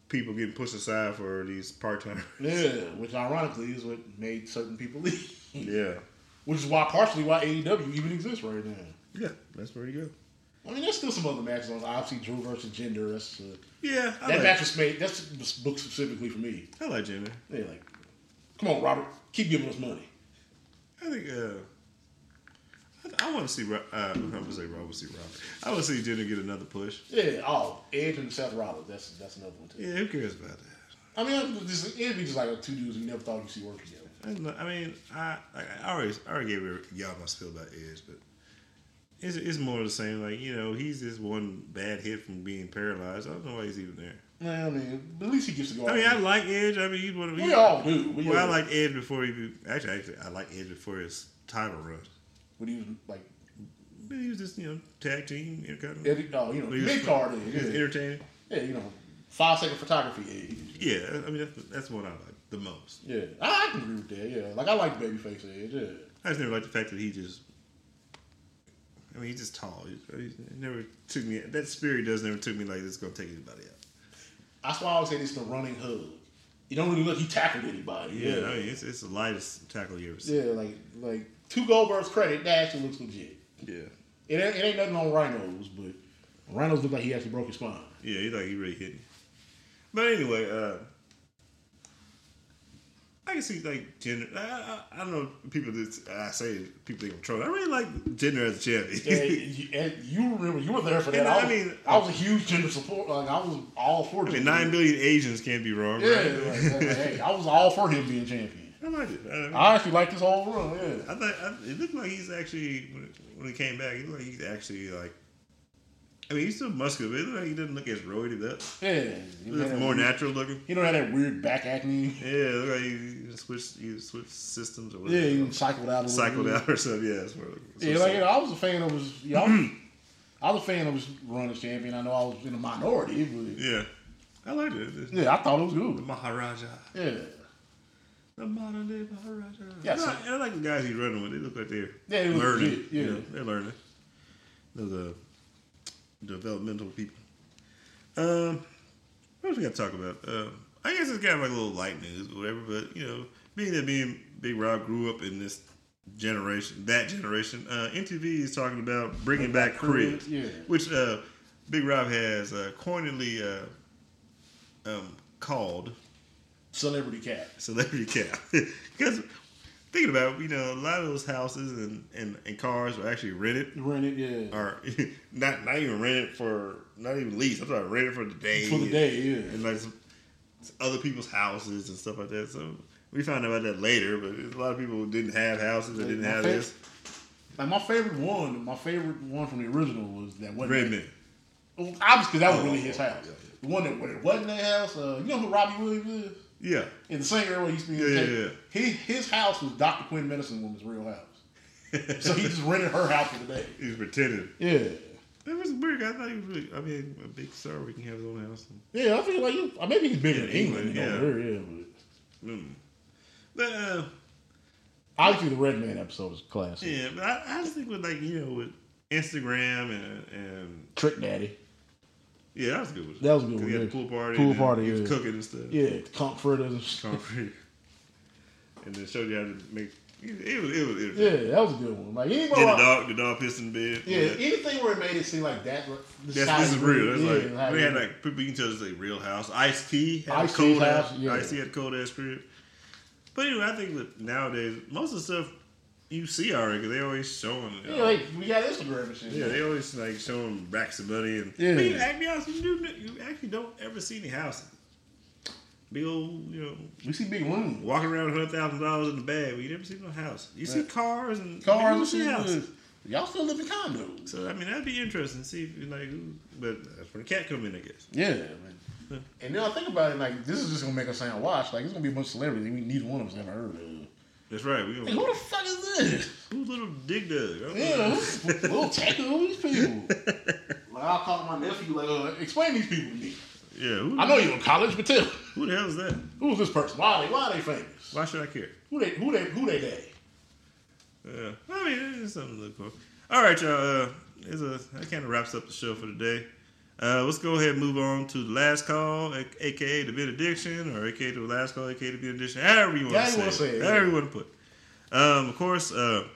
people getting pushed aside for these part time. yeah. Which ironically is what made certain people leave. yeah, Which is why partially why AEW even exists right now. yeah, that's pretty good. I mean, there's still some other matches on. Obviously, Drew versus Jinder. That's uh, Yeah, I that like, match was made. That's booked specifically for me. I like Jinder. Yeah, like, come on, Robert, keep giving us money. I think uh, I, I want to see. Uh, I'm gonna say Robert. See Robert. I want to see Jinder get another push. Yeah, oh, Edge and Seth Rollins. That's that's another one too. Yeah, who cares about that? I mean, just, it'd be just like two dudes we never thought you'd see work together. I, I mean, I like, I already I already gave y'all my spiel about Edge, but it's, it's more of the same. Like you know, he's just one bad hit from being paralyzed. I don't know why he's even there. Well, I mean, at least he gets to go. I mean, I like Edge. I mean, he's one of we all do. We Well, I all- like Edge before he actually actually I like Edge before his title run. when he was like he was just you know tag team. You know, kind of, Eddie, oh, you know, mid card. he was Yeah, entertaining. yeah, you know, five second photography. Yeah, Yeah, I mean that's that's what I like the most. yeah. I, I can agree with that. Yeah, like I like babyface Edge. Yeah. I just never liked the fact that he just. I mean, he's just tall. He, he never took me. That spirit does never took me like it's gonna take anybody out. That's why I always say it's the running hug. You don't really look he tackled anybody. Yeah, Yeah, I mean, it's, it's the lightest tackle you ever seen. yeah. Like like two Goldbergs credit, that actually looks legit. Yeah, It ain't, it ain't nothing on Rhyno's, but Rhyno's look like he actually broke his spine. yeah, he like he really hit me. But anyway, uh, I can see like Jinder. I, I, I don't know people that I say people think I'm trolling. I really like Jinder as a champion. Yeah, you, and you remember you were there for that. I, I was, mean- I was a huge Jinder support. Like I was all for. I mean, nine billion Asians can't be wrong. Yeah, right? like, like, hey, I was all for him being champion. I like it. I, I actually like this whole run. Yeah, I thought I, it looked like he's actually when, when he came back, he looked like he's actually like. I mean, he's still muscular, but like he doesn't look as roided up. yeah. He looks more that- natural looking. He don't have that weird back acne. Yeah, look like he switched, he switched systems or whatever. Yeah, he cycled out. A little cycled out or something. Yeah, that's what. that's Yeah, like you know, I was a fan of his. Yeah, I was, I was a fan of his run as champion. I know I was in a minority, but yeah, I liked it. Yeah, I thought it was The good. Maharaja, Yeah, the modern day Maharaja. Yeah, and, so- I, and I like the guys he's running with. They look like they're Yeah, they learning. legit, yeah. You know, they're learning. They're the uh, developmental people. Um, what else we got to talk about? Um, I guess it's kind of like a little light news or whatever, but you know, being that being Big Rob grew up in this generation, that generation, uh, MTV is talking about bringing back cribs, yeah. which uh, Big Rob has uh, cornily uh, um, called Celebrity cat. celebrity Cat, because thinking about you know a lot of those houses and, and, and cars are actually rented Rented, yeah. or not not even rented for not even leased. I'm talking rented for the day For the day, yeah. and like some, other people's houses and stuff like that. So we found out about that later, but there's a lot of people who didn't have houses that didn't have fa- this. Like my favorite one, my favorite one from the original was that one. Redman. Well, obviously, that was Oh, really his house. yeah, The one that where it wasn't their house. Uh, you know who Robbie Williams is? Yeah. In the singer where he used to be. Yeah, yeah, yeah. He, his house was Dr. Quinn Medicine Woman's real house. So he just rented her house for the day. He was pretending. Yeah. It was weird. I thought he was really. I mean, a big star. We can have his own house. Yeah, I feel like you, uh, maybe he's bigger In England, England, yeah. here, yeah. But Mm. But uh, obviously, the Redman episode was classic. yeah, but I, I just think with like you know with Instagram and and Trick Daddy. Yeah, that was a good. One. That was a good one, He had yeah. the pool party. Pool party, He was yeah. cooking and stuff. Yeah, comfort and Comfort. and then showed you how to make. It was. It was. It was yeah, that was a good one. Like anybody, the dog, the dog pissed in the bed. yeah, anything where it made it seem like that. That's, this is real. That's yeah, like like- we had like people you can tell it's a real house. Ice-T had a Ice-T's cold house, ass. yeah. Ice T had cold ass crib. But anyway, I think that nowadays most of the stuff you see already, 'cause they always showing. you yeah, uh, like we got Instagram and shit. Yeah, they always like showing racks of money and Yeah. But you, to be honest, you, do, you actually don't ever see any houses. Big old, you know, we see big rooms. walking around with hundred thousand dollars in the bag, but you never see no house. You see cars and Cars you and don't see houses. Y'all still live in condos. So I mean, that'd be interesting. to See if you like, who- but that's where the cat come in, I guess. Yeah, man. And then I think about it, like this is just gonna make us sound washed. Like it's gonna be a bunch of celebrities we neither one of us ever heard of. That's right. We Like, who the fuck is this? who's little dig dug? Yeah, little tackle, who these people? Like I'll call my nephew, like, uh, explain these people to me. yeah. Who, I know you're in college, but tell who the hell is that? who's this person? Why are they why are they famous? Why should I care? Who they who they who they daddy? Yeah, I mean, it's something to look for. All right, y'all. Uh, it's a, that kind of wraps up the show for today. Uh, let's go ahead and move on to the last call, aka the benediction, or aka the last call, aka the benediction, however you want Yeah, to say, say it, however yeah. you want to put. Um, of course, uh,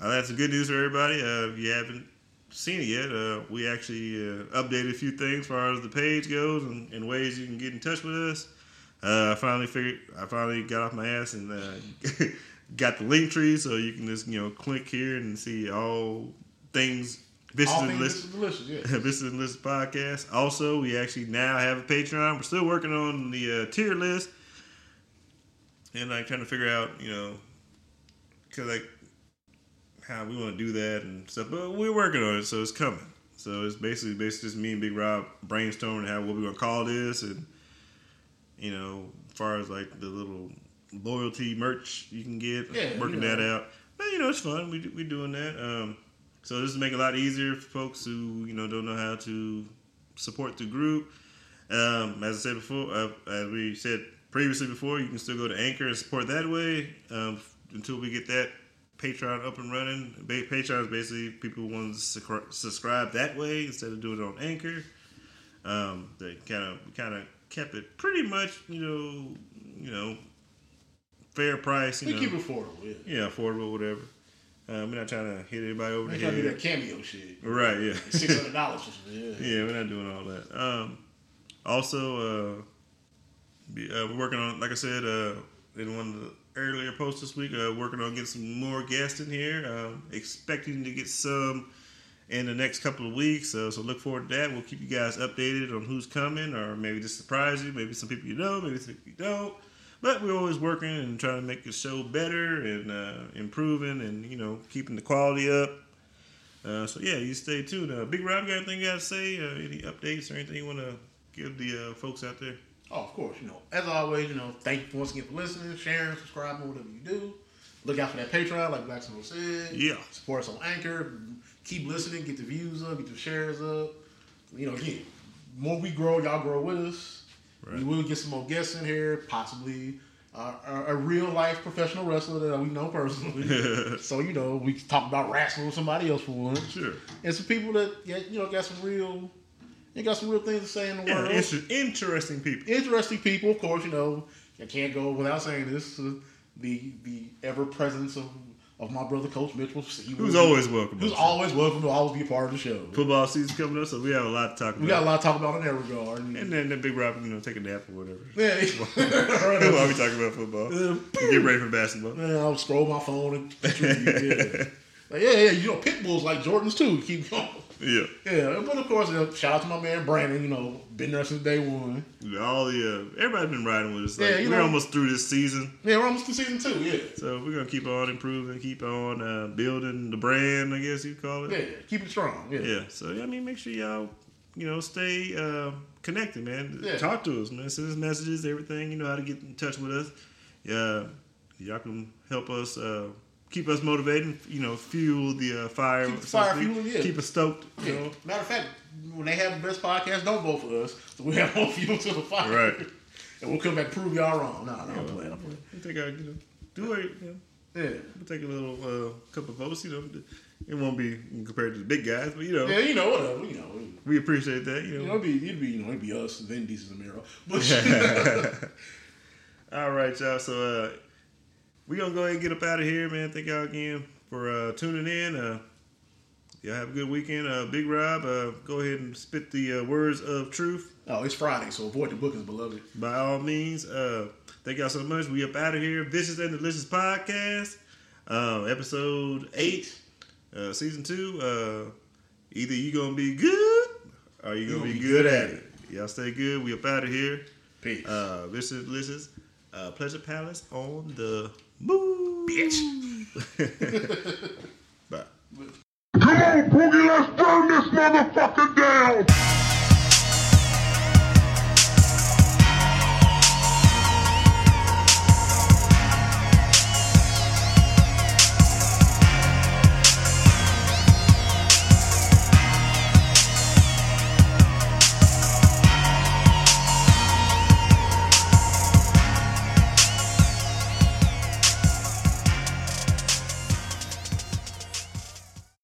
some good news for everybody. Uh, if you haven't seen it yet, uh, we actually uh, updated a few things as far as the page goes and, and ways you can get in touch with us. Uh, I finally figured, I finally got off my ass and uh, got the Linktree, so you can just you know click here and see all things. Bitches All and things List, is yeah. Bitches and List podcast. Also, we actually now have a Patreon. We're still working on the uh, tier list, and like trying to figure out, you know, cause like how we want to do that and stuff. But we're working on it, so it's coming. So it's basically basically just me and Big Rob brainstorming how what we're gonna call this, and you know, as far as like the little loyalty merch you can get, Yeah, working you know. that out. But you know, it's fun. We we doing that. Um, So this is make it a lot easier for folks who you know don't know how to support the group. Um, as I said before, uh, as we said previously before, you can still go to Anchor and support that way um, until we get that Patreon up and running. Ba- Patreon is basically people who want to sucri- subscribe that way instead of doing it on Anchor. Um, they kind of kind of kept it pretty much, you know, you know, fair price. You We know, keep affordable. Yeah. yeah, affordable, whatever. Um, we're not trying to hit anybody over We the ain't trying to do head. that cameo shit. Right, yeah. Six hundred dollars. Yeah. yeah, we're not doing all that. Um, also, uh, be, uh, we're working on, like I said, uh, in one of the earlier posts this week, uh, working on getting some more guests in here. Um, expecting to get some in the next couple of weeks. Uh, so look forward to that. We'll keep you guys updated on who's coming, or maybe just surprise you. Maybe some people you know, maybe some people you don't. But we're always working and trying to make the show better and uh, improving and you know keeping the quality up. Uh, so yeah, you stay tuned. Uh, Big Rob, got anything you got to say? Uh, any updates or anything you want to give the uh, folks out there? Oh, of course. You know, as always, you know, thank you once again for listening, sharing, subscribing, whatever you do. Look out for that Patreon, like Black Snow said. Yeah. Support us on Anchor. Keep listening. Get the views up. Get the shares up. You know, again, more we grow, y'all grow with us. We Right. will get some more guests in here, possibly uh, a, a real life professional wrestler that we know personally. so you know, we can talk about wrestling with somebody else for once, Sure. and some people that get, you know got some real, they got some real things to say in the Yeah, world inter- interesting people. interesting people. Of course, you know I can't go without saying this. Uh, the the ever presence of of my brother Coach Mitchell. He Who's was- always welcome. who's always welcome to always be a part of the show. Football season coming up, so we have a lot to talk about. We got a lot to talk about in that regard. And, And then the Big Rob, you know, take a nap or whatever. yeah, While we talking about football, get ready for basketball. Man, I'll scroll my phone and yeah. Like, yeah, yeah, you know, pit bulls like Jordans too. Keep going. Yeah, Yeah, but of course, you know, shout out to my man Brandon. You know, been there since day one. all the uh, everybody's been riding with us. Like, Yeah, you we're know- almost through this season, Yeah, we're almost to season two. Yeah, so we're gonna keep on improving, keep on uh, building the brand. I guess you call it. yeah, keep it strong. Yeah, Yeah. So yeah, I mean, make sure y'all, you know, stay uh, connected, man. Yeah. Talk to us, man. Send us messages, everything. You know how to get in touch with us. Yeah, y'all can help us. Uh, keep us motivated. You know, fuel the uh, fire. Keep the fire fueling, yeah. Keep us stoked. You Yeah. know. Matter of fact, when they have the best podcast, don't vote for us. So we have more fuel to the fire. Right. And we'll come back and prove y'all wrong. No, no, I'm playing. I'm playing. We take our, you know, do it. You know, Yeah. we'll take a little uh, couple votes. You know, it won't be compared to the big guys, but you know, Yeah, you know, whatever. You know, we appreciate that. You you know, know. it'd be, it'd be, you know, it'd be us, Vin Diesel, and Miro. But All right, y'all. So uh, we gonna go ahead and get up out of here, man. Thank y'all again for uh, tuning in. Uh, y'all have a good weekend. Uh, Big Rob, uh, go ahead and spit the uh, words of truth. oh, it's Friday, so avoid the bookings, beloved. By all means, uh, thank y'all so much. We up out of here. Vicious and Delicious podcast, uh, episode eight, uh, season two. Uh, either you gonna be good or you gonna, be, good, at it. Y'all stay good. We up out of here. Peace. Uh, Vicious and Delicious, uh, Pleasure Palace on the move. Bitch. Bye. Come on, Boogie, let's burn this motherfucker down!